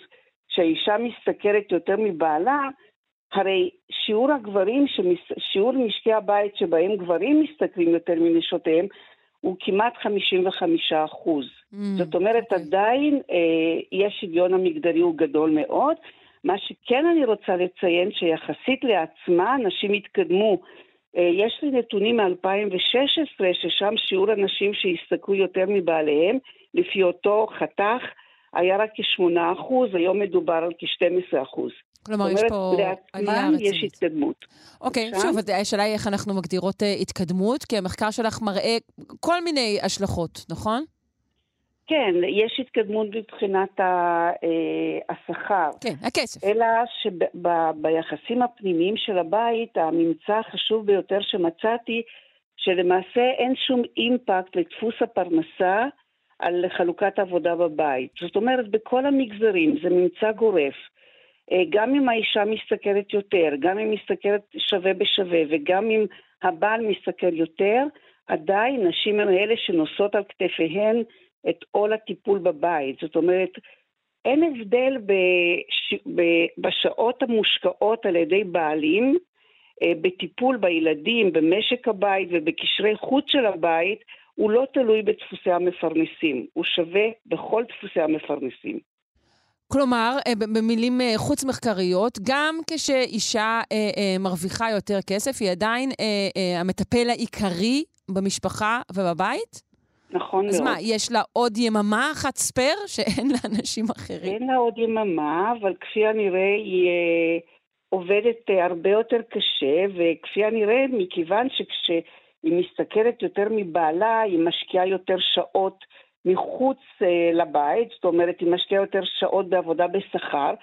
Speaker 14: שהאישה משתכרת יותר מבעלה, הרי שיעור הגברים, שמס... שיעור משקי הבית שבהם גברים משתכרים יותר מנשותיהם, הוא כמעט 55 אחוז. Mm, זאת אומרת. אוקיי. עדיין אה, אי השוויון המגדרי הוא גדול מאוד. מה שכן אני רוצה לציין, שיחסית לעצמה, נשים התקדמו. אה, יש לי נתונים מ-2016, ששם שיעור הנשים שהשתכרו יותר מבעליהם, לפי אותו חתך, היה רק כ-8 אחוז, היום מדובר על כ-12 אחוז.
Speaker 3: כלומר, יש פה עלייה
Speaker 14: רצינית. יש התקדמות.
Speaker 3: אוקיי, okay, שוב, השאלה היא איך אנחנו מגדירות uh, התקדמות, כי המחקר שלך מראה כל מיני השלכות, נכון?
Speaker 14: כן, יש התקדמות מבחינת אה, השכר.
Speaker 3: כן, הכסף.
Speaker 14: אלא שביחסים הפנימיים של הבית, הממצא החשוב ביותר שמצאתי, שלמעשה אין שום אימפקט לדפוס הפרנסה על חלוקת עבודה בבית. זאת אומרת, בכל המגזרים זה ממצא גורף. אה, גם אם האישה משתכרת יותר, גם אם משתכרת שווה בשווה, וגם אם הבעל משתכר יותר, עדיין נשים הן אלה שנושאות על כתפיהן את עול הטיפול בבית. זאת אומרת, אין הבדל בש... בשעות המושקעות על ידי בעלים אה, בטיפול בילדים, במשק הבית ובקשרי חוץ של הבית, הוא לא תלוי בדפוסי המפרנסים, הוא שווה בכל דפוסי המפרנסים.
Speaker 3: כלומר, אה, במילים אה, חוץ-מחקריות, גם כשאישה מרוויחה יותר כסף, היא עדיין המטפל העיקרי במשפחה ובבית?
Speaker 14: נכון
Speaker 3: אז
Speaker 14: מאוד.
Speaker 3: אז מה, יש לה עוד יממה אחת ספייר שאין לאנשים אחרים?
Speaker 14: אין לה עוד יממה, אבל כפי הנראה היא אה, עובדת אה, הרבה יותר קשה, וכפי הנראה, מכיוון שכשהיא משתכרת יותר מבעלה, היא משקיעה יותר שעות מחוץ אה, לבית, זאת אומרת, היא משקיעה יותר שעות בעבודה בשכר.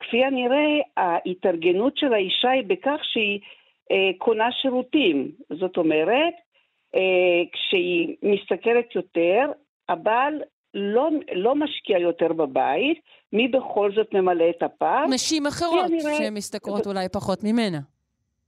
Speaker 14: כפי הנראה, ההתארגנות של האישה היא בכך שהיא קונה שירותים. זאת אומרת, אה, כשהיא משתכרת יותר, הבעל לא, לא משקיע יותר בבית, מי בכל זאת ממלא את הפער?
Speaker 3: נשים אחרות
Speaker 14: כנראה-
Speaker 3: שמשתכרות אולי פחות ממנה.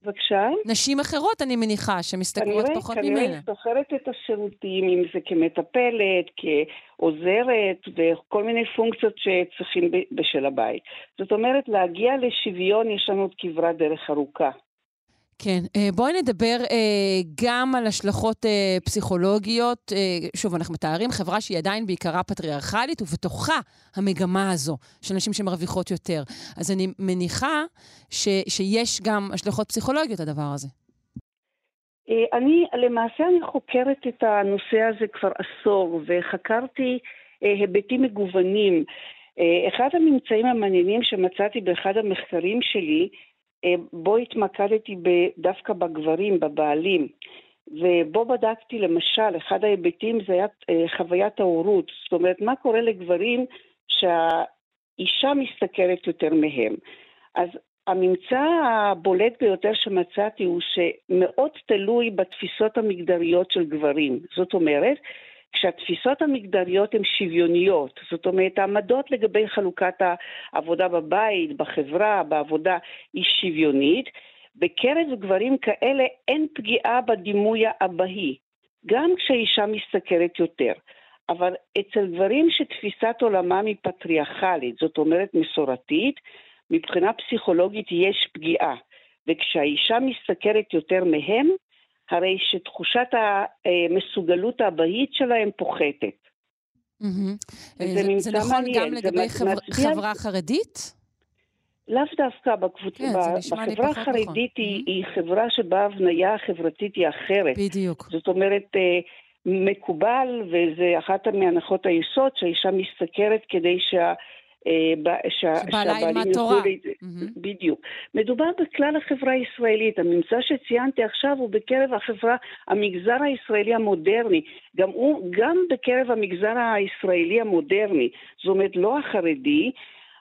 Speaker 14: בבקשה?
Speaker 3: נשים אחרות, אני מניחה,
Speaker 14: כנראה,
Speaker 3: פחות
Speaker 14: כנראה
Speaker 3: ממנה.
Speaker 14: היא שוכרת את השירותים, אם זה כמטפלת, כעוזרת, וכל מיני פונקציות שצריכים בשל הבית. זאת אומרת, להגיע לשוויון יש לנו עוד כברת דרך ארוכה.
Speaker 3: כן, אה, בואי נדבר אה, גם על השלכות אה, פסיכולוגיות. שוב, אנחנו מתארים חברה שהיא עדיין בעיקרה פטריארכלית, ובתוכה המגמה הזו של נשים שמרוויחות יותר. אז אני מניחה ש, שיש גם השלכות פסיכולוגיות לדבר הזה.
Speaker 14: אני, למעשה אני חוקרת את הנושא הזה כבר עשור, וחקרתי היבטים מגוונים. אחד הממצאים המעניינים שמצאתי באחד המחקרים שלי, בו התמקדתי דווקא בגברים, בבעלים, ובו בדקתי למשל, אחד ההיבטים זה היה אה, חוויית ההורות. זאת אומרת, מה קורה לגברים שהאישה משתכרת יותר מהם. אז הממצא הבולט ביותר שמצאתי הוא שמאוד תלוי בתפיסות המגדריות של גברים. זאת אומרת, כשהתפיסות המגדריות הן שוויוניות, זאת אומרת, העמדות לגבי חלוקת העבודה בבית, בחברה, בעבודה, היא שוויונית, בקרב גברים כאלה אין פגיעה בדימוי האבהי, גם כשהאישה משתכרת יותר. אבל אצל גברים שתפיסת עולמם היא פטריארכלית, זאת אומרת מסורתית, מבחינה פסיכולוגית יש פגיעה. וכשהאישה משתכרת יותר מהם, הרי שתחושת המסוגלות האבהית שלהם פוחתת.
Speaker 3: אה,
Speaker 14: זה
Speaker 3: נכון גם לגבי חברה חרדית?
Speaker 14: לאו דווקא בקבוצה,
Speaker 3: כן,
Speaker 14: בחברה
Speaker 3: נכון.
Speaker 14: החרדית היא, היא חברה שבה ההבניה החברתית היא אחרת.
Speaker 3: בדיוק.
Speaker 14: זאת אומרת, אה, מקובל, וזה אחת מהנחות היסוד, שהאישה משתכרת כדי שה... אה, שהבעלים. יוכלו בדיוק. מדובר בכלל החברה הישראלית. הממצא שציינתי עכשיו הוא בקרב החברה, המגזר הישראלי המודרני. גם הוא, גם בקרב המגזר הישראלי המודרני, זאת אומרת, לא החרדי,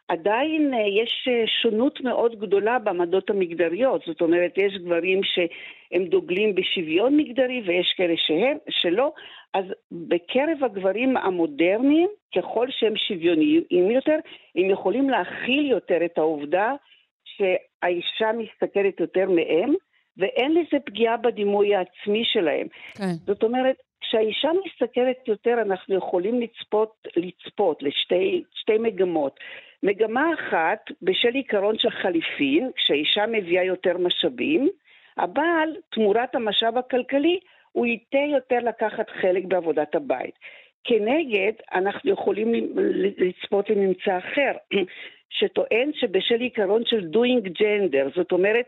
Speaker 14: עדיין אה, יש אה, שונות מאוד גדולה בעמדות המגדריות. זאת אומרת, יש גברים שהם דוגלים בשוויון מגדרי ויש כאלה שהם, שלא. אז בקרב הגברים המודרניים, ככל שהם שוויוניים יותר, הם יכולים להכיל יותר את העובדה שהאישה משתכרת יותר מהם, ואין לזה פגיעה בדימוי העצמי שלהם.
Speaker 3: כן.
Speaker 14: זאת אומרת, כשהאישה משתכרת יותר, אנחנו יכולים לצפות, לצפות לשתי שתי מגמות. מגמה אחת, בשל עיקרון של חליפין, כשהאישה מביאה יותר משאבים, הבעל, תמורת המשאב הכלכלי, הוא ייטה יותר לקחת חלק בעבודת הבית. כנגד, אנחנו יכולים לצפות לממצא אחר, שטוען שבשל עיקרון של doing gender, זאת אומרת,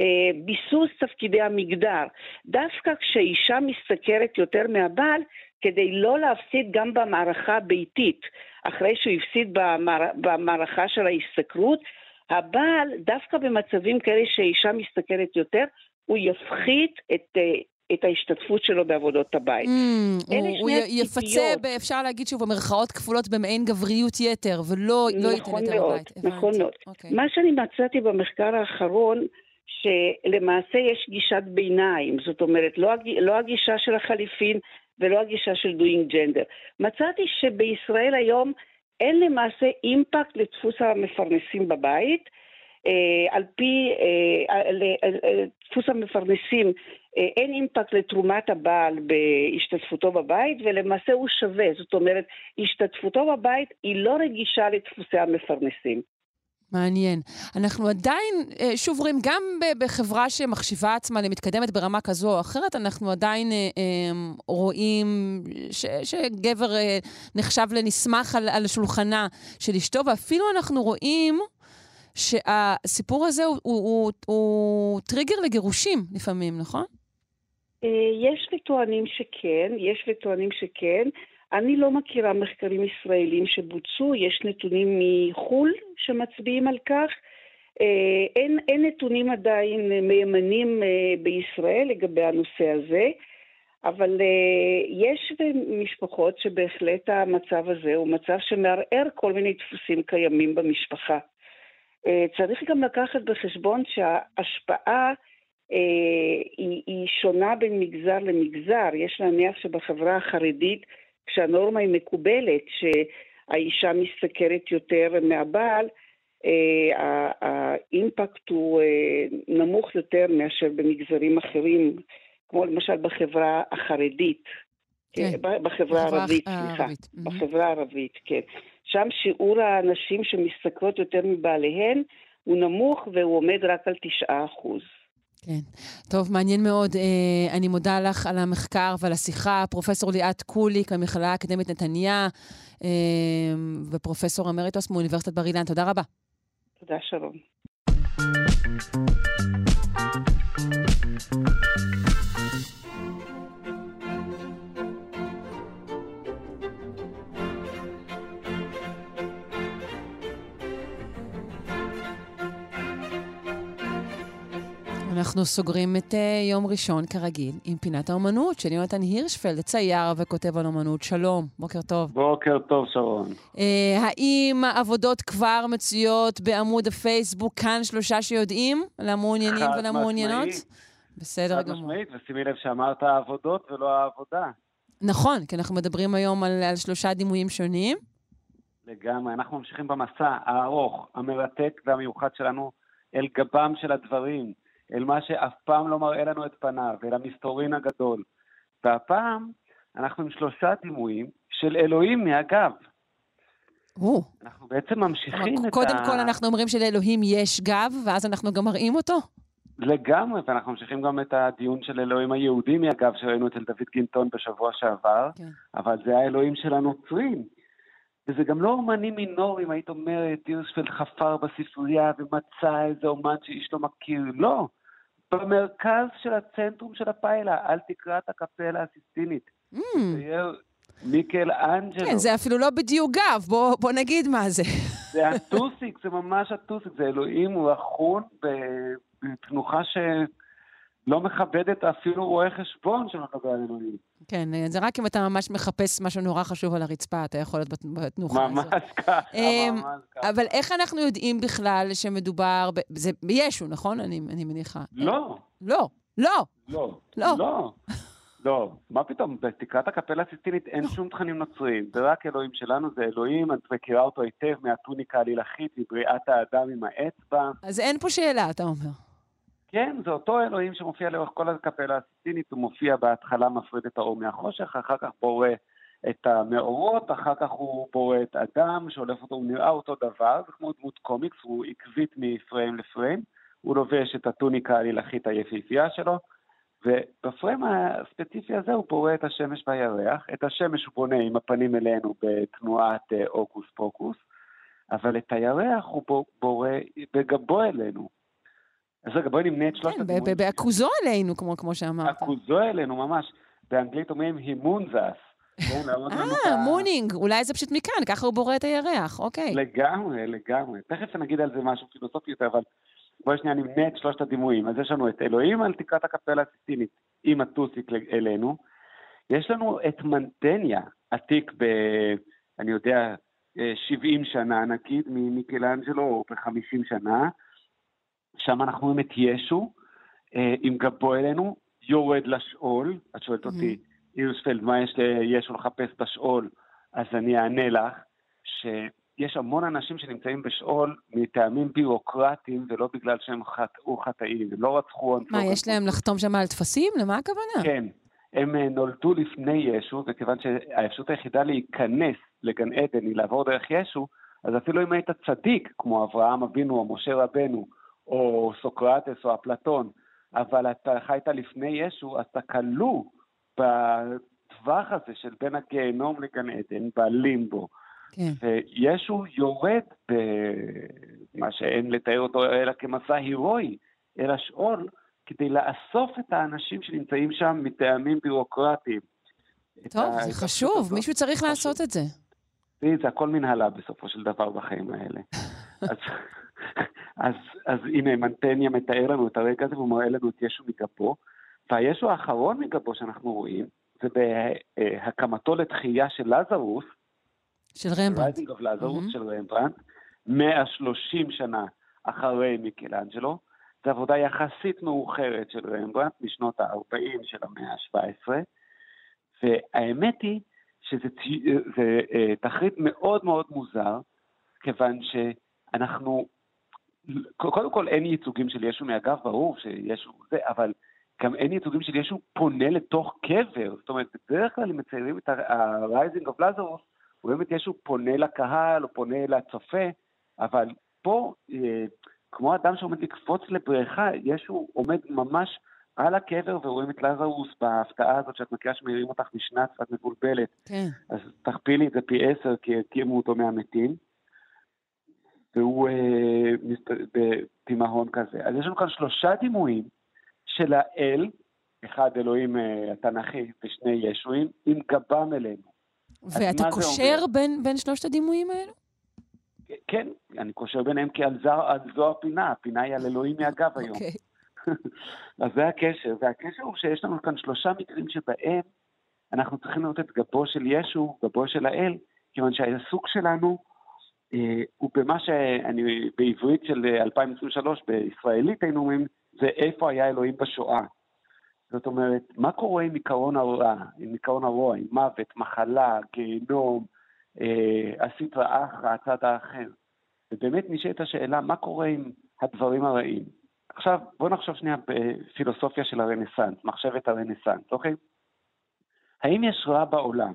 Speaker 14: אה, ביסוס תפקידי המגדר, דווקא כשאישה משתכרת יותר מהבעל, כדי לא להפסיד גם במערכה הביתית, אחרי שהוא הפסיד במער... במערכה של ההשתכרות, הבעל, דווקא במצבים כאלה שאישה משתכרת יותר, הוא יפחית את, אה, את ההשתתפות שלו בעבודות הבית.
Speaker 3: Mm,
Speaker 14: אלה
Speaker 3: הוא, הוא יפצה. ב- אפשר להגיד שוב, במרכאות כפולות במעין גבריות יתר, ולא לא ייתן
Speaker 14: נכון
Speaker 3: יותר
Speaker 14: מאוד,
Speaker 3: בבית.
Speaker 14: נכון מאוד.
Speaker 3: אוקיי.
Speaker 14: מה שאני מצאתי במחקר האחרון, שלמעשה יש גישת ביניים, זאת אומרת, לא, הג... לא הגישה של החליפין ולא הגישה של doing gender. מצאתי שבישראל היום אין למעשה אימפקט לדפוס המפרנסים בבית. אה, על פי אה, אה, דפוס המפרנסים אה, אין אימפקט לתרומת הבעל בהשתתפותו בבית, ולמעשה הוא שווה. זאת אומרת, השתתפותו בבית היא לא רגישה לדפוסי המפרנסים.
Speaker 3: מעניין. אנחנו עדיין, אה, שוב רואים, גם בחברה שמחשיבה עצמה למתקדמת ברמה כזו או אחרת, אנחנו עדיין אה, אה, רואים ש, שגבר נחשב לנסמך על, על שולחנה של אשתו, ואפילו אנחנו רואים שהסיפור הזה הוא, הוא, הוא, הוא טריגר לגירושים לפעמים, נכון?
Speaker 14: יש וטוענים שכן, יש וטוענים שכן. אני לא מכירה מחקרים ישראלים שבוצעו, יש נתונים מחו"ל שמצביעים על כך. אה, אין, אין נתונים עדיין מהימנים אה, בישראל לגבי הנושא הזה, אבל אה, יש משפחות שבהחלט המצב הזה הוא מצב שמערער כל מיני דפוסים קיימים במשפחה. צריך גם לקחת בחשבון שההשפעה היא, היא שונה בין מגזר למגזר. יש להניח שבחברה החרדית, כשהנורמה היא מקובלת, שהאישה משתכרת יותר מהבעל, אה, האימפקט הוא אה, נמוך יותר מאשר במגזרים אחרים, כמו למשל בחברה החרדית.
Speaker 3: כן.
Speaker 14: בחברה בחברה הערבית, סליחה. בחברה הערבית, כן. שם שיעור הנשים שמשתכרות יותר מבעליהן הוא נמוך והוא עומד רק על 9 אחוז.
Speaker 3: כן. טוב, מעניין מאוד. אה, אני מודה לך על המחקר ועל השיחה. פרופסור ליאת קוליק, המכללה האקדמית נתניה, אה, ופרופסור אמריטוס מאוניברסיטת בר אילן. תודה רבה.
Speaker 14: תודה, שלום.
Speaker 3: אנחנו סוגרים את uh, יום ראשון, כרגיל, עם פינת האומנות של יונתן הירשפלד, צייר וכותב על אומנות. שלום, בוקר טוב.
Speaker 11: בוקר טוב, שרון.
Speaker 3: Uh, האם העבודות כבר מצויות בעמוד הפייסבוק, כאן שלושה שיודעים, למעוניינים
Speaker 11: חד
Speaker 3: ולמעוניינות? בסדר
Speaker 11: חד
Speaker 3: גמור.
Speaker 11: משמעית, ושימי לב שאמרת העבודות ולא העבודה.
Speaker 3: נכון, כי אנחנו מדברים היום על, על שלושה דימויים שונים.
Speaker 11: לגמרי. אנחנו ממשיכים במסע הארוך, המרתק והמיוחד שלנו אל גבם של הדברים, אל מה שאף פעם לא מראה לנו את פניו, אל המסתורין הגדול. והפעם אנחנו עם שלושה דימויים של אלוהים מהגב.
Speaker 3: או.
Speaker 11: אנחנו בעצם ממשיכים את ה...
Speaker 3: קודם כל אנחנו אומרים שלאלוהים יש גב, ואז אנחנו גם מראים אותו.
Speaker 11: לגמרי, ואנחנו ממשיכים גם את הדיון של אלוהים היהודי מהגב שראינו אצל דוד גינטון בשבוע שעבר,
Speaker 3: כן.
Speaker 11: אבל זה האלוהים של הנוצרים. וזה גם לא אומנים מינוריים, היית אומרת, הירשפלד חפר בספרייה ומצא איזה אומן שאיש לא מכיר. לא. במרכז של הצנטרום של הפיילה, על תקרת הקפלה הסיסטינית.
Speaker 3: Mm,
Speaker 11: צייר מיקל אנג'לו.
Speaker 3: כן, זה אפילו לא בדיוק גב, בוא, בוא נגיד מה זה.
Speaker 11: זה הטוסיק, זה ממש הטוסיק, זה אלוהים, הוא אחון ב- בתנוחה שלא מכבדת אפילו רואה חשבון שלא מדבר על אלוהים.
Speaker 3: כן, זה רק אם אתה ממש מחפש משהו נורא חשוב על הרצפה, אתה יכול להיות בת- בתנוחה הזאת.
Speaker 11: ממש ככה,
Speaker 3: אמ,
Speaker 11: ממש ככה.
Speaker 3: אבל איך אנחנו יודעים בכלל שמדובר, ב... זה בישו, נכון? אני, אני מניחה.
Speaker 11: לא,
Speaker 3: לא, לא.
Speaker 11: לא,
Speaker 3: לא.
Speaker 11: לא. לא, מה פתאום, בתקרת הקפלה הסיסטינית אין שום תכנים נוצריים, זה רק אלוהים שלנו, זה אלוהים, את מכירה אותו היטב מהטוניקה העלילכית, מבריאת האדם עם האצבע.
Speaker 3: אז אין פה שאלה, אתה אומר.
Speaker 11: כן, זה אותו אלוהים שמופיע לאורך כל הקפלה הסיסטינית, הוא מופיע בהתחלה מפריד את האור מהחושך, אחר כך בורא את המאורות, אחר כך הוא בורא את אדם, שולף אותו, הוא נראה אותו דבר, זה כמו דמות קומיקס, הוא עקבית מפריים לפריים, הוא לובש את הטוניקה העלילכית היפהפייה שלו, ובפריים הספציפי הזה הוא בורא את השמש והירח, את השמש הוא בונה עם הפנים אלינו בתנועת אה, הוקוס פוקוס, אבל את הירח הוא בור- בורא בגבו אלינו. אז רגע, בואי נמנה את שלושת
Speaker 3: כן,
Speaker 11: הדימויים.
Speaker 3: ב- בעכוזו עלינו, כמו, שאמרת.
Speaker 11: עכוזו אלינו ממש. באנגלית אומרים הימונזס. כן, להראות לנו את
Speaker 3: אה, מונינג, אולי זה פשוט מכאן, ככה הוא בורא את הירח, אוקיי.
Speaker 11: לגמרי, לגמרי. תכף נגיד על זה משהו פילוסופי יותר, אבל בואי שנייה נמנה את שלושת הדימויים. אז יש לנו את אלוהים על תקרת הקפלה הסיסטינית עם הטוסיק אלינו. יש לנו את מנטניה, עתיק ב... אני יודע, אה, 70 שנה נגיד, ממיקלאנג'לו, או ב-50 שנה. שם אנחנו רואים את ישו אה, עם גבו אלינו, יורד לשאול. את שואלת אותי, הירשפלד, מה יש לישו לחפש בשאול? אז אני אענה לך, שיש המון אנשים שנמצאים בשאול מטעמים ביורוקרטיים, ולא בגלל שהם חטאו חטאים, הם לא רצחו...
Speaker 3: מה, יש להם לחתום שם על טפסים? למה הכוונה?
Speaker 11: כן. הם אה, נולדו לפני ישו, וכיוון שהאפשרות היחידה להיכנס לגן עדן היא לעבור דרך ישו, אז אפילו אם היית צדיק, כמו אברהם אבינו או משה רבנו, או סוקרטס או אפלטון, אבל אתה חיית לפני ישו, אז אתה כלוא בטווח הזה של בין הגיהנום לגן עדן, בלימבו.
Speaker 3: כן.
Speaker 11: וישו יורד במה שאין לתאר אותו אלא כמסע הירואי אל השאול, כדי לאסוף את האנשים שנמצאים שם מטעמים ביורוקרטיים. את
Speaker 3: טוב, זה חשוב,
Speaker 11: הזאת.
Speaker 3: מישהו צריך לעשות את זה.
Speaker 11: תראי, זה הכל מנהלה בסופו של דבר בחיים האלה. אז, אז, אז הנה, מנטניה מתאר לנו את הרגע הזה והוא מראה לנו את ישו מגבו. והישו האחרון מגבו שאנחנו רואים, זה בהקמתו לתחייה של לזרוס,
Speaker 3: של רמברנט.
Speaker 11: Rising of Lazarus
Speaker 3: Mhm.
Speaker 11: של רמברנט, 130 שנה אחרי מיקלאנג'לו, זו עבודה יחסית מאוחרת של רמברנט משנות ה-40 של המאה ה-17, והאמת היא שזה זה, uh, תחריט מאוד מאוד מוזר, כיוון שאנחנו, קודם כל אין ייצוגים של ישו מהגב, ברור שישו זה, אבל גם אין ייצוגים של ישו פונה לתוך קבר. זאת אומרת, בדרך כלל אם מציירים את ה-Rising of Lazarus, רואים את ישו פונה לקהל או פונה לצופה, אבל פה, אה, כמו אדם שעומד לקפוץ לבריכה, ישו עומד ממש על הקבר ורואים את לזרוס בהפתעה הזאת שאת מכירה שמעירים אותך משנץ ואת מבולבלת.
Speaker 3: כן.
Speaker 11: אז תכפילי את זה פי עשר כי הקימו אותו מהמתים. והוא אה, בתימהון כזה. אז יש לנו כאן שלושה דימויים של האל, אחד אלוהים אה, התנ"כי ושני ישועים, עם גבם אלינו.
Speaker 3: ואתה קושר בין, בין שלושת הדימויים האלו?
Speaker 11: כן, אני קושר ביניהם כי על, זו, על זו הפינה, הפינה היא על אלוהים מהגב היום.
Speaker 3: אוקיי.
Speaker 11: אז זה הקשר, והקשר הוא שיש לנו כאן שלושה מקרים שבהם אנחנו צריכים לראות את גבו של ישו, גבו של האל, כיוון שהעיסוק שלנו אה, הוא במה שאני, בעברית של 2023, בישראלית היינו אומרים, זה איפה היה אלוהים בשואה. זאת אומרת, מה קורה עם עיקרון הרע, עם עיקרון הרוע, עם מוות, מחלה, גיהנום, אה, הסטרא אחרא, הצד האחר. ובאמת נשאלת השאלה, מה קורה עם הדברים הרעים? עכשיו, בואו נחשוב שנייה בפילוסופיה של הרנסאנס, מחשבת הרנסאנס, אוקיי? האם יש רע בעולם?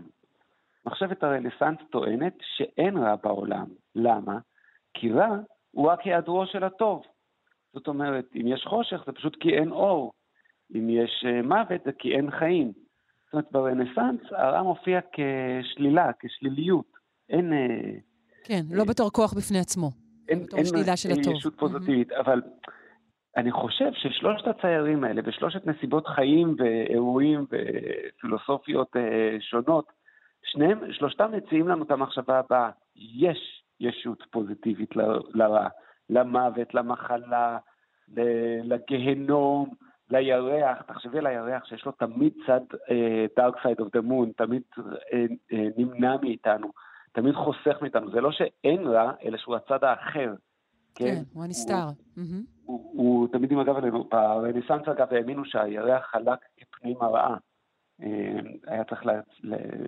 Speaker 11: מחשבת הרנסאנס טוענת שאין רע בעולם. למה? כי רע הוא רק היעדרו של הטוב. זאת אומרת, אם יש חושך זה פשוט כי אין אור. אם יש אה, מוות זה כי אין חיים. זאת אומרת, ברנסאנס הרע מופיע כשלילה, כשליליות. אין... אה,
Speaker 3: כן, לא בתור כוח בפני עצמו.
Speaker 11: אין,
Speaker 3: בתור שלילה של הטוב.
Speaker 11: אין ישות פוזיטיבית, אבל אני חושב ששלושת הציירים האלה, בשלושת נסיבות חיים ואירועים ופילוסופיות אה, שונות, שניהם, שלושתם מציעים לנו את המחשבה הבאה, יש ישות פוזיטיבית לרע, למוות, למחלה, לגיהנום, לירח, תחשבי על הירח שיש לו תמיד צד uh, dark side of the moon, תמיד uh, uh, נמנע מאיתנו, תמיד חוסך מאיתנו. זה לא שאין רע, אלא שהוא הצד האחר.
Speaker 3: כן, כן הוא הנסתר.
Speaker 11: הוא, mm-hmm. הוא, הוא, הוא תמיד עם הגב אלינו. ברניסנס אגב האמינו שהירח חלק כפנים הרעה. היה צריך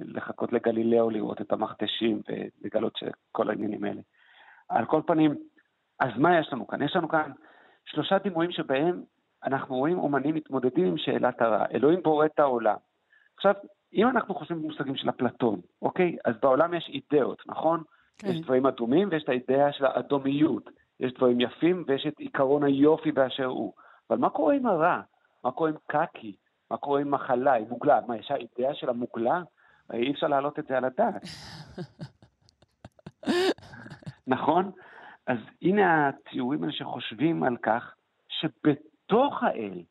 Speaker 11: לחכות לגלילאו לראות את המכתשים ולגלות שכל העניינים האלה. על כל פנים, אז מה יש לנו כאן? יש לנו כאן שלושה דימויים שבהם אנחנו רואים אומנים מתמודדים עם שאלת הרע. אלוהים בורא את העולם. עכשיו, אם אנחנו חושבים במושגים של אפלטון, אוקיי? אז בעולם יש אידאות, נכון? כן. יש דברים אדומים ויש את האידאה של האדומיות. יש דברים יפים ויש את עיקרון היופי באשר הוא. אבל מה קורה עם הרע? מה קורה עם קקי? מה קורה עם מחלה, עם מוגלה? מה, יש האידאה של המוגלה? אי אפשר להעלות את זה על הדעת. נכון? אז הנה התיאורים האלה שחושבים על כך שבתוך האל,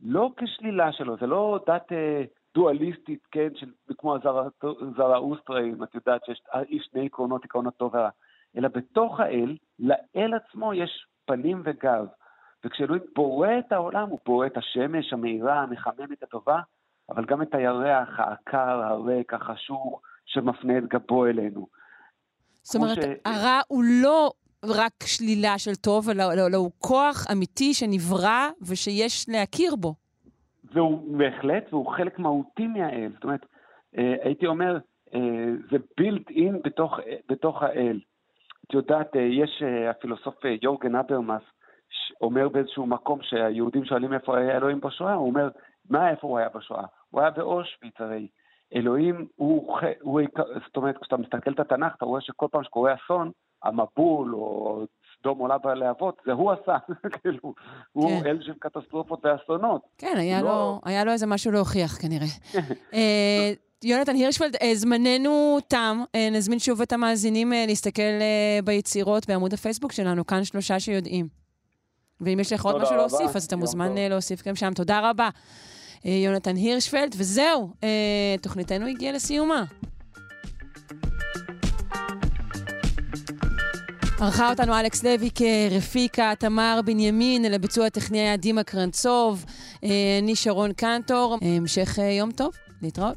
Speaker 11: לא כשלילה שלו, זה לא דת אה, דואליסטית, כן, של, כמו הזראוסטרים, את יודעת שיש שני עקרונות, עקרון הטוב והרע, אלא בתוך האל, לאל עצמו יש פנים וגב. וכשאלוהים בורא את העולם, הוא בורא את השמש המאירה, המחממת, הטובה, אבל גם את הירח, העקר, הריק, החשוך, שמפנה את גבו אלינו.
Speaker 3: זאת אומרת, ש... הרע הוא לא רק שלילה של טוב, אלא, אלא הוא כוח אמיתי שנברא ושיש להכיר בו.
Speaker 11: והוא בהחלט, והוא חלק מהותי מהאל. זאת אומרת, אה, הייתי אומר, אה, זה built in בתוך, בתוך האל. את יודעת, אה, יש הפילוסוף יורגן אברמאס, אומר באיזשהו מקום שהיהודים שואלים איפה היה אלוהים בשואה, הוא אומר, מה איפה הוא היה בשואה? הוא היה באושוויץ הרי. אלוהים הוא, הוא, זאת אומרת, כשאתה מסתכל את התנ"ך, אתה רואה שכל פעם שקורה אסון, המבול או סדום עולה בלהבות, זה הוא עשה, כאילו, כן. הוא אל של קטסטרופות ואסונות.
Speaker 3: כן, היה, לא... לו, היה לו איזה משהו להוכיח כנראה. אה, יונתן הירשפלד, אה, זמננו תם. אה, נזמין שוב את המאזינים להסתכל ביצירות בעמוד הפייסבוק שלנו, כאן שלושה שיודעים. ואם יש לך עוד משהו להוסיף, אז אתה מוזמן להוסיף גם שם. תודה רבה, יונתן הירשפלד. וזהו, תוכניתנו הגיעה לסיומה. ערכה אותנו אלכס לוי כרפיקה, תמר בנימין, לביצוע הטכני היה דימה קרנצוב, אה, אני שרון קנטור. אה, המשך אה, יום טוב, להתראות.